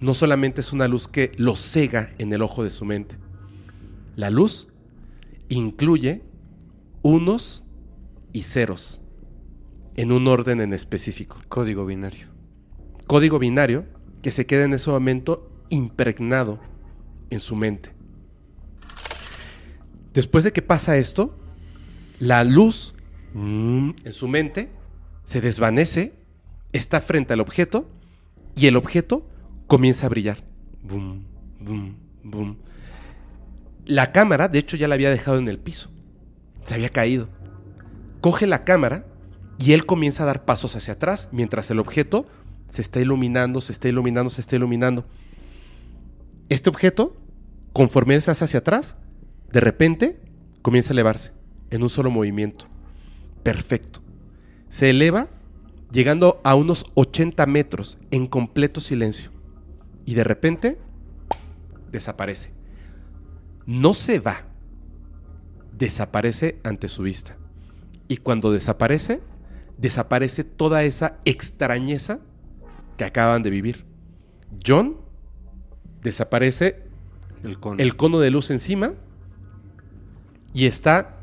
no solamente es una luz que lo cega en el ojo de su mente. La luz incluye unos y ceros en un orden en específico. Código binario. Código binario que se queda en ese momento impregnado en su mente. Después de que pasa esto, la luz mm, en su mente se desvanece, está frente al objeto y el objeto comienza a brillar. Bum, bum, bum. La cámara, de hecho, ya la había dejado en el piso. Se había caído. Coge la cámara y él comienza a dar pasos hacia atrás mientras el objeto se está iluminando, se está iluminando, se está iluminando. Este objeto, conforme él se hace hacia atrás, de repente comienza a elevarse en un solo movimiento. Perfecto. Se eleva llegando a unos 80 metros en completo silencio. Y de repente desaparece. No se va. Desaparece ante su vista. Y cuando desaparece, desaparece toda esa extrañeza que acaban de vivir. John desaparece El cono. el cono de luz encima y está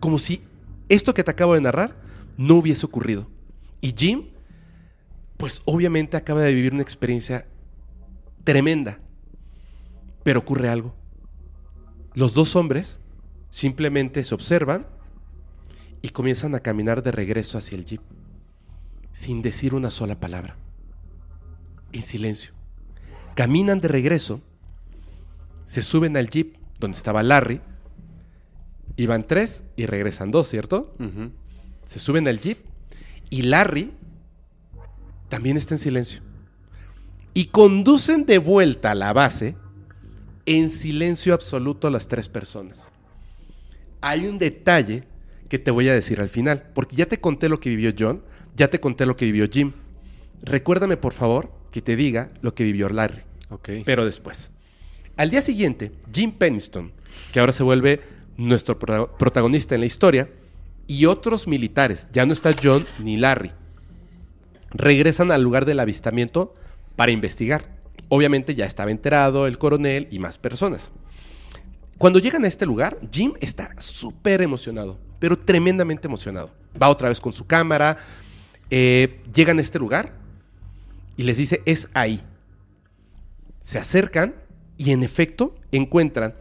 como si esto que te acabo de narrar no hubiese ocurrido. Y Jim, pues obviamente acaba de vivir una experiencia tremenda, pero ocurre algo. Los dos hombres simplemente se observan y comienzan a caminar de regreso hacia el jeep, sin decir una sola palabra, en silencio. Caminan de regreso, se suben al jeep donde estaba Larry, iban tres y regresan dos, ¿cierto? Se suben al jeep y Larry también está en silencio. Y conducen de vuelta a la base en silencio absoluto a las tres personas. Hay un detalle que te voy a decir al final, porque ya te conté lo que vivió John, ya te conté lo que vivió Jim. Recuérdame, por favor, que te diga lo que vivió Larry pero después. Al día siguiente, Jim Peniston, que ahora se vuelve nuestro prota- protagonista en la historia, y otros militares, ya no está John ni Larry, regresan al lugar del avistamiento para investigar. Obviamente ya estaba enterado el coronel y más personas. Cuando llegan a este lugar, Jim está súper emocionado, pero tremendamente emocionado. Va otra vez con su cámara, eh, llegan a este lugar y les dice, es ahí. Se acercan y en efecto encuentran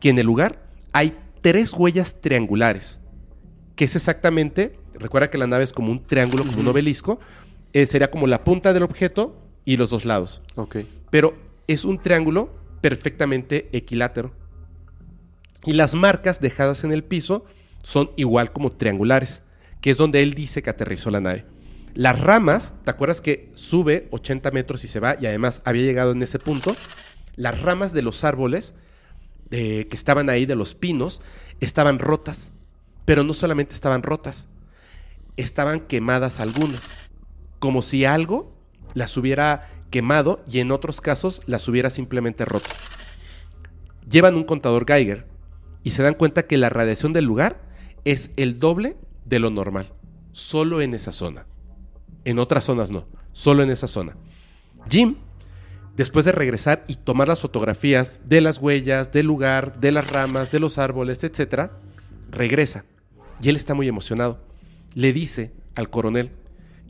que en el lugar hay tres huellas triangulares que es exactamente, recuerda que la nave es como un triángulo, como un obelisco, eh, sería como la punta del objeto y los dos lados. Ok. Pero es un triángulo perfectamente equilátero. Y las marcas dejadas en el piso son igual como triangulares, que es donde él dice que aterrizó la nave. Las ramas, ¿te acuerdas que sube 80 metros y se va? Y además había llegado en ese punto. Las ramas de los árboles que estaban ahí, de los pinos, estaban rotas. Pero no solamente estaban rotas, estaban quemadas algunas. Como si algo las hubiera quemado y en otros casos las hubiera simplemente roto. Llevan un contador Geiger y se dan cuenta que la radiación del lugar es el doble de lo normal, solo en esa zona. En otras zonas no, solo en esa zona. Jim, después de regresar y tomar las fotografías de las huellas, del lugar, de las ramas, de los árboles, etc., regresa. Y él está muy emocionado. Le dice al coronel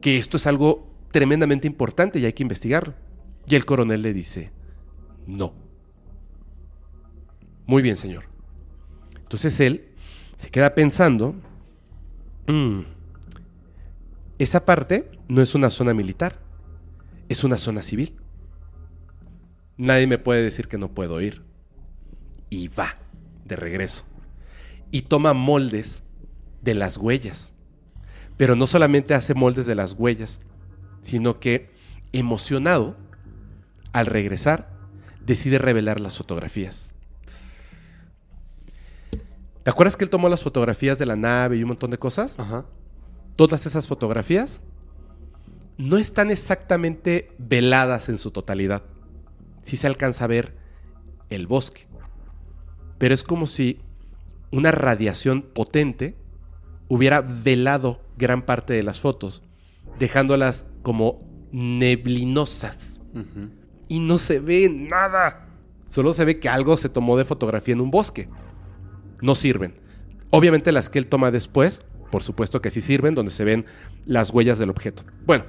que esto es algo tremendamente importante y hay que investigarlo. Y el coronel le dice, no. Muy bien, señor. Entonces él se queda pensando, "Mm, esa parte no es una zona militar, es una zona civil. Nadie me puede decir que no puedo ir. Y va de regreso. Y toma moldes de las huellas. Pero no solamente hace moldes de las huellas, sino que emocionado, al regresar, decide revelar las fotografías. ¿Te acuerdas que él tomó las fotografías de la nave y un montón de cosas? Ajá. Todas esas fotografías no están exactamente veladas en su totalidad. Sí se alcanza a ver el bosque. Pero es como si una radiación potente hubiera velado gran parte de las fotos, dejándolas como neblinosas. Y no se ve nada. Solo se ve que algo se tomó de fotografía en un bosque. No sirven. Obviamente las que él toma después, por supuesto que sí sirven, donde se ven las huellas del objeto. Bueno,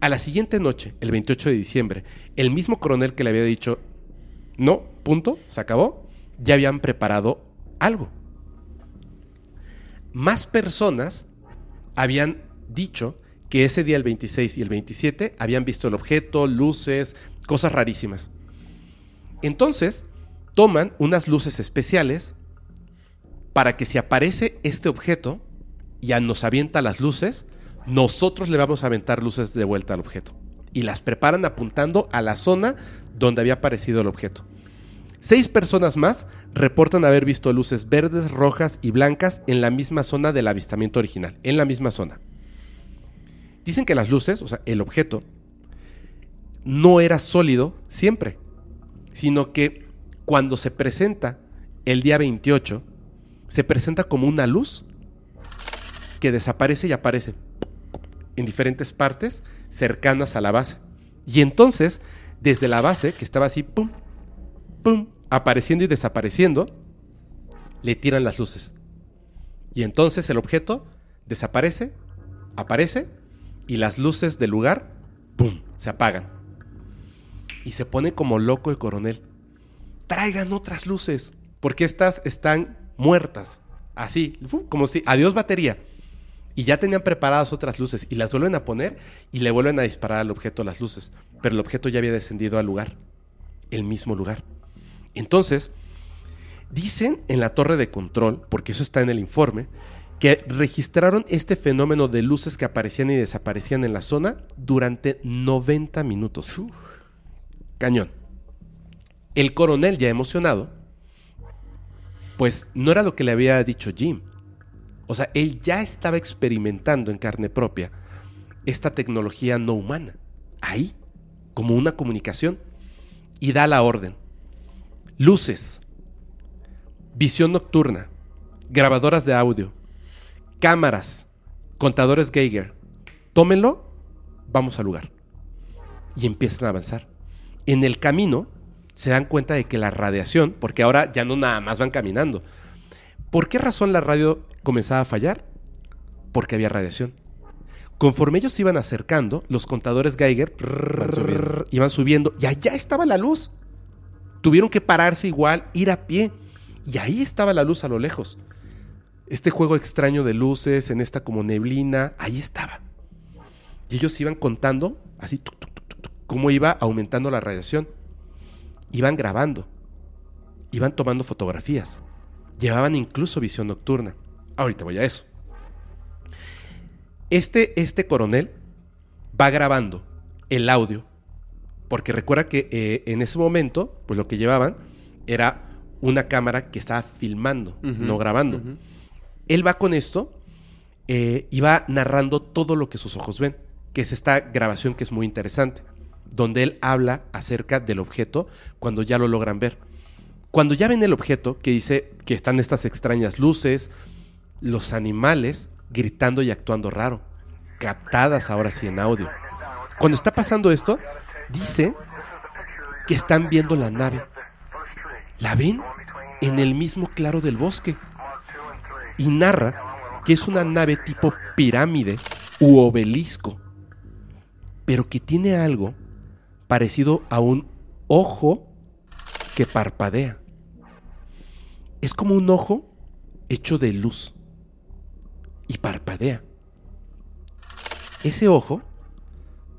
a la siguiente noche, el 28 de diciembre, el mismo coronel que le había dicho, no, punto, se acabó, ya habían preparado algo. Más personas habían dicho que ese día, el 26 y el 27, habían visto el objeto, luces, cosas rarísimas. Entonces, toman unas luces especiales para que si aparece este objeto y nos avienta las luces, nosotros le vamos a aventar luces de vuelta al objeto. Y las preparan apuntando a la zona donde había aparecido el objeto. Seis personas más reportan haber visto luces verdes, rojas y blancas en la misma zona del avistamiento original, en la misma zona. Dicen que las luces, o sea, el objeto, no era sólido siempre, sino que cuando se presenta el día 28, se presenta como una luz que desaparece y aparece en diferentes partes cercanas a la base. Y entonces, desde la base, que estaba así, pum, pum, apareciendo y desapareciendo, le tiran las luces. Y entonces el objeto desaparece, aparece, y las luces del lugar, pum, se apagan. Y se pone como loco el coronel. Traigan otras luces, porque estas están muertas. Así, como si, adiós batería. Y ya tenían preparadas otras luces y las vuelven a poner y le vuelven a disparar al objeto las luces. Pero el objeto ya había descendido al lugar, el mismo lugar. Entonces, dicen en la torre de control, porque eso está en el informe, que registraron este fenómeno de luces que aparecían y desaparecían en la zona durante 90 minutos. Cañón. El coronel, ya emocionado, pues no era lo que le había dicho Jim. O sea, él ya estaba experimentando en carne propia esta tecnología no humana, ahí, como una comunicación, y da la orden. Luces, visión nocturna, grabadoras de audio, cámaras, contadores Geiger. Tómenlo, vamos al lugar. Y empiezan a avanzar. En el camino se dan cuenta de que la radiación, porque ahora ya no nada más van caminando. ¿Por qué razón la radio comenzaba a fallar? Porque había radiación. Conforme ellos se iban acercando, los contadores Geiger subiendo. iban subiendo y allá estaba la luz. Tuvieron que pararse igual, ir a pie. Y ahí estaba la luz a lo lejos. este juego extraño de luces, en esta como neblina, ahí estaba. Y ellos iban contando, así, tuc, tuc, tuc, tuc, tuc, cómo iba aumentando la radiación. Iban grabando, iban tomando fotografías, llevaban incluso visión nocturna. Ahorita voy a eso. Este, este coronel va grabando el audio, porque recuerda que eh, en ese momento, pues lo que llevaban era una cámara que estaba filmando, no grabando. Él va con esto eh, y va narrando todo lo que sus ojos ven, que es esta grabación que es muy interesante, donde él habla acerca del objeto cuando ya lo logran ver. Cuando ya ven el objeto, que dice que están estas extrañas luces, los animales gritando y actuando raro, captadas ahora sí en audio. Cuando está pasando esto, dice que están viendo la nave. La ven en el mismo claro del bosque y narra que es una nave tipo pirámide u obelisco, pero que tiene algo parecido a un ojo que parpadea. Es como un ojo hecho de luz y parpadea. Ese ojo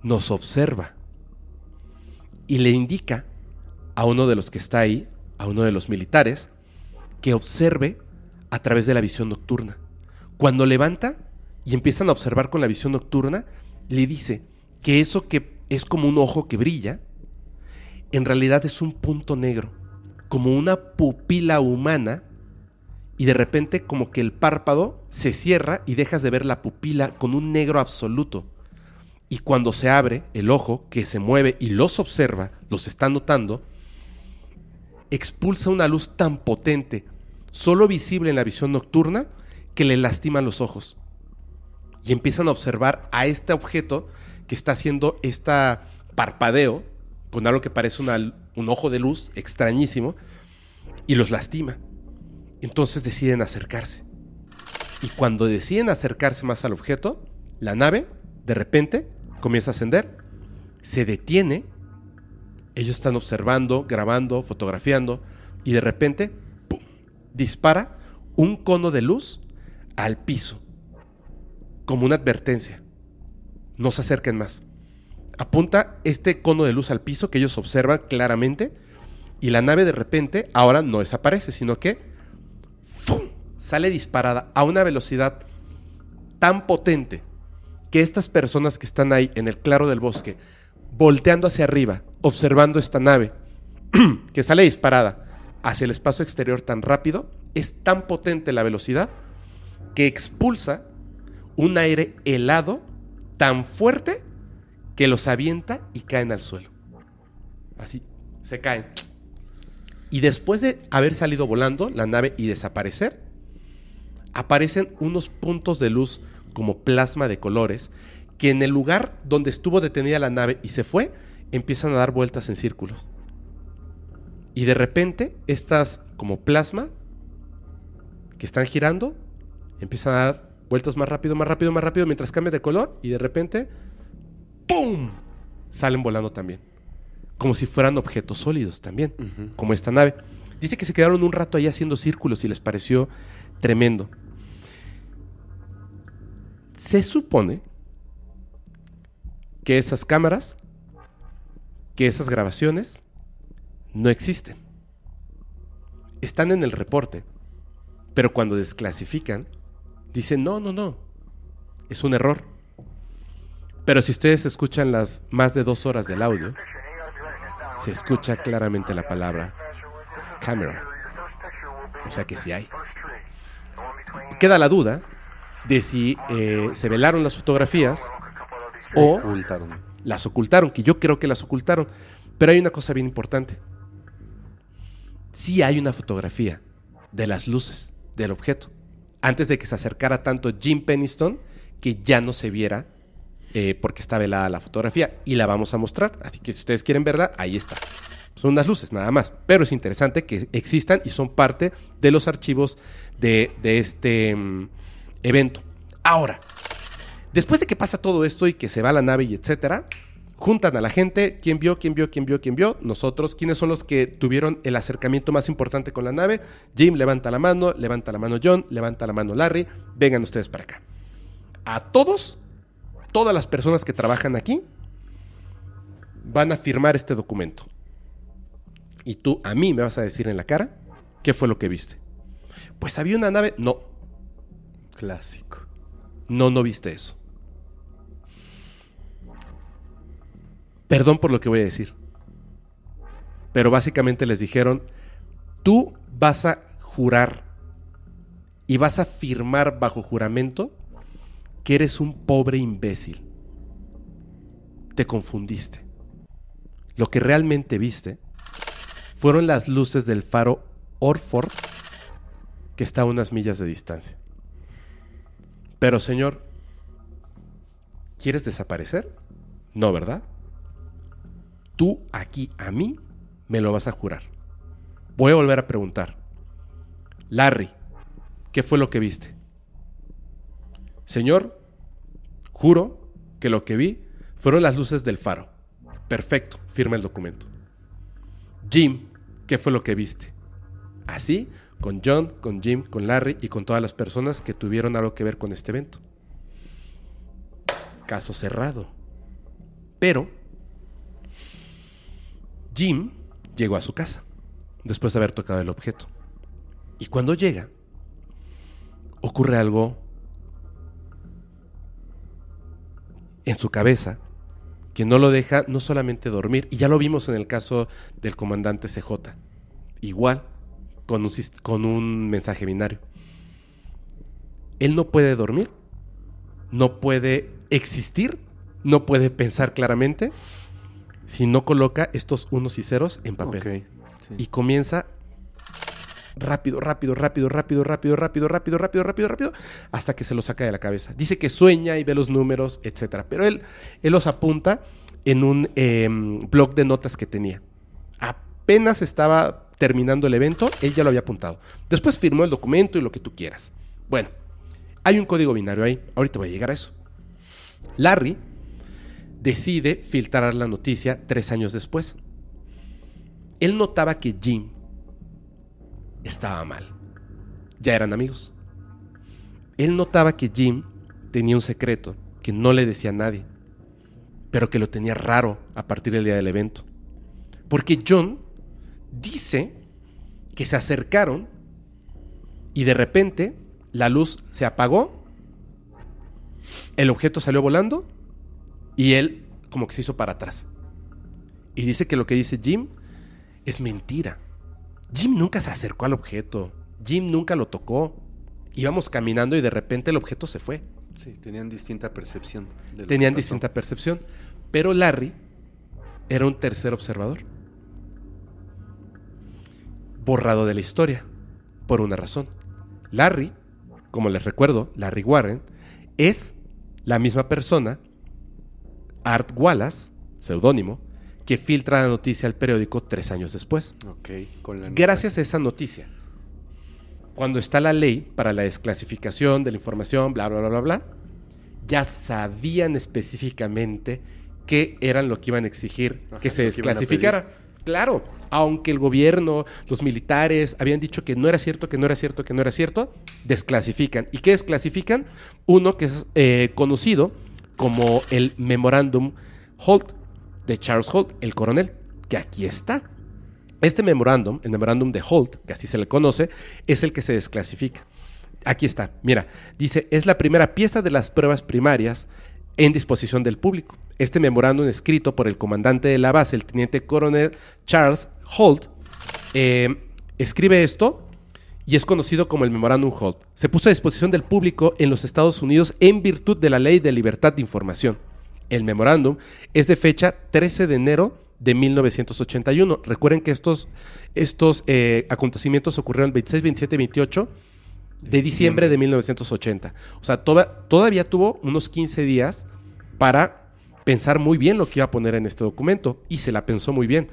nos observa y le indica a uno de los que está ahí, a uno de los militares, que observe a través de la visión nocturna. Cuando levanta y empiezan a observar con la visión nocturna, le dice que eso que es como un ojo que brilla, en realidad es un punto negro, como una pupila humana, y de repente como que el párpado se cierra y dejas de ver la pupila con un negro absoluto. Y cuando se abre el ojo, que se mueve y los observa, los está notando, expulsa una luz tan potente, solo visible en la visión nocturna, que le lastiman los ojos. Y empiezan a observar a este objeto que está haciendo este parpadeo, con algo que parece una- un ojo de luz extrañísimo, y los lastima. Entonces deciden acercarse. Y cuando deciden acercarse más al objeto, la nave, de repente, comienza a ascender, se detiene, ellos están observando, grabando, fotografiando, y de repente, ¡pum!, dispara un cono de luz al piso, como una advertencia. No se acerquen más. Apunta este cono de luz al piso que ellos observan claramente, y la nave de repente ahora no desaparece, sino que sale disparada a una velocidad tan potente que estas personas que están ahí en el claro del bosque, volteando hacia arriba, observando esta nave, que sale disparada hacia el espacio exterior tan rápido, es tan potente la velocidad que expulsa un aire helado tan fuerte que los avienta y caen al suelo. Así, se caen. Y después de haber salido volando la nave y desaparecer, aparecen unos puntos de luz como plasma de colores que en el lugar donde estuvo detenida la nave y se fue, empiezan a dar vueltas en círculos. Y de repente, estas como plasma que están girando, empiezan a dar vueltas más rápido, más rápido, más rápido mientras cambia de color y de repente, ¡pum! Salen volando también. Como si fueran objetos sólidos también, como esta nave. Dice que se quedaron un rato ahí haciendo círculos y les pareció tremendo. Se supone que esas cámaras, que esas grabaciones, no existen. Están en el reporte, pero cuando desclasifican, dicen, no, no, no, es un error. Pero si ustedes escuchan las más de dos horas del audio, se escucha claramente la palabra camera. O sea que sí hay. Queda la duda de si eh, se velaron las fotografías o Ocultaron. las ocultaron, que yo creo que las ocultaron. Pero hay una cosa bien importante. Sí hay una fotografía de las luces del objeto. Antes de que se acercara tanto Jim Penniston, que ya no se viera eh, porque está velada la fotografía. Y la vamos a mostrar. Así que si ustedes quieren verla, ahí está. Son unas luces nada más. Pero es interesante que existan y son parte de los archivos de, este mm, evento. Ahora, después de que pasa todo esto y que se va la nave y etcétera, juntan a la gente, quién vio, quién vio, quién vio, quién vio, nosotros, quiénes son los que tuvieron el acercamiento más importante con la nave. Jim levanta la mano, levanta la mano John, levanta la mano Larry, vengan ustedes para acá. A todos, todas las personas que trabajan aquí, van a firmar este documento. Y tú a mí me vas a decir en la cara qué fue lo que viste. Pues había una nave, no, Clásico. no, no viste eso. Perdón por lo que voy a decir. Pero básicamente les dijeron, tú vas a jurar y vas a firmar bajo juramento que eres un pobre imbécil. Te confundiste. Lo que realmente viste fueron las luces del faro Orford que está a unas millas de distancia. Pero señor, ¿quieres desaparecer? No, ¿verdad? Tú aquí a mí me lo vas a jurar. Voy a volver a preguntar. Larry, ¿qué fue lo que viste? Señor, juro que lo que vi fueron las luces del faro. Perfecto, firma el documento. Jim, ¿qué fue lo que viste? Así, con John, con Jim, con Larry y con todas las personas que tuvieron algo que ver con este evento. Caso cerrado. Pero Jim llegó a su casa después de haber tocado el objeto. Y cuando llega, ocurre algo en su cabeza que no lo deja no solamente dormir, y ya lo vimos en el caso del comandante CJ, igual con un, con un mensaje binario. Él no puede dormir, no puede existir, no puede pensar claramente si no coloca estos unos y ceros en papel. Sí. Y comienza rápido, rápido, rápido, rápido, rápido, rápido, rápido, rápido, rápido, rápido, hasta que se lo saca de la cabeza. Dice que sueña y ve los números, etcétera. Pero él, él los apunta en un em, blog de notas que tenía. Apenas estaba terminando el evento, él ya lo había apuntado. Después firmó el documento y lo que tú quieras. Bueno, hay un código binario ahí. Ahorita voy a llegar a eso. Larry decide filtrar la noticia tres años después. Él notaba que Jim estaba mal. Ya eran amigos. Él notaba que Jim tenía un secreto que no le decía a nadie, pero que lo tenía raro a partir del día del evento. Porque John dice que se acercaron y de repente la luz se apagó, el objeto salió volando y él como que se hizo para atrás. Y dice que lo que dice Jim es mentira. Jim nunca se acercó al objeto. Jim nunca lo tocó. Íbamos caminando y de repente el objeto se fue. Sí, tenían distinta percepción. de Tenían distinta percepción. Pero Larry era un tercer observador. Borrado de la historia. Por una razón. Larry, como les recuerdo, Larry Warren, es la misma persona, Art Wallace, seudónimo, que filtra la noticia al periódico tres años después. Ok, con la Gracias a esa noticia, cuando está la ley para la desclasificación de la información, bla, bla, bla, bla, bla, ya sabían específicamente qué eran lo que iban a exigir Ajá, que se desclasificara. Claro, aunque el gobierno, los militares habían dicho que no era cierto, que no era cierto, que no era cierto, desclasifican. ¿Y qué desclasifican? Uno que es eh, conocido como el Memorándum Holt de Charles Holt, el coronel, que aquí está. Este memorándum, el memorándum de Holt, que así se le conoce, es el que se desclasifica. Aquí está, mira, dice, es la primera pieza de las pruebas primarias en disposición del público. Este memorándum escrito por el comandante de la base, el teniente coronel Charles Holt, eh, escribe esto y es conocido como el Memorándum Holt. Se puso a disposición del público en los Estados Unidos en virtud de la Ley de Libertad de Información. El memorándum es de fecha 13 de enero de 1981. Recuerden que estos, estos eh, acontecimientos ocurrieron el 26, 27 y 28 de diciembre de 1980. O sea, toda- todavía tuvo unos 15 días para pensar muy bien lo que iba a poner en este documento y se la pensó muy bien.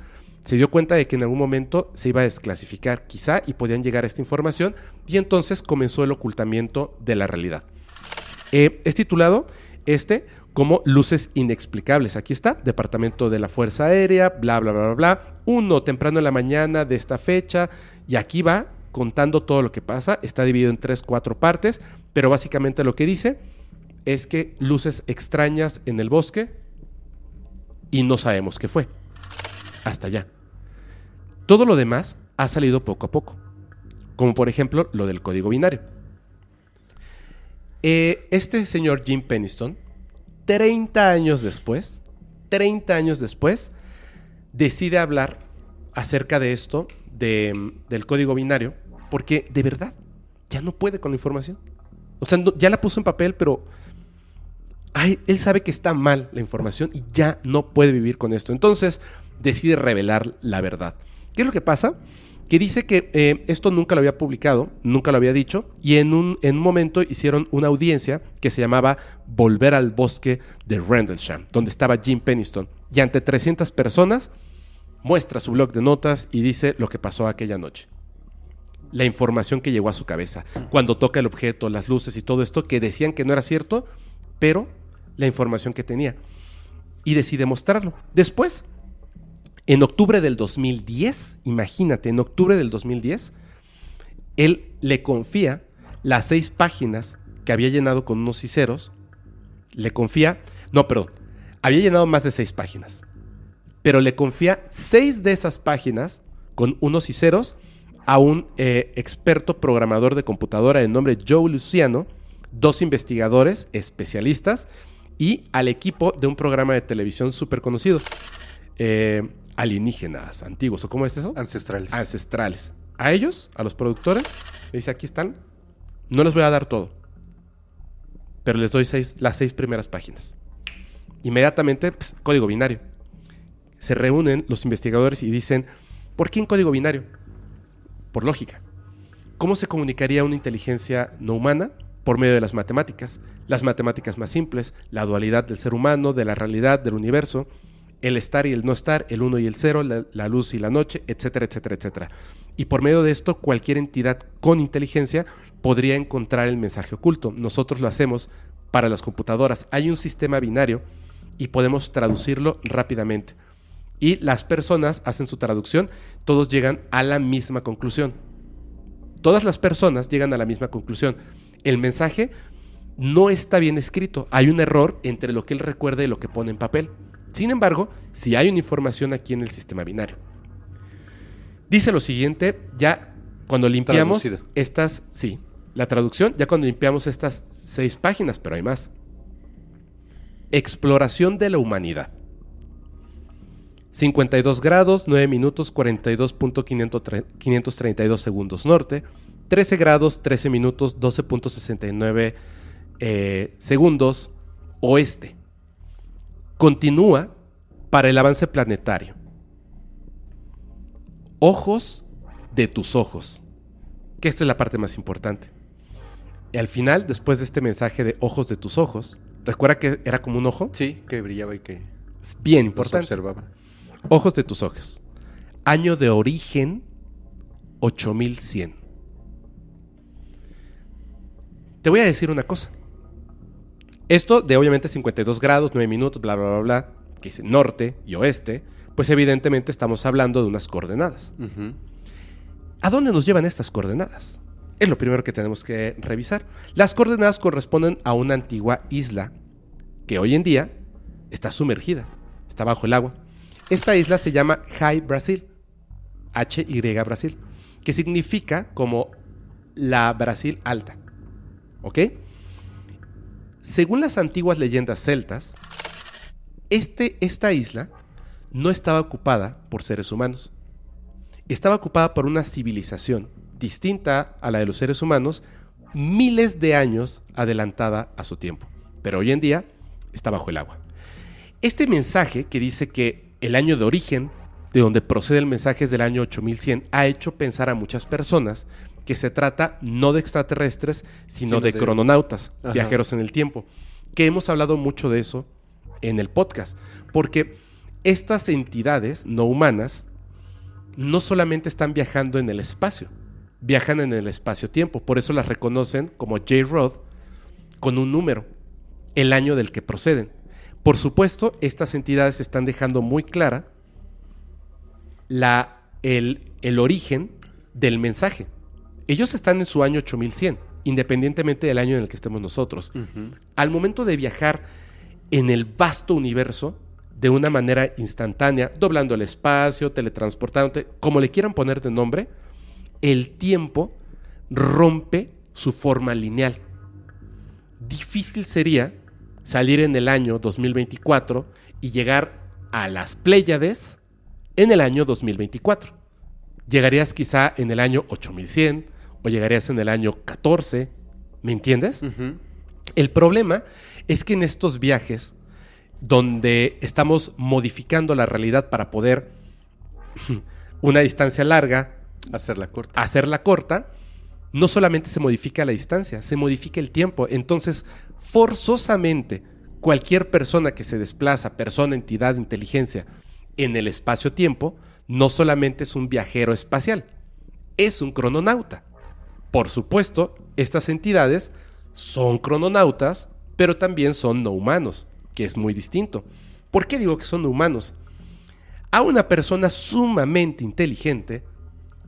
Se dio cuenta de que en algún momento se iba a desclasificar quizá y podían llegar a esta información y entonces comenzó el ocultamiento de la realidad. Eh, es titulado este como luces inexplicables. Aquí está, Departamento de la Fuerza Aérea, bla, bla, bla, bla, bla. Uno, temprano en la mañana de esta fecha, y aquí va contando todo lo que pasa. Está dividido en tres, cuatro partes, pero básicamente lo que dice es que luces extrañas en el bosque y no sabemos qué fue. Hasta allá. Todo lo demás ha salido poco a poco, como por ejemplo lo del código binario. Eh, este señor Jim Peniston, 30 años después, 30 años después, decide hablar acerca de esto, de, del código binario, porque de verdad ya no puede con la información. O sea, ya la puso en papel, pero él sabe que está mal la información y ya no puede vivir con esto. Entonces decide revelar la verdad. ¿Qué es lo que pasa? Que dice que eh, esto nunca lo había publicado, nunca lo había dicho, y en un, en un momento hicieron una audiencia que se llamaba Volver al Bosque de Rendlesham, donde estaba Jim Peniston. Y ante 300 personas muestra su blog de notas y dice lo que pasó aquella noche la información que llegó a su cabeza. Cuando toca el objeto, las luces y todo esto, que decían que no era cierto, pero la información que tenía. Y decide mostrarlo. Después, en octubre del 2010, imagínate, en octubre del 2010, él le confía las seis páginas que había llenado con unos y ceros. Le confía, no, perdón, había llenado más de seis páginas. Pero le confía seis de esas páginas con unos y ceros a un eh, experto programador de computadora de nombre Joe Luciano, dos investigadores especialistas y al equipo de un programa de televisión súper conocido. Eh, alienígenas antiguos, ¿o cómo es eso? Ancestrales. Ancestrales. A ellos, a los productores, le dice, aquí están, no les voy a dar todo, pero les doy seis, las seis primeras páginas. Inmediatamente, pues, código binario. Se reúnen los investigadores y dicen, ¿por qué en código binario? Por lógica. ¿Cómo se comunicaría una inteligencia no humana? Por medio de las matemáticas. Las matemáticas más simples, la dualidad del ser humano, de la realidad, del universo, el estar y el no estar, el uno y el cero, la, luz y la noche, etcétera, etcétera, etcétera. Y por medio de esto, cualquier entidad con inteligencia podría encontrar el mensaje oculto. Nosotros lo hacemos para las computadoras. Hay un sistema binario y podemos traducirlo rápidamente. Y las personas hacen su traducción, todos llegan a la misma conclusión. Todas las personas llegan a la misma conclusión. El mensaje no está bien escrito. Hay un error entre lo que él recuerda y lo que pone en papel. Sin embargo, si hay una información aquí en el sistema binario. Dice lo siguiente, ya cuando limpiamos estas, sí, la traducción, ya cuando limpiamos estas seis páginas, pero hay más. Exploración de la humanidad. 52 grados, 9 minutos, 42.532 segundos norte. 13 grados, 13 minutos, 12.69 eh, segundos oeste. Continúa para el avance planetario. Ojos de tus ojos. Que esta es la parte más importante. Y al final, después de este mensaje de ojos de tus ojos, recuerda que era como un ojo. Sí, que brillaba y que bien importante. observaba. Ojos de tus ojos. Año de origen 8100. Te voy a decir una cosa. Esto de obviamente 52 grados, 9 minutos, bla, bla, bla, bla, que dice norte y oeste, pues evidentemente estamos hablando de unas coordenadas. ¿A dónde nos llevan estas coordenadas? Es lo primero que tenemos que revisar. Las coordenadas corresponden a una antigua isla que hoy en día está sumergida, está bajo el agua. Esta isla se llama High Brasil, H-Y Brasil, que significa como la Brasil alta. ¿Ok? Según las antiguas leyendas celtas, este, esta isla no estaba ocupada por seres humanos estaba ocupada por una civilización distinta a la de los seres humanos, miles de años adelantada a su tiempo. Pero hoy en día está bajo el agua. Este mensaje que dice que el año de origen, de donde procede el mensaje es del año 8100, ha hecho pensar a muchas personas que se trata no de extraterrestres, sino, Sino de, de- crononautas, Ajá. viajeros en el tiempo, que hemos hablado mucho de eso en el podcast, porque estas entidades no humanas no solamente están viajando en el espacio, viajan en el espacio-tiempo. Por eso las reconocen como J-Rod con un número, el año del que proceden. Por supuesto, estas entidades están dejando muy clara la, el, el origen del mensaje. Ellos están en su año 8100, independientemente del año en el que estemos nosotros. Al momento de viajar en el vasto universo, de una manera instantánea, doblando el espacio, teletransportándote, como le quieran poner de nombre, el tiempo rompe su forma lineal. Difícil sería salir en el año 2024 y llegar a las Pléyades en el año 2024. Llegarías quizá en el año 8100 o llegarías en el año 14, ¿me entiendes? El problema es que en estos viajes donde estamos modificando la realidad para poder una distancia larga Hacerla corta. hacerla corta, no solamente se modifica la distancia, se modifica el tiempo. Entonces, forzosamente, cualquier persona que se desplaza, persona, entidad, inteligencia, en el espacio-tiempo, no solamente es un viajero espacial, es un crononauta. Por supuesto, estas entidades son crononautas, pero también son no humanos, que es muy distinto. ¿Por qué digo que son no humanos? A una persona sumamente inteligente,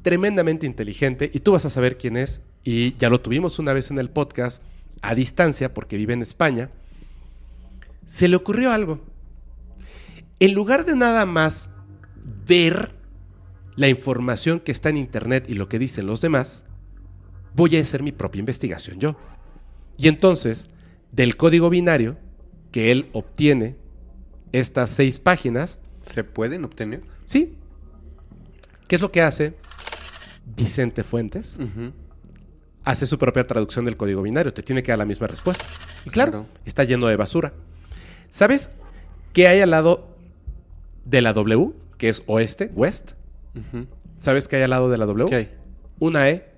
tremendamente inteligente, y tú vas a saber quién es, y ya lo tuvimos una vez en el podcast, a distancia, porque vive en España, se le ocurrió algo. En lugar de nada más ver la información que está en Internet y lo que dicen los demás, voy a hacer mi propia investigación yo. Y entonces, del código binario que él obtiene, estas seis páginas, ¿Se pueden obtener? ¿sí? ¿Qué es lo que hace Vicente Fuentes? Hace su propia traducción del código binario, te tiene que dar la misma respuesta. Y claro, Claro. está lleno de basura. ¿Sabes qué hay al lado de la W, que es oeste, west? ¿Sabes qué hay al lado de la W? ¿Qué hay? Una E.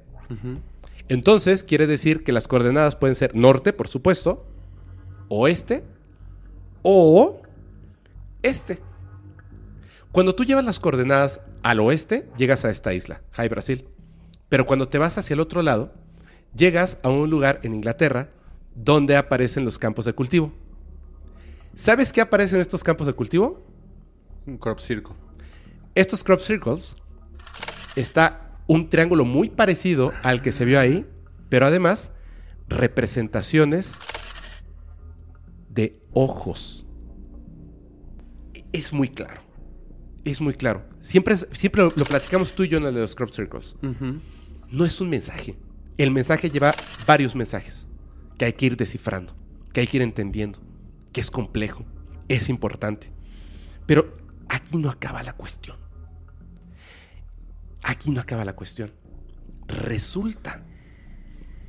Entonces quiere decir que las coordenadas pueden ser norte, por supuesto, oeste o este. Cuando tú llevas las coordenadas al oeste, llegas a esta isla, High Brasil. Pero cuando te vas hacia el otro lado, llegas a un lugar en Inglaterra donde aparecen los campos de cultivo. ¿Sabes qué aparece en estos campos de cultivo? Un crop circle. Estos crop circles está un triángulo muy parecido al que se vio ahí, pero además representaciones de ojos. Es muy claro. Es muy claro. Siempre, siempre lo, lo platicamos tú y yo en el de los crop circles. No es un mensaje. El mensaje lleva varios mensajes que hay que ir descifrando, que hay que ir entendiendo, que es complejo, es importante. Pero aquí no acaba la cuestión. Aquí no acaba la cuestión. Resulta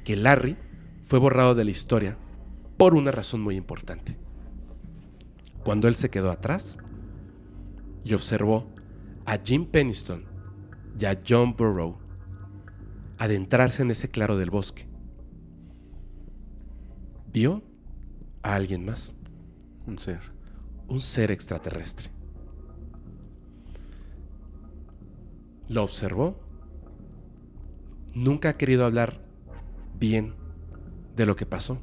que Larry fue borrado de la historia por una razón muy importante. Cuando él se quedó atrás y observó a Jim Peniston y a John Burrow adentrarse en ese claro del bosque, vio a alguien más, Un ser. un ser extraterrestre. Lo observó. Nunca ha querido hablar bien de lo que pasó,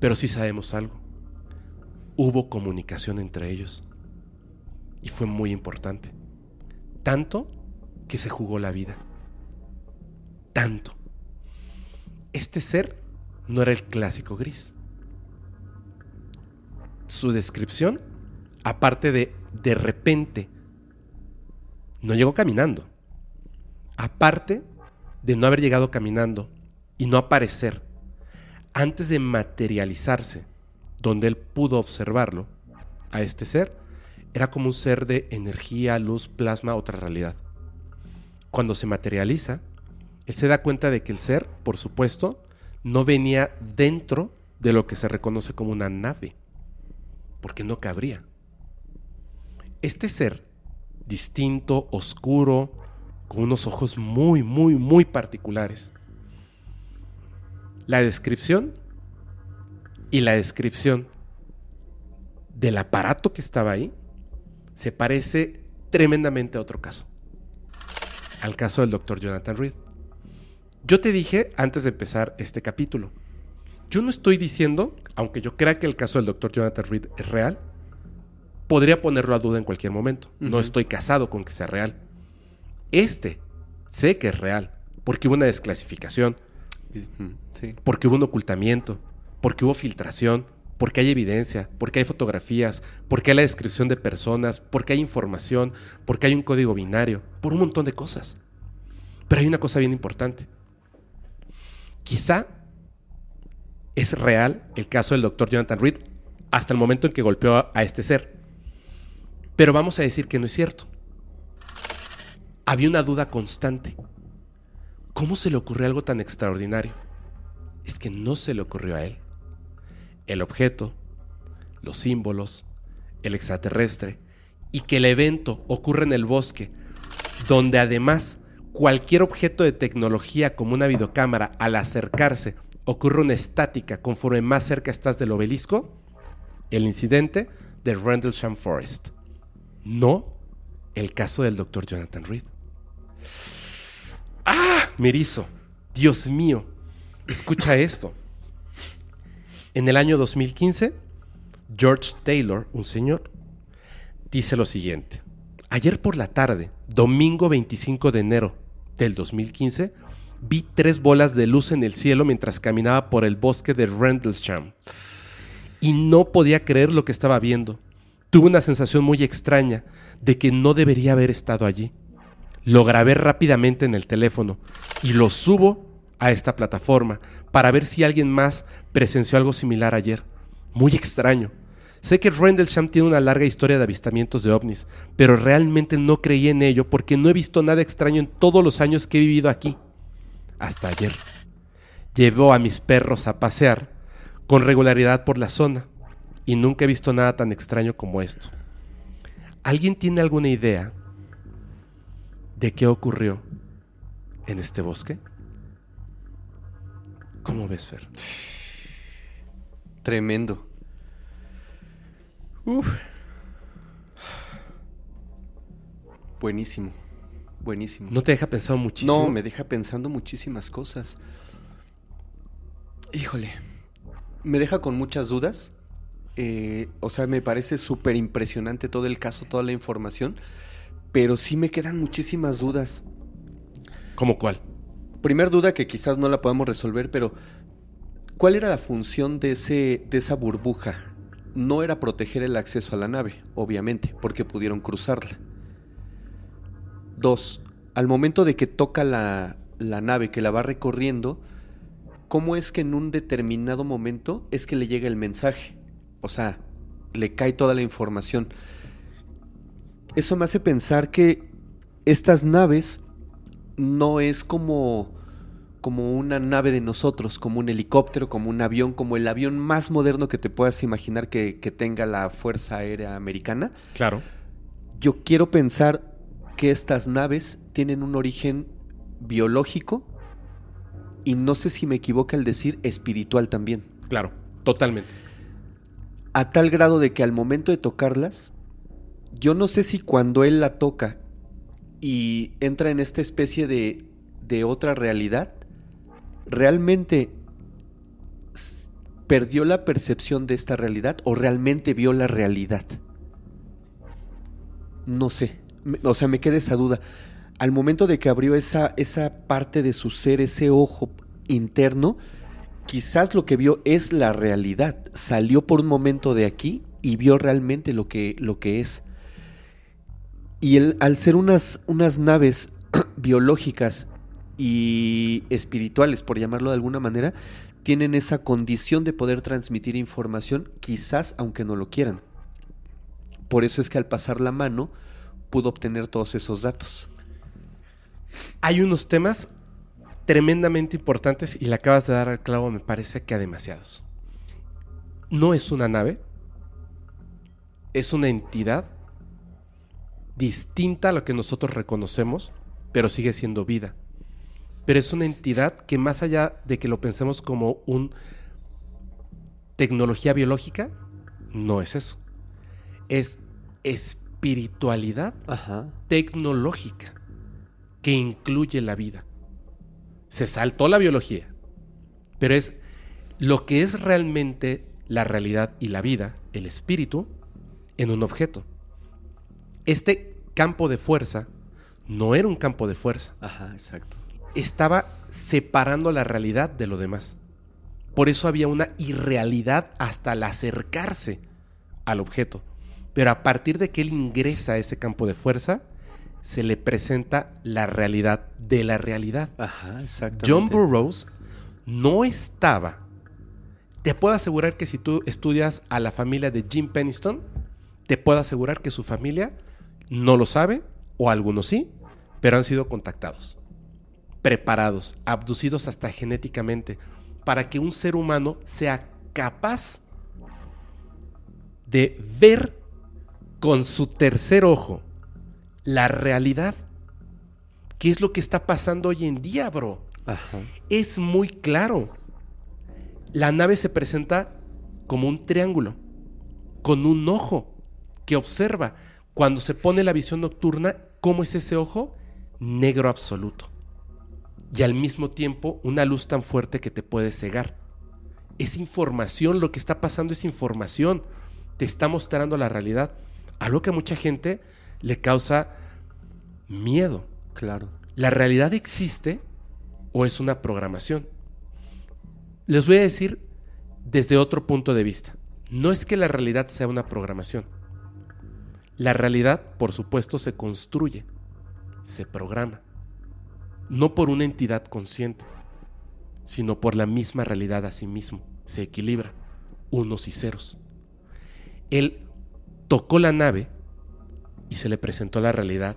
pero sí sabemos algo. Hubo comunicación entre ellos y fue muy importante. Tanto que se jugó la vida. Tanto. Este ser no era el clásico gris. Su descripción, aparte de de repente, no llegó caminando. Aparte de no haber llegado caminando y no aparecer, antes de materializarse, donde él pudo observarlo, a este ser, era como un ser de energía, luz, plasma, otra realidad. Cuando se materializa, él se da cuenta de que el ser, por supuesto, no venía dentro de lo que se reconoce como una nave, porque no cabría. Este ser, distinto, oscuro, con unos ojos muy, muy, muy particulares. La descripción y la descripción del aparato que estaba ahí se parece tremendamente a otro caso. Al caso del doctor Jonathan Reed. Yo te dije antes de empezar este capítulo Yo no estoy diciendo, aunque yo crea que el caso del doctor Jonathan Reed es real, podría ponerlo a duda en cualquier momento. No estoy casado con que sea real. Este sé que es real, porque hubo una desclasificación, Sí. porque hubo un ocultamiento, porque hubo filtración, porque hay evidencia, porque hay fotografías, porque hay la descripción de personas, porque hay información, porque hay un código binario, por un montón de cosas. Pero hay una cosa bien importante. Quizá es real el caso del doctor Jonathan Reed hasta el momento en que golpeó a, a este ser. Pero vamos a decir que no es cierto. Había una duda constante. ¿Cómo se le ocurrió algo tan extraordinario? Es que no se le ocurrió a él. El objeto, los símbolos, el extraterrestre, y que el evento ocurre en el bosque, donde además cualquier objeto de tecnología como una videocámara al acercarse ocurre una estática conforme más cerca estás del obelisco, el incidente de Rendlesham Forest. No el caso del doctor Jonathan Reed. ¡Ah! Mirizo, Dios mío, escucha esto. En el año 2015, George Taylor, un señor, dice lo siguiente. Ayer por la tarde, domingo 25 de enero del 2015, vi tres bolas de luz en el cielo mientras caminaba por el bosque de Rendlesham. Y no podía creer lo que estaba viendo. Tuve una sensación muy extraña de que no debería haber estado allí. Lo grabé rápidamente en el teléfono y lo subo a esta plataforma para ver si alguien más presenció algo similar ayer. Muy extraño. Sé que Rendlesham tiene una larga historia de avistamientos de ovnis, pero realmente no creí en ello porque no he visto nada extraño en todos los años que he vivido aquí. Hasta ayer. Llevo a mis perros a pasear con regularidad por la zona y nunca he visto nada tan extraño como esto. ¿Alguien tiene alguna idea de qué ocurrió en este bosque? ¿Cómo ves, Fer? Tremendo. Buenísimo. Buenísimo. ¿No te deja pensado muchísimo? No, me deja pensando muchísimas cosas. Híjole. Me deja con muchas dudas. Eh, o sea, me parece súper impresionante todo el caso, toda la información. Pero sí me quedan muchísimas dudas. ¿Cómo cuál? Primer duda que quizás no la podemos resolver, pero ¿cuál era la función de, ese, de esa burbuja? No era proteger el acceso a la nave, obviamente, porque pudieron cruzarla. Dos, al momento de que toca la, la nave, que la va recorriendo, ¿cómo es que en un determinado momento es que le llega el mensaje? O sea, le cae toda la información. Eso me hace pensar que estas naves no es como, como una nave de nosotros, como un helicóptero, como un avión, como el avión más moderno que te puedas imaginar que, que tenga la Fuerza Aérea Americana. Claro. Yo quiero pensar que estas naves tienen un origen biológico y no sé si me equivoco al decir espiritual también. Claro, totalmente. A tal grado de que al momento de tocarlas, yo no sé si cuando él la toca y entra en esta especie de, de otra realidad, realmente perdió la percepción de esta realidad o realmente vio la realidad. No sé, o sea, me queda esa duda. Al momento de que abrió esa, esa parte de su ser, ese ojo interno, quizás lo que vio es la realidad. Salió por un momento de aquí y vio realmente lo que, lo que es. Y el- al ser unas, unas naves biológicas y espirituales, por llamarlo de alguna manera, tienen esa condición de poder transmitir información, quizás aunque no lo quieran. Por eso es que al pasar la mano pudo obtener todos esos datos. Hay unos temas tremendamente importantes y le acabas de dar al clavo, me parece que a demasiados. No es una nave, es una entidad distinta a lo que nosotros reconocemos, pero sigue siendo vida. Pero es una entidad que más allá de que lo pensemos como un tecnología biológica, no es eso. Es espiritualidad Ajá. tecnológica que incluye la vida. Se saltó la biología, pero es lo que es realmente la realidad y la vida, el espíritu, en un objeto. Este campo de fuerza no era un campo de fuerza. Ajá, exacto. Estaba separando la realidad de lo demás. Por eso había una irrealidad hasta al acercarse al objeto. Pero a partir de que él ingresa a ese campo de fuerza, se le presenta la realidad de la realidad. Ajá, exactamente. John Burroughs no estaba. Te puedo asegurar que si tú estudias a la familia de Jim Penniston, te puedo asegurar que su familia no lo sabe, o algunos sí, pero han sido contactados, preparados, abducidos hasta genéticamente, para que un ser humano sea capaz de ver con su tercer ojo la realidad. ¿Qué es lo que está pasando hoy en día, bro? Ajá. Es muy claro. La nave se presenta como un triángulo, con un ojo que observa. Cuando se pone la visión nocturna, ¿cómo es ese ojo? Negro absoluto. Y al mismo tiempo una luz tan fuerte que te puede cegar. Es información, lo que está pasando es información. Te está mostrando la realidad. Algo que a mucha gente le causa miedo. Claro. ¿La realidad existe o es una programación? Les voy a decir desde otro punto de vista. No es que la realidad sea una programación. La realidad, por supuesto, se construye, se programa. No por una entidad consciente, sino por la misma realidad a sí mismo. Se equilibra, unos y ceros. Él tocó la nave y se le presentó la realidad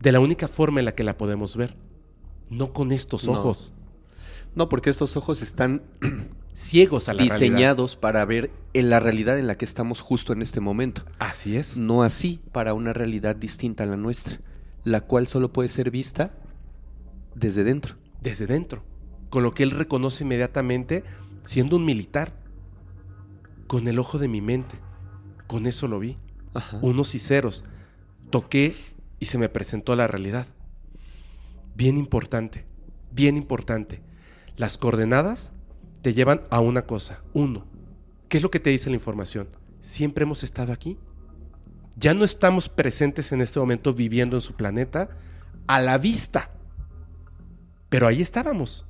de la única forma en la que la podemos ver, no con estos ojos No, porque estos ojos están ciegos a la realidad. diseñados para ver en la realidad en la que estamos justo en este momento. Así es. No así para una realidad distinta a la nuestra, la cual solo puede ser vista desde dentro. desde dentro, con lo que él reconoce inmediatamente siendo un militar, con el ojo de mi mente. Con eso lo vi. Ajá. Unos y ceros. Toqué y se me presentó la realidad. Bien importante, bien importante. Las coordenadas te llevan a una cosa. Uno, ¿qué es lo que te dice la información? Siempre hemos estado aquí. Ya no estamos presentes en este momento viviendo en su planeta a la vista. Pero ahí estábamos.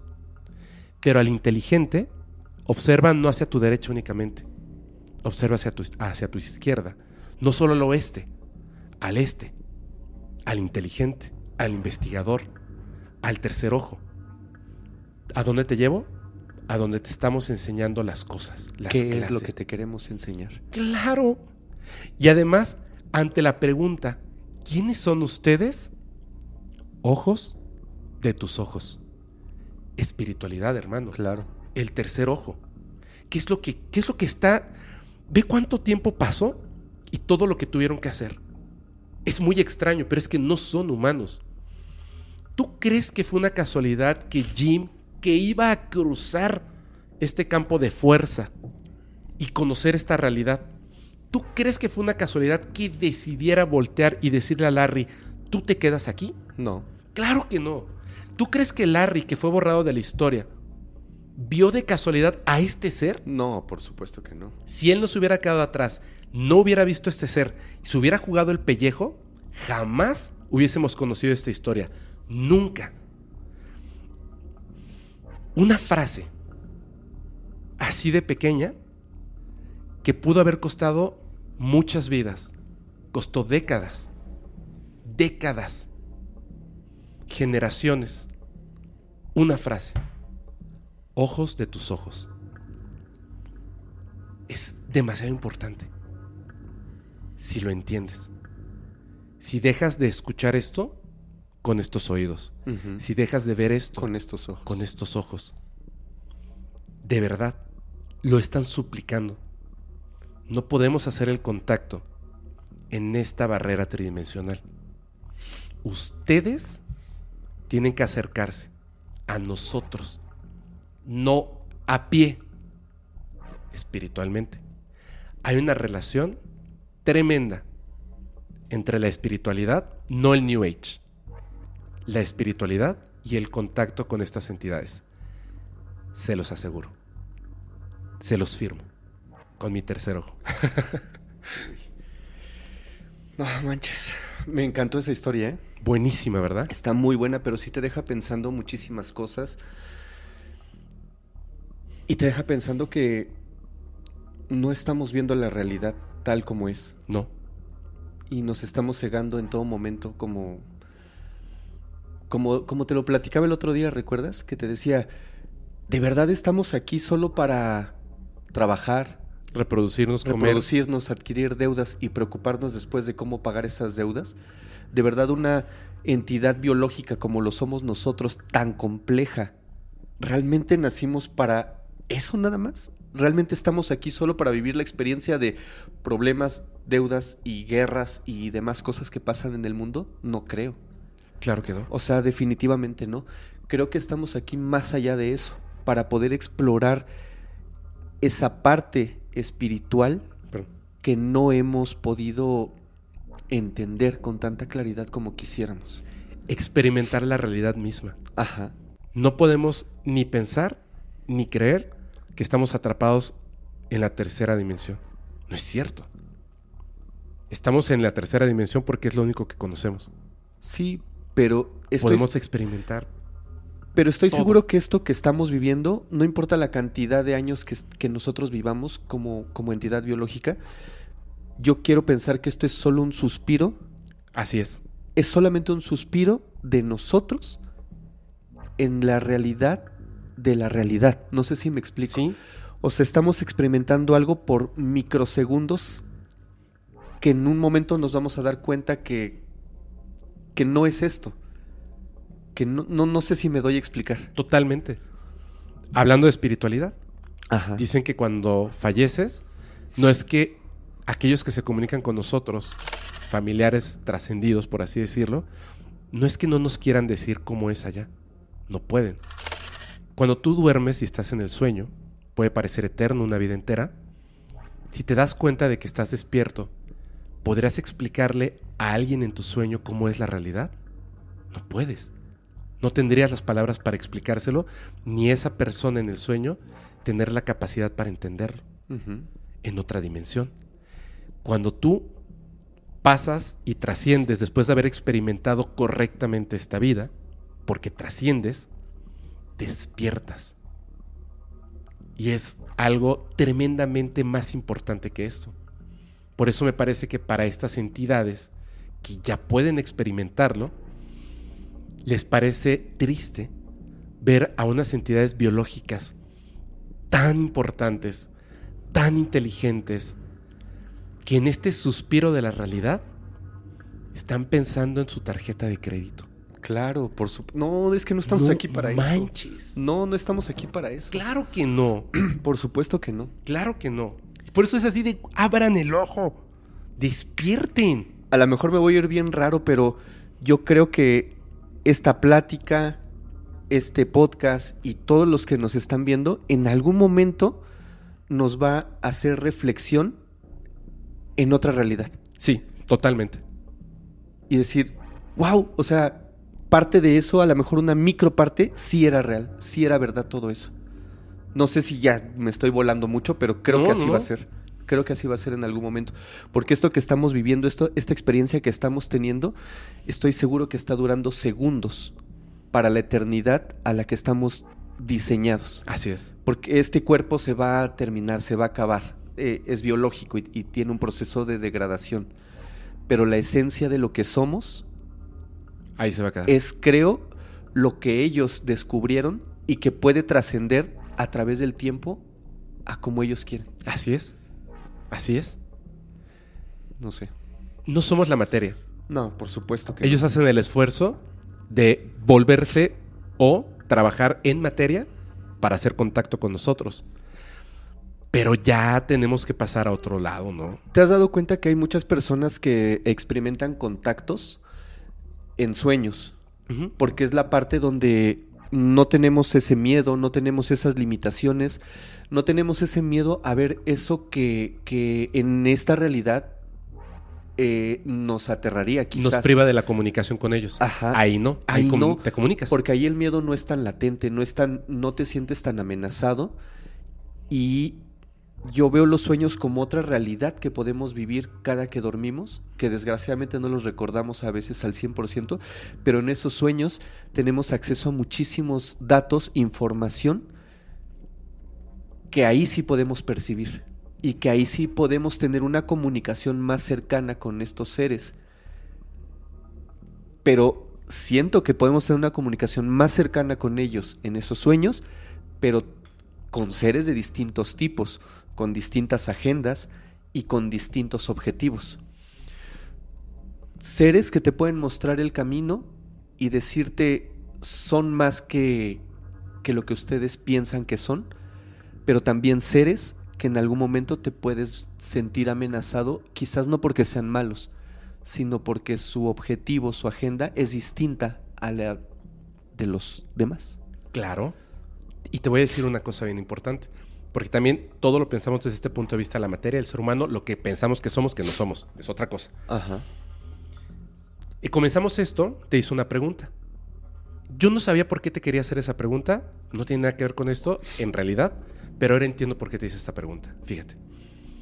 Pero al inteligente, observa no hacia tu derecha únicamente. Observa hacia tu, hacia tu izquierda. No solo al oeste, al este, al inteligente, al investigador, al tercer ojo. ¿A dónde te llevo? A donde te estamos enseñando las cosas, las ¿Qué es lo que te queremos enseñar? Claro. Y además, ante la pregunta, ¿quiénes son ustedes? Ojos de tus ojos. Espiritualidad, hermano. Claro. El tercer ojo. ¿Qué es lo que, qué es lo que está? Ve cuánto tiempo pasó y todo lo que tuvieron que hacer. Es muy extraño, pero es que no son humanos. ¿Tú crees que fue una casualidad que Jim, que iba a cruzar este campo de fuerza y conocer esta realidad, ¿tú crees que fue una casualidad que decidiera voltear y decirle a Larry, tú te quedas aquí? No. Claro que no. ¿Tú crees que Larry, que fue borrado de la historia, vio de casualidad a este ser? No, por supuesto que no. Si él no se hubiera quedado atrás, no hubiera visto este ser y se hubiera jugado el pellejo, jamás hubiésemos conocido esta historia. Nunca. Una frase así de pequeña que pudo haber costado muchas vidas. Costó décadas. Décadas. Generaciones. Una frase. Ojos de tus ojos. Es demasiado importante. Si lo entiendes. Si dejas de escuchar esto con estos oídos. Si dejas de ver esto Con estos ojos. con estos ojos. De verdad, lo están suplicando. No podemos hacer el contacto en esta barrera tridimensional. Ustedes tienen que acercarse a nosotros, no a pie, espiritualmente. Hay una relación tremenda entre la espiritualidad, no el New Age, la espiritualidad y el contacto con estas entidades. Se los aseguro. Se los firmo. Con mi tercer ojo. No manches. Me encantó esa historia, ¿eh? Buenísima, ¿verdad? Está muy buena, pero sí te deja pensando muchísimas cosas. Y te deja pensando que no estamos viendo la realidad tal como es. No. Y nos estamos cegando en todo momento como... Como, como te lo platicaba el otro día, ¿recuerdas? Que te decía, ¿de verdad estamos aquí solo para trabajar, Reproducirnos, comer. reproducirnos, adquirir deudas y preocuparnos después de cómo pagar esas deudas. De verdad una entidad biológica como lo somos nosotros, tan compleja, ¿realmente nacimos para eso nada más? ¿Realmente estamos aquí solo para vivir la experiencia de problemas, deudas y guerras y demás cosas que pasan en el mundo? No creo. Claro que no. O sea, definitivamente no. Creo que estamos aquí más allá de eso, para poder explorar esa parte espiritual que no hemos podido entender con tanta claridad como quisiéramos. experimentar la realidad misma. Ajá. No podemos ni pensar ni creer que estamos atrapados en la tercera dimensión. No es cierto. Estamos en la tercera dimensión porque es lo único que conocemos. Sí, pero Podemos experimentar. pero estoy todo. seguro que esto que estamos viviendo, no importa la cantidad de años que, que nosotros vivamos como, como entidad biológica, yo quiero pensar que esto es solo un suspiro Así es. es solamente un suspiro de nosotros en la realidad de la realidad. No sé si me explico. Sí, O sea, estamos experimentando algo por microsegundos que en un momento nos vamos a dar cuenta que, que no es esto. Que no, no, no sé si me doy a explicar. totalmente. Hablando de espiritualidad, Ajá. dicen que cuando falleces, no es que aquellos que se comunican con nosotros, familiares trascendidos, por así decirlo, no es que no nos quieran decir cómo es allá. No pueden. Cuando tú duermes y estás en el sueño, puede parecer eterno una vida entera. Si te das cuenta de que estás despierto, ¿podrías explicarle a alguien en tu sueño cómo es la realidad? No puedes. No tendrías las palabras para explicárselo, ni esa persona en el sueño tener la capacidad para entenderlo en otra dimensión. Cuando tú pasas y trasciendes después de haber experimentado correctamente esta vida, porque trasciendes, despiertas. Y es algo tremendamente más importante que esto. Por eso me parece que para estas entidades que ya pueden experimentarlo, les parece triste ver a unas entidades biológicas tan importantes, tan inteligentes, que en este suspiro de la realidad están pensando en su tarjeta de crédito. Claro, por supuesto. No, es que no estamos No aquí para eso. manches. No, no estamos aquí para eso. Claro que no, Por supuesto que no. claro que no. Por eso es así de abran el ojo, despierten. a lo mejor me voy a ir bien raro, pero yo creo que esta plática, este podcast y todos los que nos están viendo, en algún momento nos va a hacer reflexión en otra realidad. Sí, totalmente. Y decir, wow, o sea, parte de eso, a lo mejor una micro parte, sí era real, sí era verdad todo eso. No sé si ya me estoy volando mucho, pero creo No, que así no. va a ser. Creo que así va a ser en algún momento. Porque esto que estamos viviendo, esto, esta experiencia que estamos teniendo, estoy seguro que está durando segundos para la eternidad a la que estamos diseñados. Así es. Porque este cuerpo se va a terminar, se va a acabar. Eh, es biológico y, y tiene un proceso de degradación. Pero la esencia de lo que somos Ahí se va a quedar. es, creo, lo que ellos descubrieron y que puede trascender a través del tiempo a como ellos quieren. Así es. Así es. No sé. No somos la materia. No, por supuesto que Ellos hacen el esfuerzo de volverse o trabajar en materia para hacer contacto con nosotros. Pero ya tenemos que pasar a otro lado, ¿no? no. ¿Te has dado cuenta que hay muchas personas que experimentan contactos en sueños? Porque es la parte donde no tenemos ese miedo, no tenemos esas limitaciones, no tenemos ese miedo a ver eso que, que en esta realidad eh, nos aterraría quizás. Nos priva de la comunicación con ellos. Ajá. Ahí no. Ahí, Ahí comu- no, te comunicas. Porque ahí el miedo no es tan latente, no es tan, no te sientes tan amenazado y yo veo los sueños como otra realidad que podemos vivir cada que dormimos, que desgraciadamente no los recordamos a veces al 100%, pero en esos sueños tenemos acceso a muchísimos datos, información, que ahí sí podemos percibir y que ahí sí podemos tener una comunicación más cercana con estos seres. Pero siento que podemos tener una comunicación más cercana con ellos en esos sueños, pero con seres de distintos tipos, con distintas agendas y con distintos objetivos. Seres que te pueden mostrar el camino y decirte son más que, que lo que ustedes piensan que son, pero también seres que en algún momento te puedes sentir amenazado, quizás no porque sean malos, sino porque su objetivo, su agenda es distinta a la de los demás. Claro. Y te voy a decir una cosa bien importante. Porque también todo lo pensamos desde este punto de vista la materia del ser humano, lo que pensamos que somos, que no somos. Es otra cosa. Ajá. Y comenzamos esto, te hice una pregunta. Yo no sabía por qué te quería hacer esa pregunta. No tiene nada que ver con esto, en realidad. Pero ahora entiendo por qué te hice esta pregunta. Fíjate.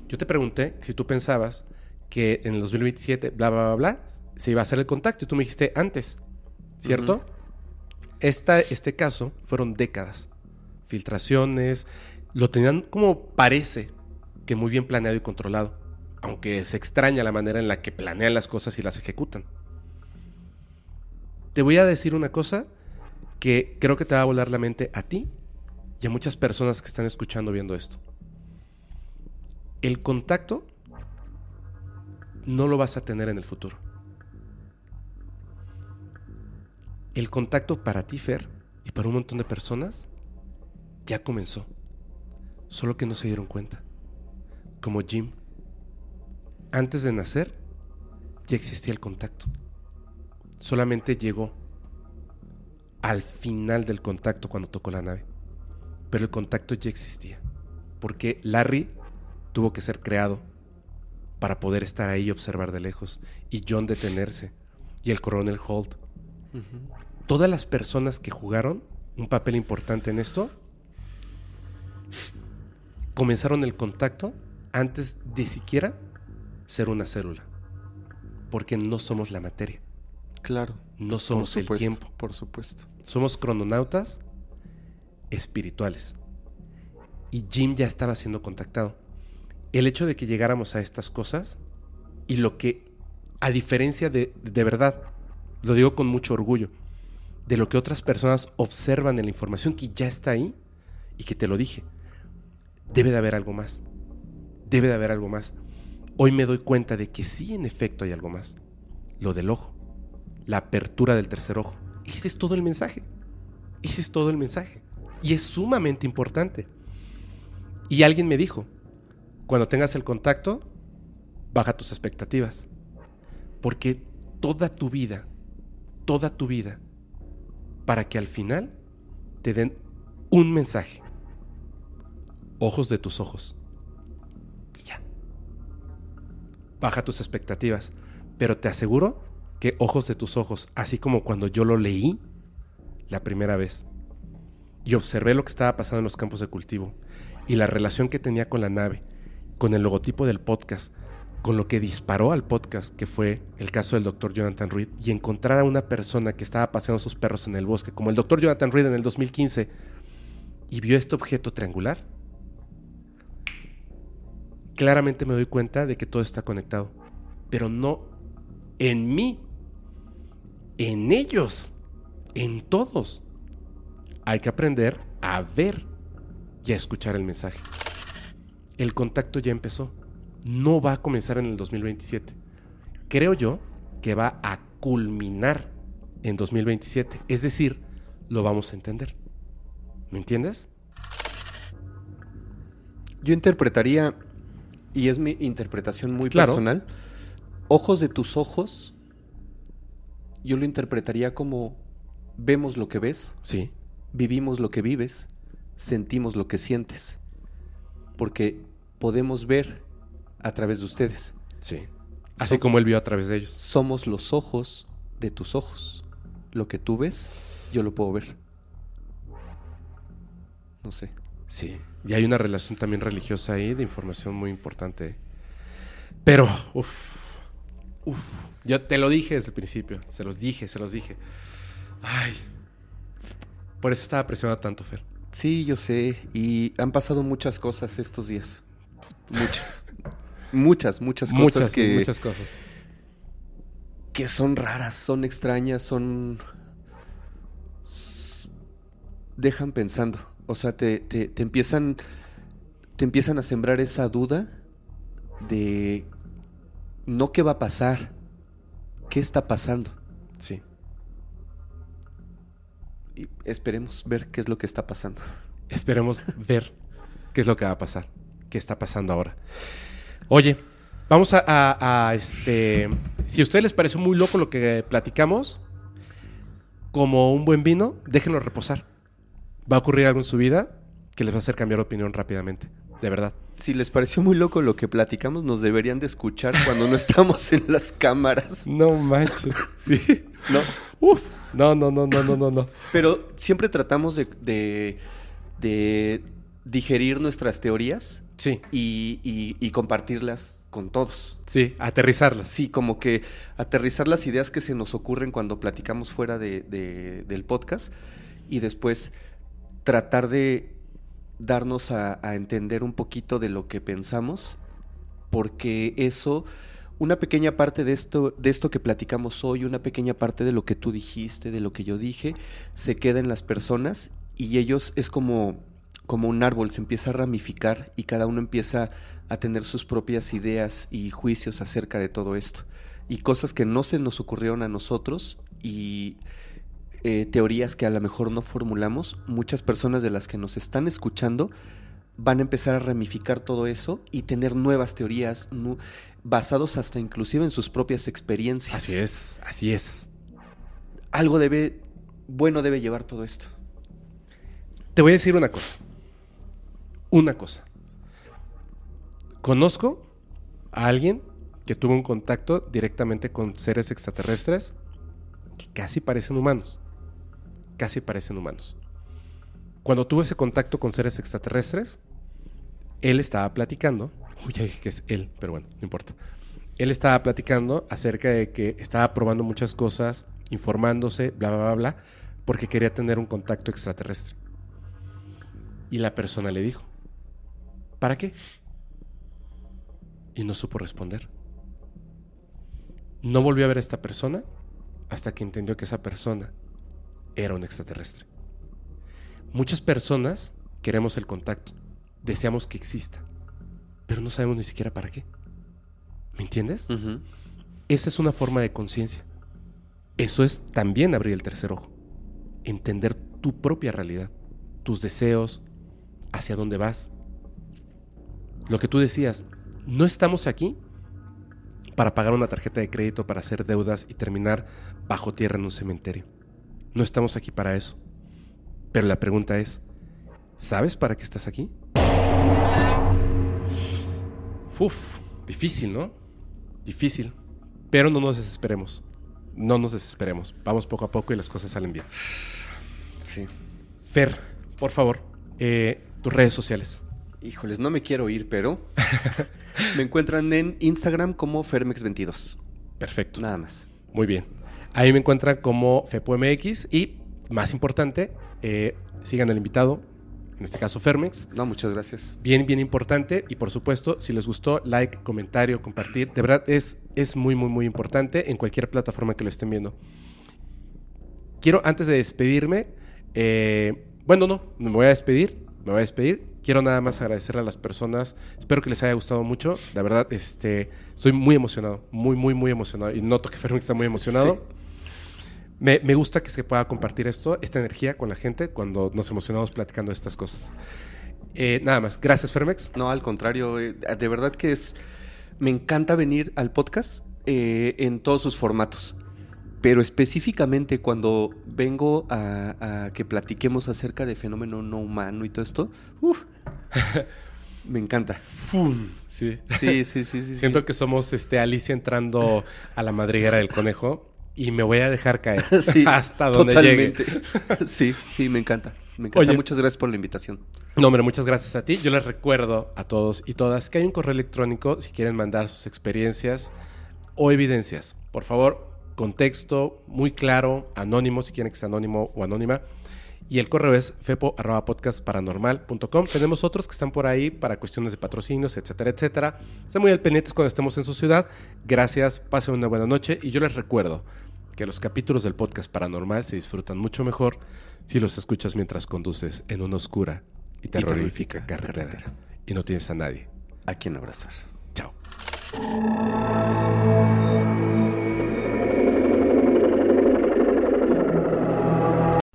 Yo te pregunté si tú pensabas que en el 2027, bla, bla, bla, bla, se iba a hacer el contacto. Y tú me dijiste antes, ¿cierto? Esta, este caso fueron décadas. Filtraciones, lo tenían como parece que muy bien planeado y controlado, aunque se extraña la manera en la que planean las cosas y las ejecutan. Te voy a decir una cosa que creo que te va a volar la mente a ti y a muchas personas que están escuchando viendo esto. El contacto no lo vas a tener en el futuro. El contacto para ti, Fer, y para un montón de personas, ya comenzó. Solo que no se dieron cuenta. Como Jim. Antes de nacer, ya existía el contacto. Solamente llegó al final del contacto cuando tocó la nave. Pero el contacto ya existía. Porque Larry tuvo que ser creado para poder estar ahí y observar de lejos. Y John detenerse. Y el coronel Holt. Todas las personas que jugaron un papel importante en esto comenzaron el contacto antes de siquiera ser una célula. Porque no somos la materia. Claro. No somos el tiempo. Por supuesto. Somos crononautas espirituales. Y Jim ya estaba siendo contactado. El hecho de que llegáramos a estas cosas y lo que, a diferencia de, de verdad, lo digo con mucho orgullo, de lo que otras personas observan en la información que ya está ahí y que te lo dije, debe de haber algo más. Debe de haber algo más. Hoy me doy cuenta de que sí, en efecto, hay algo más. Lo del ojo. La apertura del tercer ojo. Ese es todo el mensaje. Ese es todo el mensaje. Y es sumamente importante. Y alguien me dijo, cuando tengas el contacto, baja tus expectativas. Porque toda tu vida, toda tu vida, para que al final te den un mensaje. Ojos de tus ojos. Y ya. Baja tus expectativas. Pero te aseguro que ojos de tus ojos, así como cuando yo lo leí la primera vez y observé lo que estaba pasando en los campos de cultivo y la relación que tenía con la nave, con el logotipo del podcast, con lo que disparó al podcast, que fue el caso del doctor Jonathan Reed, y encontrar a una persona que estaba paseando sus perros en el bosque, como el doctor Jonathan Reed en el 2015, y vio este objeto triangular, claramente me doy cuenta de que todo está conectado, pero no en mí, en ellos, en todos. Hay que aprender a ver y a escuchar el mensaje. El contacto ya empezó. No va a comenzar en el 2027. Creo yo que va a culminar en 2027. Es decir, lo vamos a entender. ¿Me entiendes? Yo interpretaría, y es mi interpretación muy Claro. personal, ojos de tus ojos, yo lo interpretaría como vemos lo que ves, Sí. vivimos lo que vives, sentimos lo que sientes, porque podemos ver a través de ustedes. Sí. Así como él vio a través de ellos. Somos los ojos de tus ojos. Lo que tú ves, yo lo puedo ver. No sé. Sí, y hay una relación también religiosa ahí de información muy importante. Pero, uff, uff, yo te lo dije desde el principio, se los dije, se los dije. Ay, por eso estaba presionado tanto, Fer. Sí, yo sé. Y han pasado muchas cosas estos días. Muchas. muchas, muchas cosas Muchas, que, muchas cosas. que son raras, son extrañas, son... dejan pensando. O sea, te, te- te empiezan... Te empiezan a sembrar esa duda de... No qué va a pasar. ¿Qué está pasando? Sí. Y esperemos ver qué es lo que está pasando. Esperemos ver qué es lo que va a pasar, qué está pasando ahora. Oye, vamos a, a- a, este. Si a ustedes les pareció muy loco lo que platicamos, como un buen vino, déjenlo reposar. Va a ocurrir algo en su vida que les va a hacer cambiar de opinión rápidamente. De verdad. Si les pareció muy loco lo que platicamos, nos deberían de escuchar cuando no estamos en las cámaras. No manches. Sí. ¿no? Uf. No, no, no, no, no, no, no. Pero siempre tratamos de, de- de digerir nuestras teorías Sí, y, y- y compartirlas con todos. sí, aterrizarlas. Sí, como que aterrizar las ideas que se nos ocurren cuando platicamos fuera de- de- del podcast y después tratar de darnos a, entender un poquito de lo que pensamos, porque eso, una pequeña parte de esto, de esto que platicamos hoy, una pequeña parte de lo que tú dijiste, de lo que yo dije, se queda en las personas y ellos es como, como un árbol, se empieza a ramificar y cada uno empieza a tener sus propias ideas y juicios acerca de todo esto. Y cosas que no se nos ocurrieron a nosotros y eh, teorías que a lo mejor no formulamos, muchas personas de las que nos están escuchando van a empezar a ramificar todo eso y tener nuevas teorías nu- basados hasta inclusive en sus propias experiencias. Así es, así es. Algo debe, bueno debe llevar todo esto. Te voy a decir una cosa. Una cosa. Conozco a alguien que tuvo un contacto directamente con seres extraterrestres que casi parecen humanos. Casi parecen humanos. Cuando tuvo ese contacto con seres extraterrestres, él estaba platicando. Uy, ya dije que es él, pero bueno, no importa. Él estaba platicando acerca de que estaba probando muchas cosas, informándose, bla, bla, bla, bla, porque quería tener un contacto extraterrestre. Y la persona le dijo, ¿para qué? Y no supo responder. No volvió a ver a esta persona hasta que entendió que esa persona era un extraterrestre. Muchas personas queremos el contacto, deseamos que exista, pero no sabemos ni siquiera para qué. ¿Me entiendes? Esa es una forma de conciencia. Eso es también abrir el tercer ojo. Entender tu propia realidad, tus deseos, hacia dónde vas. Lo que tú decías, no estamos aquí para pagar una tarjeta de crédito, para hacer deudas y terminar bajo tierra en un cementerio. No estamos aquí para eso. Pero la pregunta es, ¿sabes para qué estás aquí? Uf, difícil, ¿no? Difícil. Pero no nos desesperemos. No nos desesperemos. Vamos poco a poco y las cosas salen bien. Sí. Fer, por favor, eh, tus redes sociales. Híjoles, no me quiero ir, pero me encuentran en Instagram como Fermex22. Perfecto. Nada más. Muy bien. Ahí me encuentran como FepoMX y, más importante, eh, sigan al invitado, en este caso Fermex. No, muchas gracias. Bien, bien importante. Y por supuesto, si les gustó, like, comentario, compartir. De verdad, es, es muy, muy, muy importante en cualquier plataforma que lo estén viendo. Quiero, antes de despedirme, eh, bueno, no, me voy a despedir, me voy a despedir. Quiero nada más agradecerle a las personas. Espero que les haya gustado mucho. La verdad, este, estoy muy emocionado, muy, muy, muy emocionado. Y noto que Fermix está muy emocionado. Me, me gusta que se pueda compartir esto, esta energía con la gente cuando nos emocionamos platicando de estas cosas. Eh, nada más. Gracias, Fermex. No, al contrario, eh, de verdad que es. Me encanta venir al podcast eh, en todos sus formatos. Pero específicamente cuando vengo a, a que platiquemos acerca de fenómeno no humano y todo esto, uf, me encanta. Sí. Sí, sí, sí, sí. sí. Siento que somos este Alicia entrando a la madriguera del conejo y me voy a dejar caer Sí, hasta donde llegue. totalmente. Sí, sí, me encanta. Me encanta. Oye. Muchas gracias por la invitación. No, hombre, muchas gracias a ti. Yo les recuerdo a todos y todas que hay un correo electrónico si quieren mandar sus experiencias o evidencias. Por favor, contexto muy claro, anónimo, si quieren que sea anónimo o anónima. Y el correo es fepo.podcastparanormal.com. Tenemos otros que están por ahí para cuestiones de patrocinios, etcétera, etcétera. Estén muy al pendientes cuando estemos en su ciudad. Gracias, pasen una buena noche. Y yo les recuerdo que los capítulos del podcast paranormal se disfrutan mucho mejor si los escuchas mientras conduces en una oscura y terrorífica terrorífica carretera. carretera. Y no tienes a nadie. A quien abrazar. Chao.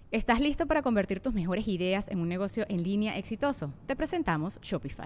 ¿Estás listo para convertir tus mejores ideas en un negocio en línea exitoso? Te presentamos Shopify.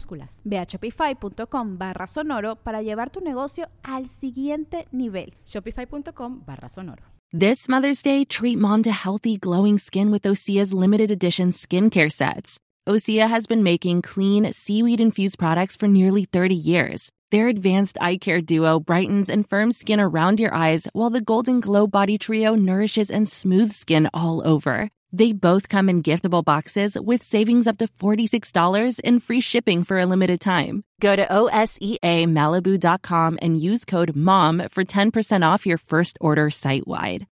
minúsculas. Ve a shopify.com barra sonoro para llevar tu negocio al siguiente nivel. Shopify.com barra sonoro. This Mother's Day, treat mom to healthy, glowing skin with Osea's limited edition skincare sets. Osea has been making clean, seaweed infused products for nearly 30 years. Their advanced eye care duo brightens and firms skin around your eyes, while the Golden Glow Body Trio nourishes and smooths skin all over. They both come in giftable boxes with savings up to $46 and free shipping for a limited time. Go to OSEAMalibu.com and use code MOM for 10% off your first order site wide.